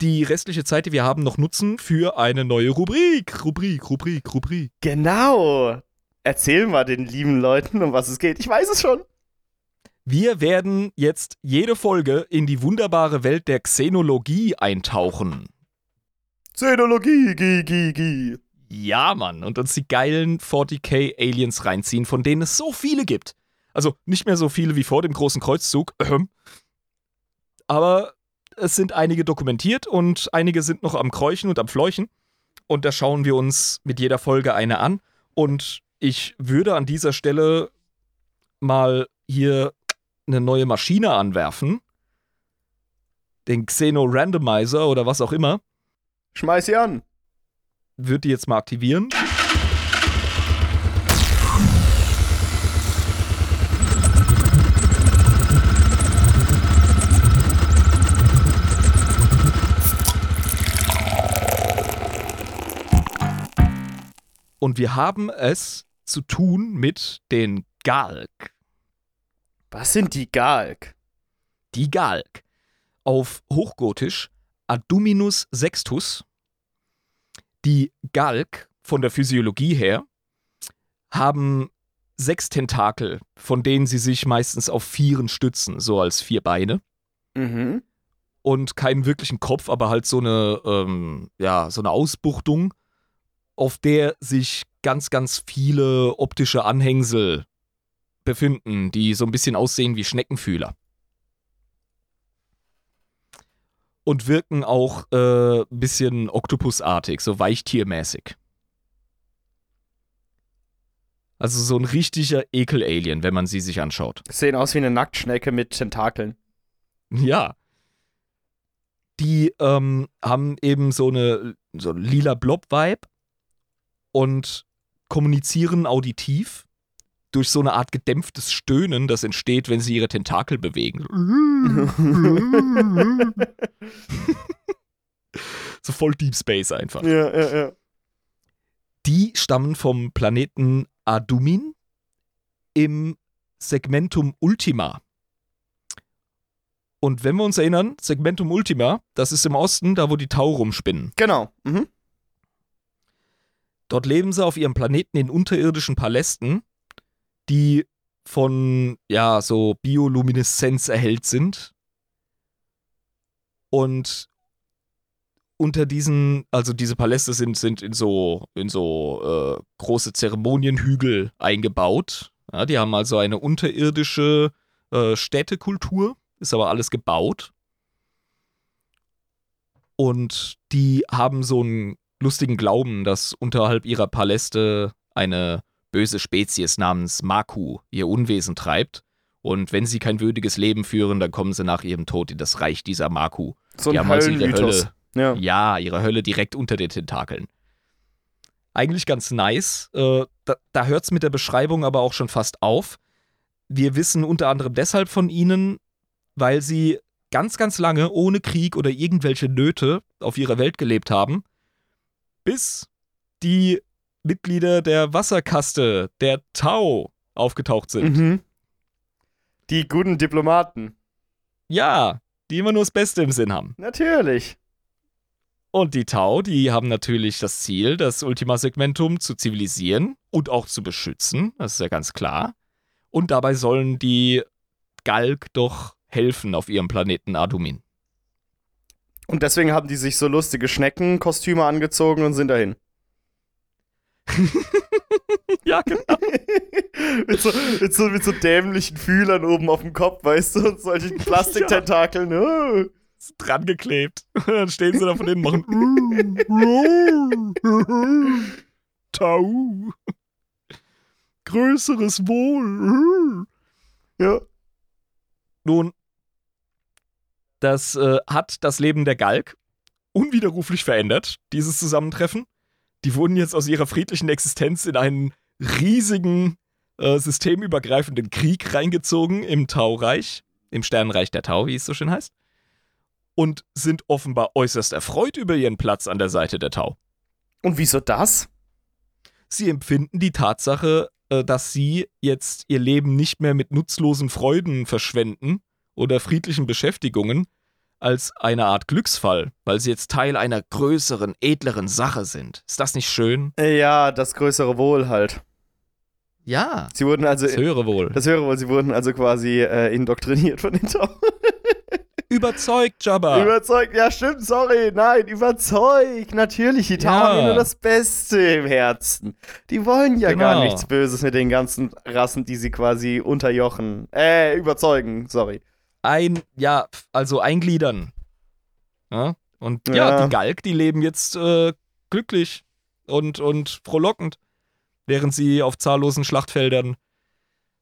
die restliche Zeit, die wir haben, noch nutzen für eine neue Rubrik. Rubrik, Rubrik, Rubrik. Genau. Erzähl mal den lieben Leuten, um was es geht. Ich weiß es schon. Wir werden jetzt jede Folge in die wunderbare Welt der Xenologie eintauchen. Xenologie, gi, gi, gi. Ja, Mann. Und uns die geilen 40k Aliens reinziehen, von denen es so viele gibt. Also nicht mehr so viele wie vor dem großen Kreuzzug. Aber es sind einige dokumentiert und einige sind noch am Kräuchen und am Fleuchen. Und da schauen wir uns mit jeder Folge eine an. Und ich würde an dieser Stelle mal hier eine neue Maschine anwerfen. Den Xeno Randomizer oder was auch immer. Schmeiß sie an. Würde die jetzt mal aktivieren. Und wir haben es zu tun mit den Galg. Was sind die Galg? Die Galg. Auf Hochgotisch Aduminus sextus. Die Galg von der Physiologie her haben sechs Tentakel, von denen sie sich meistens auf Vieren stützen, so als vier Beine. Mhm. Und keinen wirklichen Kopf, aber halt so eine, ähm, ja, so eine Ausbuchtung, auf der sich ganz, ganz viele optische Anhängsel befinden, die so ein bisschen aussehen wie Schneckenfühler. Und wirken auch äh, ein bisschen Oktopusartig, so weichtiermäßig. Also so ein richtiger Ekel-Alien, wenn man sie sich anschaut. Sehen aus wie eine Nacktschnecke mit Tentakeln. Ja. Die ähm, haben eben so eine so lila Blob-Vibe und kommunizieren auditiv durch so eine Art gedämpftes Stöhnen, das entsteht, wenn sie ihre Tentakel bewegen. so voll Deep Space einfach. Ja, ja, ja. Die stammen vom Planeten Adumin im Segmentum Ultima. Und wenn wir uns erinnern, Segmentum Ultima, das ist im Osten, da wo die Tau rumspinnen. Genau. Mhm. Dort leben sie auf ihrem Planeten in unterirdischen Palästen, die von, ja, so Biolumineszenz erhellt sind. Und unter diesen, also diese Paläste sind, sind in so, in so äh, große Zeremonienhügel eingebaut. Ja, die haben also eine unterirdische äh, Städtekultur, ist aber alles gebaut. Und die haben so einen lustigen Glauben, dass unterhalb ihrer Paläste eine böse Spezies namens Maku ihr Unwesen treibt. Und wenn sie kein würdiges Leben führen, dann kommen sie nach ihrem Tod in das Reich dieser Maku. So ein also ihre Hölle. Ja. ja, ihre Hölle direkt unter den Tentakeln. Eigentlich ganz nice. Äh, da da hört es mit der Beschreibung aber auch schon fast auf. Wir wissen unter anderem deshalb von ihnen, weil sie ganz, ganz lange ohne Krieg oder irgendwelche Nöte auf ihrer Welt gelebt haben, bis die Mitglieder der Wasserkaste, der Tau, aufgetaucht sind. Mhm. Die guten Diplomaten. Ja, die immer nur das Beste im Sinn haben. Natürlich. Und die Tau, die haben natürlich das Ziel, das Ultima Segmentum zu zivilisieren und auch zu beschützen. Das ist ja ganz klar. Und dabei sollen die Galg doch helfen auf ihrem Planeten Adumin. Und deswegen haben die sich so lustige Schneckenkostüme angezogen und sind dahin. ja, genau. mit, so, mit, so, mit so dämlichen Fühlern oben auf dem Kopf, weißt du, und solchen Plastiktentakeln. Ja. Oh. Dran geklebt. Dann stehen sie da von denen machen. Tau. Größeres Wohl. Ja. Nun, das äh, hat das Leben der Galg unwiderruflich verändert, dieses Zusammentreffen. Die wurden jetzt aus ihrer friedlichen Existenz in einen riesigen, äh, systemübergreifenden Krieg reingezogen im Taureich, im Sternenreich der Tau, wie es so schön heißt, und sind offenbar äußerst erfreut über ihren Platz an der Seite der Tau. Und wieso das? Sie empfinden die Tatsache, äh, dass sie jetzt ihr Leben nicht mehr mit nutzlosen Freuden verschwenden oder friedlichen Beschäftigungen, als eine Art Glücksfall, weil sie jetzt Teil einer größeren, edleren Sache sind. Ist das nicht schön? Ja, das größere Wohl halt. Ja. Sie wurden also. Das höhere Wohl. Das höhere Wohl. Sie wurden also quasi äh, indoktriniert von den Tau. überzeugt, Jabba. Überzeugt, ja stimmt, sorry, nein, überzeugt. Natürlich, die Tau ja. haben nur das Beste im Herzen. Die wollen ja genau. gar nichts Böses mit den ganzen Rassen, die sie quasi unterjochen. Äh, überzeugen, sorry ein, ja, also eingliedern. Ja? Und ja. ja, die Galg, die leben jetzt äh, glücklich und, und frohlockend, während sie auf zahllosen Schlachtfeldern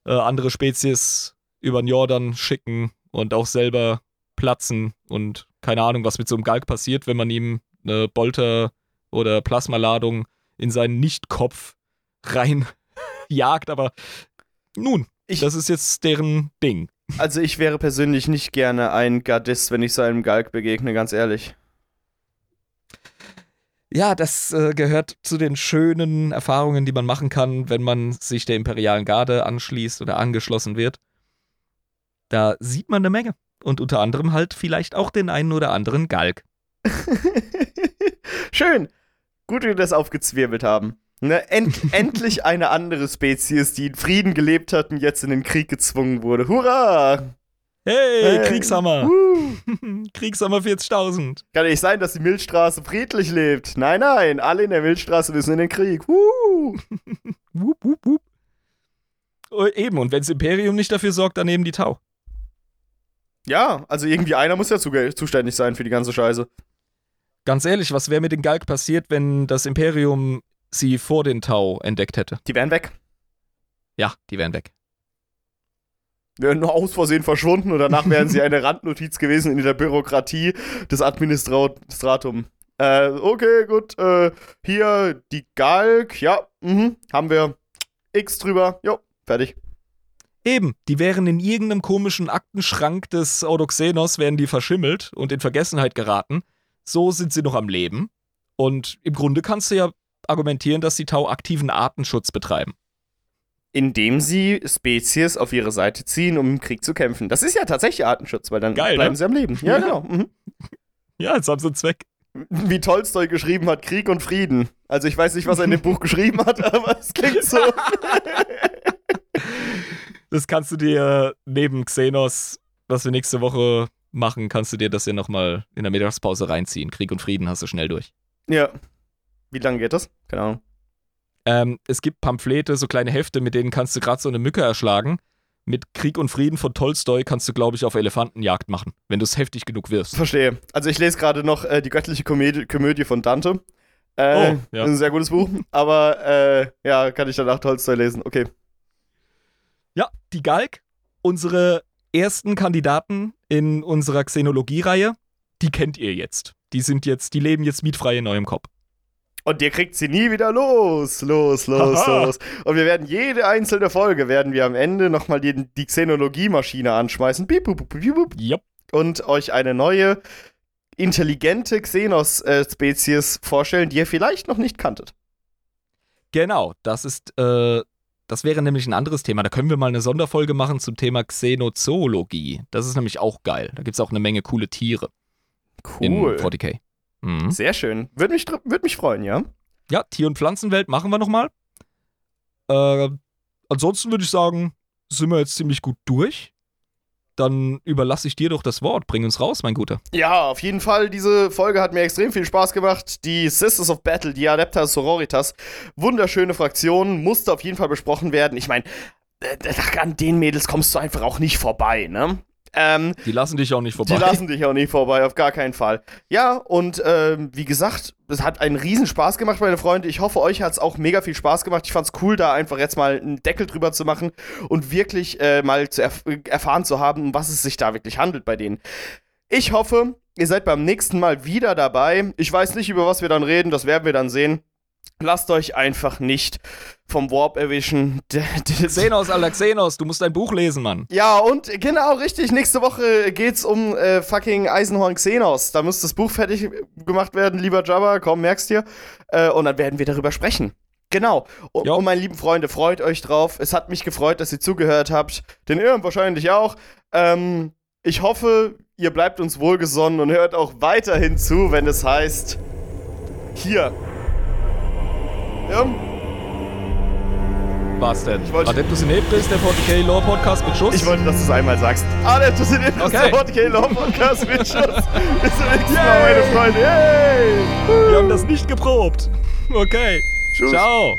äh, andere Spezies über den Jordan schicken und auch selber platzen und keine Ahnung, was mit so einem Galg passiert, wenn man ihm eine Bolter- oder Plasmaladung in seinen Nichtkopf reinjagt, aber nun, ich, das ist jetzt deren Ding. Also ich wäre persönlich nicht gerne ein Gardist, wenn ich so einem Galg begegne, ganz ehrlich. Ja, das äh, gehört zu den schönen Erfahrungen, die man machen kann, wenn man sich der imperialen Garde anschließt oder angeschlossen wird. Da sieht man eine Menge. Und unter anderem halt vielleicht auch den einen oder anderen Galg. Schön. Gut, wie wir das aufgezwirbelt haben. Ne, end, endlich eine andere Spezies, die in Frieden gelebt hat und jetzt in den Krieg gezwungen wurde. Hurra! Hey, hey. Kriegshammer! Kriegshammer 40.000. Kann nicht sein, dass die Milchstraße friedlich lebt. Nein, nein, alle in der Milchstraße müssen in den Krieg. wup, wup, wup. Oh, eben, und wenn das Imperium nicht dafür sorgt, dann nehmen die Tau. Ja, also irgendwie einer muss ja zuständig sein für die ganze Scheiße. Ganz ehrlich, was wäre mit den Galg passiert, wenn das Imperium sie vor den Tau entdeckt hätte. Die wären weg. Ja, die wären weg. Wären nur aus Versehen verschwunden und danach wären sie eine Randnotiz gewesen in der Bürokratie des Administratum. Äh, okay, gut. Äh, hier die Galk, ja, mh, haben wir X drüber. Jo, fertig. Eben, die wären in irgendeinem komischen Aktenschrank des Audoxenos, wären die verschimmelt und in Vergessenheit geraten. So sind sie noch am Leben. Und im Grunde kannst du ja argumentieren, dass die Tau aktiven Artenschutz betreiben. Indem sie Spezies auf ihre Seite ziehen, um im Krieg zu kämpfen. Das ist ja tatsächlich Artenschutz, weil dann Geil, bleiben ne? sie am Leben. Ja, genau. Mhm. Ja, jetzt haben sie einen Zweck. Wie Tolstoi geschrieben hat, Krieg und Frieden. Also ich weiß nicht, was er in dem Buch geschrieben hat, aber es klingt so. das kannst du dir neben Xenos, was wir nächste Woche machen, kannst du dir das ja nochmal in der Mittagspause reinziehen. Krieg und Frieden hast du schnell durch. Ja. Wie lange geht das? Keine Ahnung. Ähm, es gibt Pamphlete, so kleine Hefte, mit denen kannst du gerade so eine Mücke erschlagen. Mit Krieg und Frieden von Tolstoi kannst du, glaube ich, auf Elefantenjagd machen, wenn du es heftig genug wirst. Verstehe. Also ich lese gerade noch äh, die göttliche Komödie, Komödie von Dante. Äh, oh, ja. Ein sehr gutes Buch. Aber äh, ja, kann ich danach Tolstoi lesen. Okay. Ja, die Galg, unsere ersten Kandidaten in unserer Xenologie-Reihe, die kennt ihr jetzt. Die sind jetzt, die leben jetzt mietfrei in eurem Kopf. Und ihr kriegt sie nie wieder los, los, los, Aha. los. Und wir werden jede einzelne Folge, werden wir am Ende nochmal die, die Xenologie-Maschine anschmeißen. Piep, piep, piep, piep, yep. Und euch eine neue, intelligente Xenos-Spezies vorstellen, die ihr vielleicht noch nicht kanntet. Genau, das ist, äh, das wäre nämlich ein anderes Thema. Da können wir mal eine Sonderfolge machen zum Thema Xenozoologie. Das ist nämlich auch geil. Da gibt es auch eine Menge coole Tiere. Cool. In 40k. Mhm. Sehr schön. Würde mich, würd mich freuen, ja. Ja, Tier- und Pflanzenwelt machen wir nochmal. Äh, ansonsten würde ich sagen, sind wir jetzt ziemlich gut durch. Dann überlasse ich dir doch das Wort. Bring uns raus, mein Guter. Ja, auf jeden Fall. Diese Folge hat mir extrem viel Spaß gemacht. Die Sisters of Battle, die Adeptas Sororitas, wunderschöne Fraktion, musste auf jeden Fall besprochen werden. Ich meine, äh, an den Mädels kommst du einfach auch nicht vorbei, ne? Ähm, die lassen dich auch nicht vorbei. Die lassen dich auch nicht vorbei, auf gar keinen Fall. Ja, und ähm, wie gesagt, es hat einen riesen Spaß gemacht, meine Freunde. Ich hoffe, euch hat es auch mega viel Spaß gemacht. Ich fand es cool, da einfach jetzt mal einen Deckel drüber zu machen und wirklich äh, mal zu erf erfahren zu haben, um was es sich da wirklich handelt bei denen. Ich hoffe, ihr seid beim nächsten Mal wieder dabei. Ich weiß nicht, über was wir dann reden, das werden wir dann sehen. Lasst euch einfach nicht vom Warp erwischen. Xenos, Alter, Xenos, du musst dein Buch lesen, Mann. Ja, und genau, richtig. Nächste Woche geht's um äh, fucking Eisenhorn Xenos. Da muss das Buch fertig gemacht werden, lieber Jabba. Komm, merkst dir. Äh, und dann werden wir darüber sprechen. Genau. Und, und meine lieben Freunde, freut euch drauf. Es hat mich gefreut, dass ihr zugehört habt. Den Irren wahrscheinlich auch. Ähm, ich hoffe, ihr bleibt uns wohlgesonnen und hört auch weiterhin zu, wenn es heißt. Hier ja. Was denn? Adeptus in Hebris, der 40k Lore Podcast mit Schuss? Ich wollte, dass du es einmal sagst. Adeptus in Hebris, okay. der 40k Lore Podcast mit Schuss. Bis zum nächsten Mal, meine Freunde. Yay! Wir haben das nicht geprobt. Okay. Tschüss. Ciao.